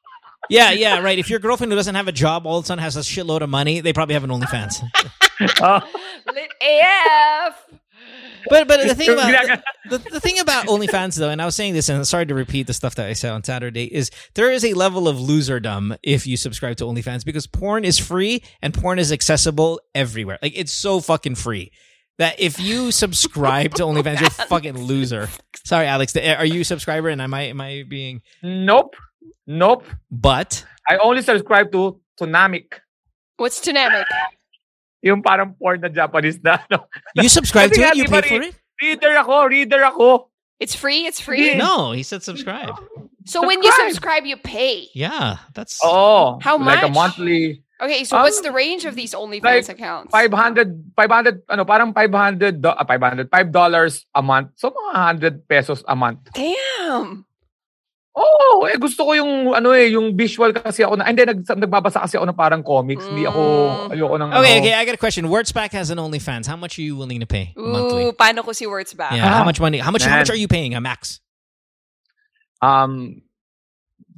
[SPEAKER 1] yeah, yeah, right. If your girlfriend who doesn't have a job all of a sudden has a shitload of money, they probably have an OnlyFans.
[SPEAKER 3] Oh.
[SPEAKER 2] Lit AF.
[SPEAKER 1] But but the thing about
[SPEAKER 3] Ginagawa-
[SPEAKER 1] the, the thing about OnlyFans though, and I was saying this, and sorry to repeat the stuff that I said on Saturday, is there is a level of loserdom if you subscribe to OnlyFans because porn is free and porn is accessible everywhere. Like it's so fucking free. that if you subscribe to OnlyFans, you're a fucking loser. Sorry, Alex. Are you a subscriber? And am I am I being?
[SPEAKER 3] Nope. Nope.
[SPEAKER 1] But
[SPEAKER 3] I only subscribe to Tonamic.
[SPEAKER 2] What's Tunamic?
[SPEAKER 3] Yung parang porn na Japanese na ano.
[SPEAKER 1] you subscribe to it. You pay for it.
[SPEAKER 3] Reader ako, reader ako.
[SPEAKER 2] It's free. It's free.
[SPEAKER 1] No, he said subscribe.
[SPEAKER 2] So when you
[SPEAKER 3] Subscribe.
[SPEAKER 2] subscribe, you pay.
[SPEAKER 1] Yeah, that's
[SPEAKER 3] Oo.
[SPEAKER 2] How much?
[SPEAKER 3] Like a monthly
[SPEAKER 2] Okay, so
[SPEAKER 3] Um,
[SPEAKER 2] what's the range of these OnlyFans accounts?
[SPEAKER 3] 500 500 ano parang 500 do- ah, 500 5 dollars a month. So mga 100 pesos a month.
[SPEAKER 2] Damn.
[SPEAKER 3] Oh, eh gusto ko yung ano eh, yung visual kasi ako na hindi nag, nagbabasa kasi ako ng parang comics. Hindi ako
[SPEAKER 2] Mm.
[SPEAKER 3] ayoko ng
[SPEAKER 1] okay.
[SPEAKER 3] ano.
[SPEAKER 1] Okay, I got a question. Wordspack has an OnlyFans. How much are you willing to pay monthly?
[SPEAKER 2] Ooh, paano ko si words back?
[SPEAKER 1] Yeah, how
[SPEAKER 3] Ah,
[SPEAKER 1] much money? How much? How much
[SPEAKER 3] man.
[SPEAKER 1] are you paying? A max.
[SPEAKER 3] Um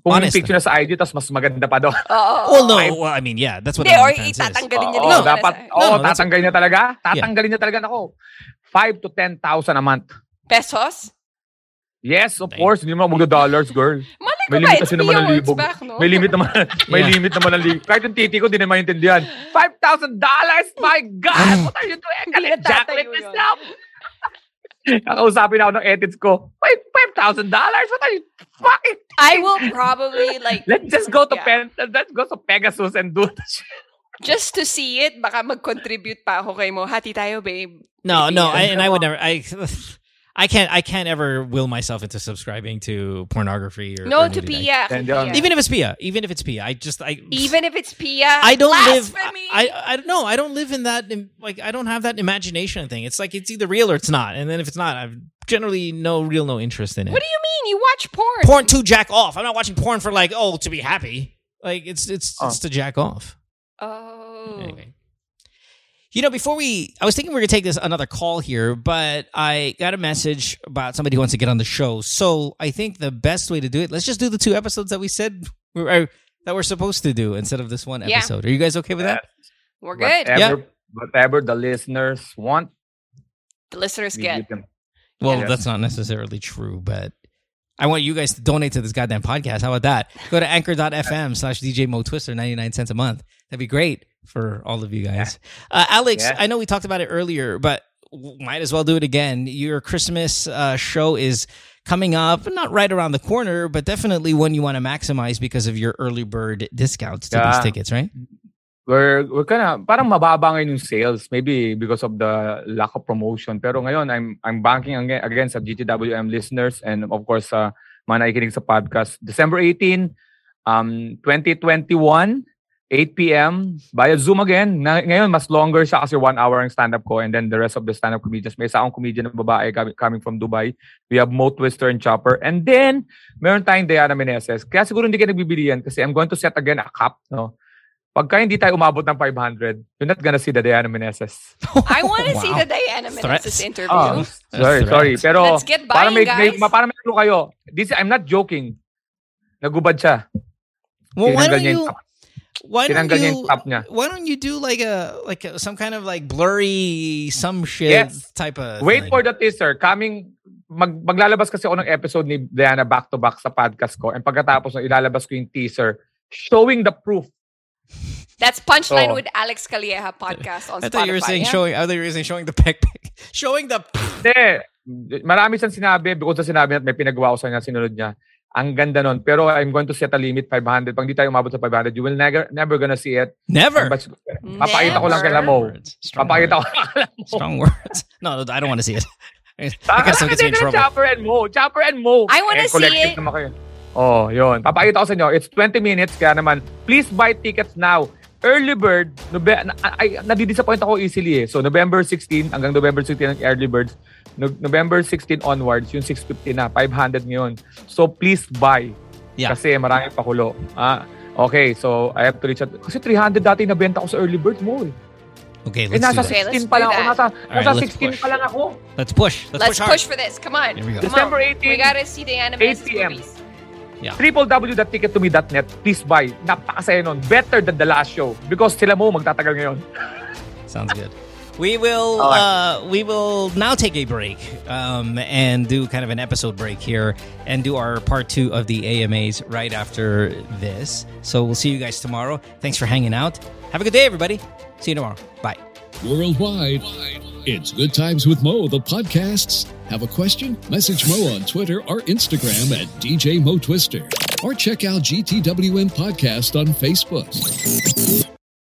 [SPEAKER 3] kung
[SPEAKER 1] Honest.
[SPEAKER 3] yung picture na sa IG tapos mas maganda pa daw.
[SPEAKER 2] Oo.
[SPEAKER 1] Well, no. Well, I mean, yeah, that's what
[SPEAKER 2] Hindi, or
[SPEAKER 1] OnlyFans is.
[SPEAKER 2] itatanggalin niya din. yung
[SPEAKER 3] dapat
[SPEAKER 2] nasa-
[SPEAKER 3] oh,
[SPEAKER 1] No,
[SPEAKER 3] tatanggalin niya talaga. Tatanggalin niya talaga nako. 5 to 10,000 a month.
[SPEAKER 2] Pesos?
[SPEAKER 3] Yes, of
[SPEAKER 1] Dang.
[SPEAKER 3] course. Hindi mo magdo-dollars, girl.
[SPEAKER 2] Malay ko
[SPEAKER 3] May
[SPEAKER 2] ba,
[SPEAKER 3] limit
[SPEAKER 2] it's
[SPEAKER 3] kasi naman ng libog.
[SPEAKER 2] back, no?
[SPEAKER 3] May limit naman. May
[SPEAKER 1] Yeah.
[SPEAKER 3] limit naman ng libog. Kahit yung titi ko, di na maintindihan. $5,000! My God! What are you doing?
[SPEAKER 2] Hindi
[SPEAKER 3] Galit, let this up! Kakausapin ako ng edits ko. Wait, $5,000? What are you fucking...
[SPEAKER 2] I will probably like
[SPEAKER 3] Let's just go to
[SPEAKER 2] Yeah.
[SPEAKER 3] Pen, let's go to Pegasus and do this.
[SPEAKER 2] just to see it, baka mag-contribute pa ako kay mo. Hati tayo, babe.
[SPEAKER 1] No, no, I,
[SPEAKER 2] Yeah.
[SPEAKER 1] and I would never. I, I can't. I can't ever will myself into subscribing to pornography or
[SPEAKER 2] No
[SPEAKER 1] or
[SPEAKER 2] to. Pia.
[SPEAKER 3] Then
[SPEAKER 2] kay
[SPEAKER 1] Even if it's Pia, even if it's Pia, I just I
[SPEAKER 2] Even if it's Pia.
[SPEAKER 1] I don't live. I I don't know. I don't live in that. Like I don't have that imagination thing. It's like it's either real or it's not. And then if it's not, I've generally no real no interest in it.
[SPEAKER 2] What do you mean? You watch porn?
[SPEAKER 1] porn to jack off. I'm not watching porn for like oh to be happy. Like it's it's
[SPEAKER 3] Oh.
[SPEAKER 1] it's to jack off.
[SPEAKER 2] Oh.
[SPEAKER 1] Anyway. You know, before we, I was thinking we are going to take this another call here, but I got a message about somebody who wants to get on the show. So I think the best way to do it, let's just do the two episodes that we said we were, that we're supposed to do instead of this one
[SPEAKER 2] Yeah.
[SPEAKER 1] episode. Are you guys okay with that?
[SPEAKER 2] We're good.
[SPEAKER 3] Whatever, whatever the listeners want,
[SPEAKER 2] The listeners get.
[SPEAKER 3] give.
[SPEAKER 1] Well,
[SPEAKER 3] Yeah.
[SPEAKER 1] that's not necessarily true, but I want you guys to donate to this goddamn podcast. How about that? Go to anchor.fm slash DJ Mo Twister, 99 cents a month. That'd be great for all of you guys. Uh, Alex,
[SPEAKER 3] Yeah.
[SPEAKER 1] I know we talked about it earlier, but might as well do it again. Your Christmas uh, show is coming up, not right around the corner, but definitely one you want to maximize because of your early bird discounts to these tickets, right?
[SPEAKER 3] We're we're kind parang mababa ngayon yung sales maybe because of the lack of promotion pero ngayon I'm I'm banking again, again sa GTWM listeners and of course sa mga nakikinig sa podcast December 18 um 2021 8 p.m. via Zoom again. Na, ngayon, mas longer siya kasi one hour ang stand-up ko and then the rest of the stand-up comedians. May isa akong comedian na babae coming, from Dubai. We have Mo Twister and Chopper. And then, meron tayong Diana Meneses. Kaya siguro hindi ka nagbibili yan kasi I'm going to set again a cap. No? Pagka hindi tayo umabot ng 500, you're not gonna see the Diana Meneses.
[SPEAKER 2] I want to see
[SPEAKER 1] Wow.
[SPEAKER 2] the Diana
[SPEAKER 1] Threats.
[SPEAKER 2] Menezes interview.
[SPEAKER 3] Oh, sorry, sorry.
[SPEAKER 1] threats.
[SPEAKER 3] Pero,
[SPEAKER 2] Let's get
[SPEAKER 3] para
[SPEAKER 2] buying,
[SPEAKER 3] may, may,
[SPEAKER 2] guys.
[SPEAKER 3] para may clue kayo. This, I'm not joking. Nagubad siya.
[SPEAKER 1] Well, why don't you... Why don't you why don't you do like a like a, some kind of like blurry some shit
[SPEAKER 3] Yes.
[SPEAKER 1] type of
[SPEAKER 3] Wait
[SPEAKER 1] thing?
[SPEAKER 3] for the teaser. Coming, mag, maglalabas kasi ako ng episode ni Diana back-to-back sa podcast ko. And pagkatapos, na ilalabas ko yung teaser showing the proof.
[SPEAKER 2] That's Punchline
[SPEAKER 3] Oh.
[SPEAKER 2] with Alex Calieja podcast on
[SPEAKER 1] I
[SPEAKER 2] Spotify.
[SPEAKER 1] thought you were saying
[SPEAKER 2] yeah?
[SPEAKER 1] showing. I thought you were saying showing the peck pic, showing the.
[SPEAKER 3] Hindi. Marami siyang sinabi, bukod sa sinabi at may pinagawa ko sa kanya, sinunod niya. Ang ganda nun. Pero I'm going to set a limit, 500. Pag di tayo umabot sa 500, you will never, never gonna see it.
[SPEAKER 1] Never.
[SPEAKER 3] But, papakita ko lang kay. Lamo.
[SPEAKER 1] Words.
[SPEAKER 3] Papakita ko
[SPEAKER 1] words.
[SPEAKER 3] lang kay Lamo.
[SPEAKER 1] Strong words. No, I don't want to see it. I guess gets me in trouble.
[SPEAKER 3] Chopper and Mo. Chopper and Mo.
[SPEAKER 2] I wanna
[SPEAKER 3] Eh,
[SPEAKER 2] see it.
[SPEAKER 3] Oh, yun. Papakita ko sa inyo. It's 20 minutes. Kaya naman, please buy tickets now. Early bird, Nobe- na, ay, nadidisappoint ako easily eh. So, November 16 hanggang November 16 ang early birds. No- November 16 onwards, yung 650 na. 500 ngayon. So, please buy.
[SPEAKER 1] Yeah.
[SPEAKER 3] Kasi marami pa kulo. Ah, okay, so I have to reach out. Kasi 300 dati nabenta ko sa early bird mo eh.
[SPEAKER 1] Okay,
[SPEAKER 3] Eh,
[SPEAKER 1] let's do
[SPEAKER 3] nasa
[SPEAKER 1] that.
[SPEAKER 2] Okay, let's
[SPEAKER 3] 16 pa
[SPEAKER 2] do
[SPEAKER 3] lang ako.
[SPEAKER 2] that.
[SPEAKER 3] Nasa,
[SPEAKER 1] right,
[SPEAKER 3] nasa
[SPEAKER 1] let's
[SPEAKER 3] 16
[SPEAKER 1] push.
[SPEAKER 3] pa lang ako.
[SPEAKER 1] Let's push. Let's,
[SPEAKER 2] Let's
[SPEAKER 1] push,
[SPEAKER 2] push,
[SPEAKER 1] hard.
[SPEAKER 2] for this. Come on.
[SPEAKER 1] Here we go.
[SPEAKER 2] Come
[SPEAKER 3] December
[SPEAKER 2] on.
[SPEAKER 3] 18.
[SPEAKER 2] We gotta see Diana
[SPEAKER 3] 8
[SPEAKER 2] Menezes
[SPEAKER 3] PM.
[SPEAKER 2] movies.
[SPEAKER 3] www.ticket2me.net. Please buy. Napakasaya nun. Better than the last show. Because sila mo magtatagal ngayon.
[SPEAKER 1] Sounds good. We will uh, we will now take a break um, and do kind of an episode break here and do our part two of the AMAs right after this. So we'll see you guys tomorrow. Thanks for hanging out. Have a good day, everybody. See you tomorrow. Bye.
[SPEAKER 5] Worldwide, It's Good Times with Mo, the podcasts. Have a question? Message Mo on Twitter or Instagram at DJ Mo Twister. Or check out GTWM Podcast on Facebook.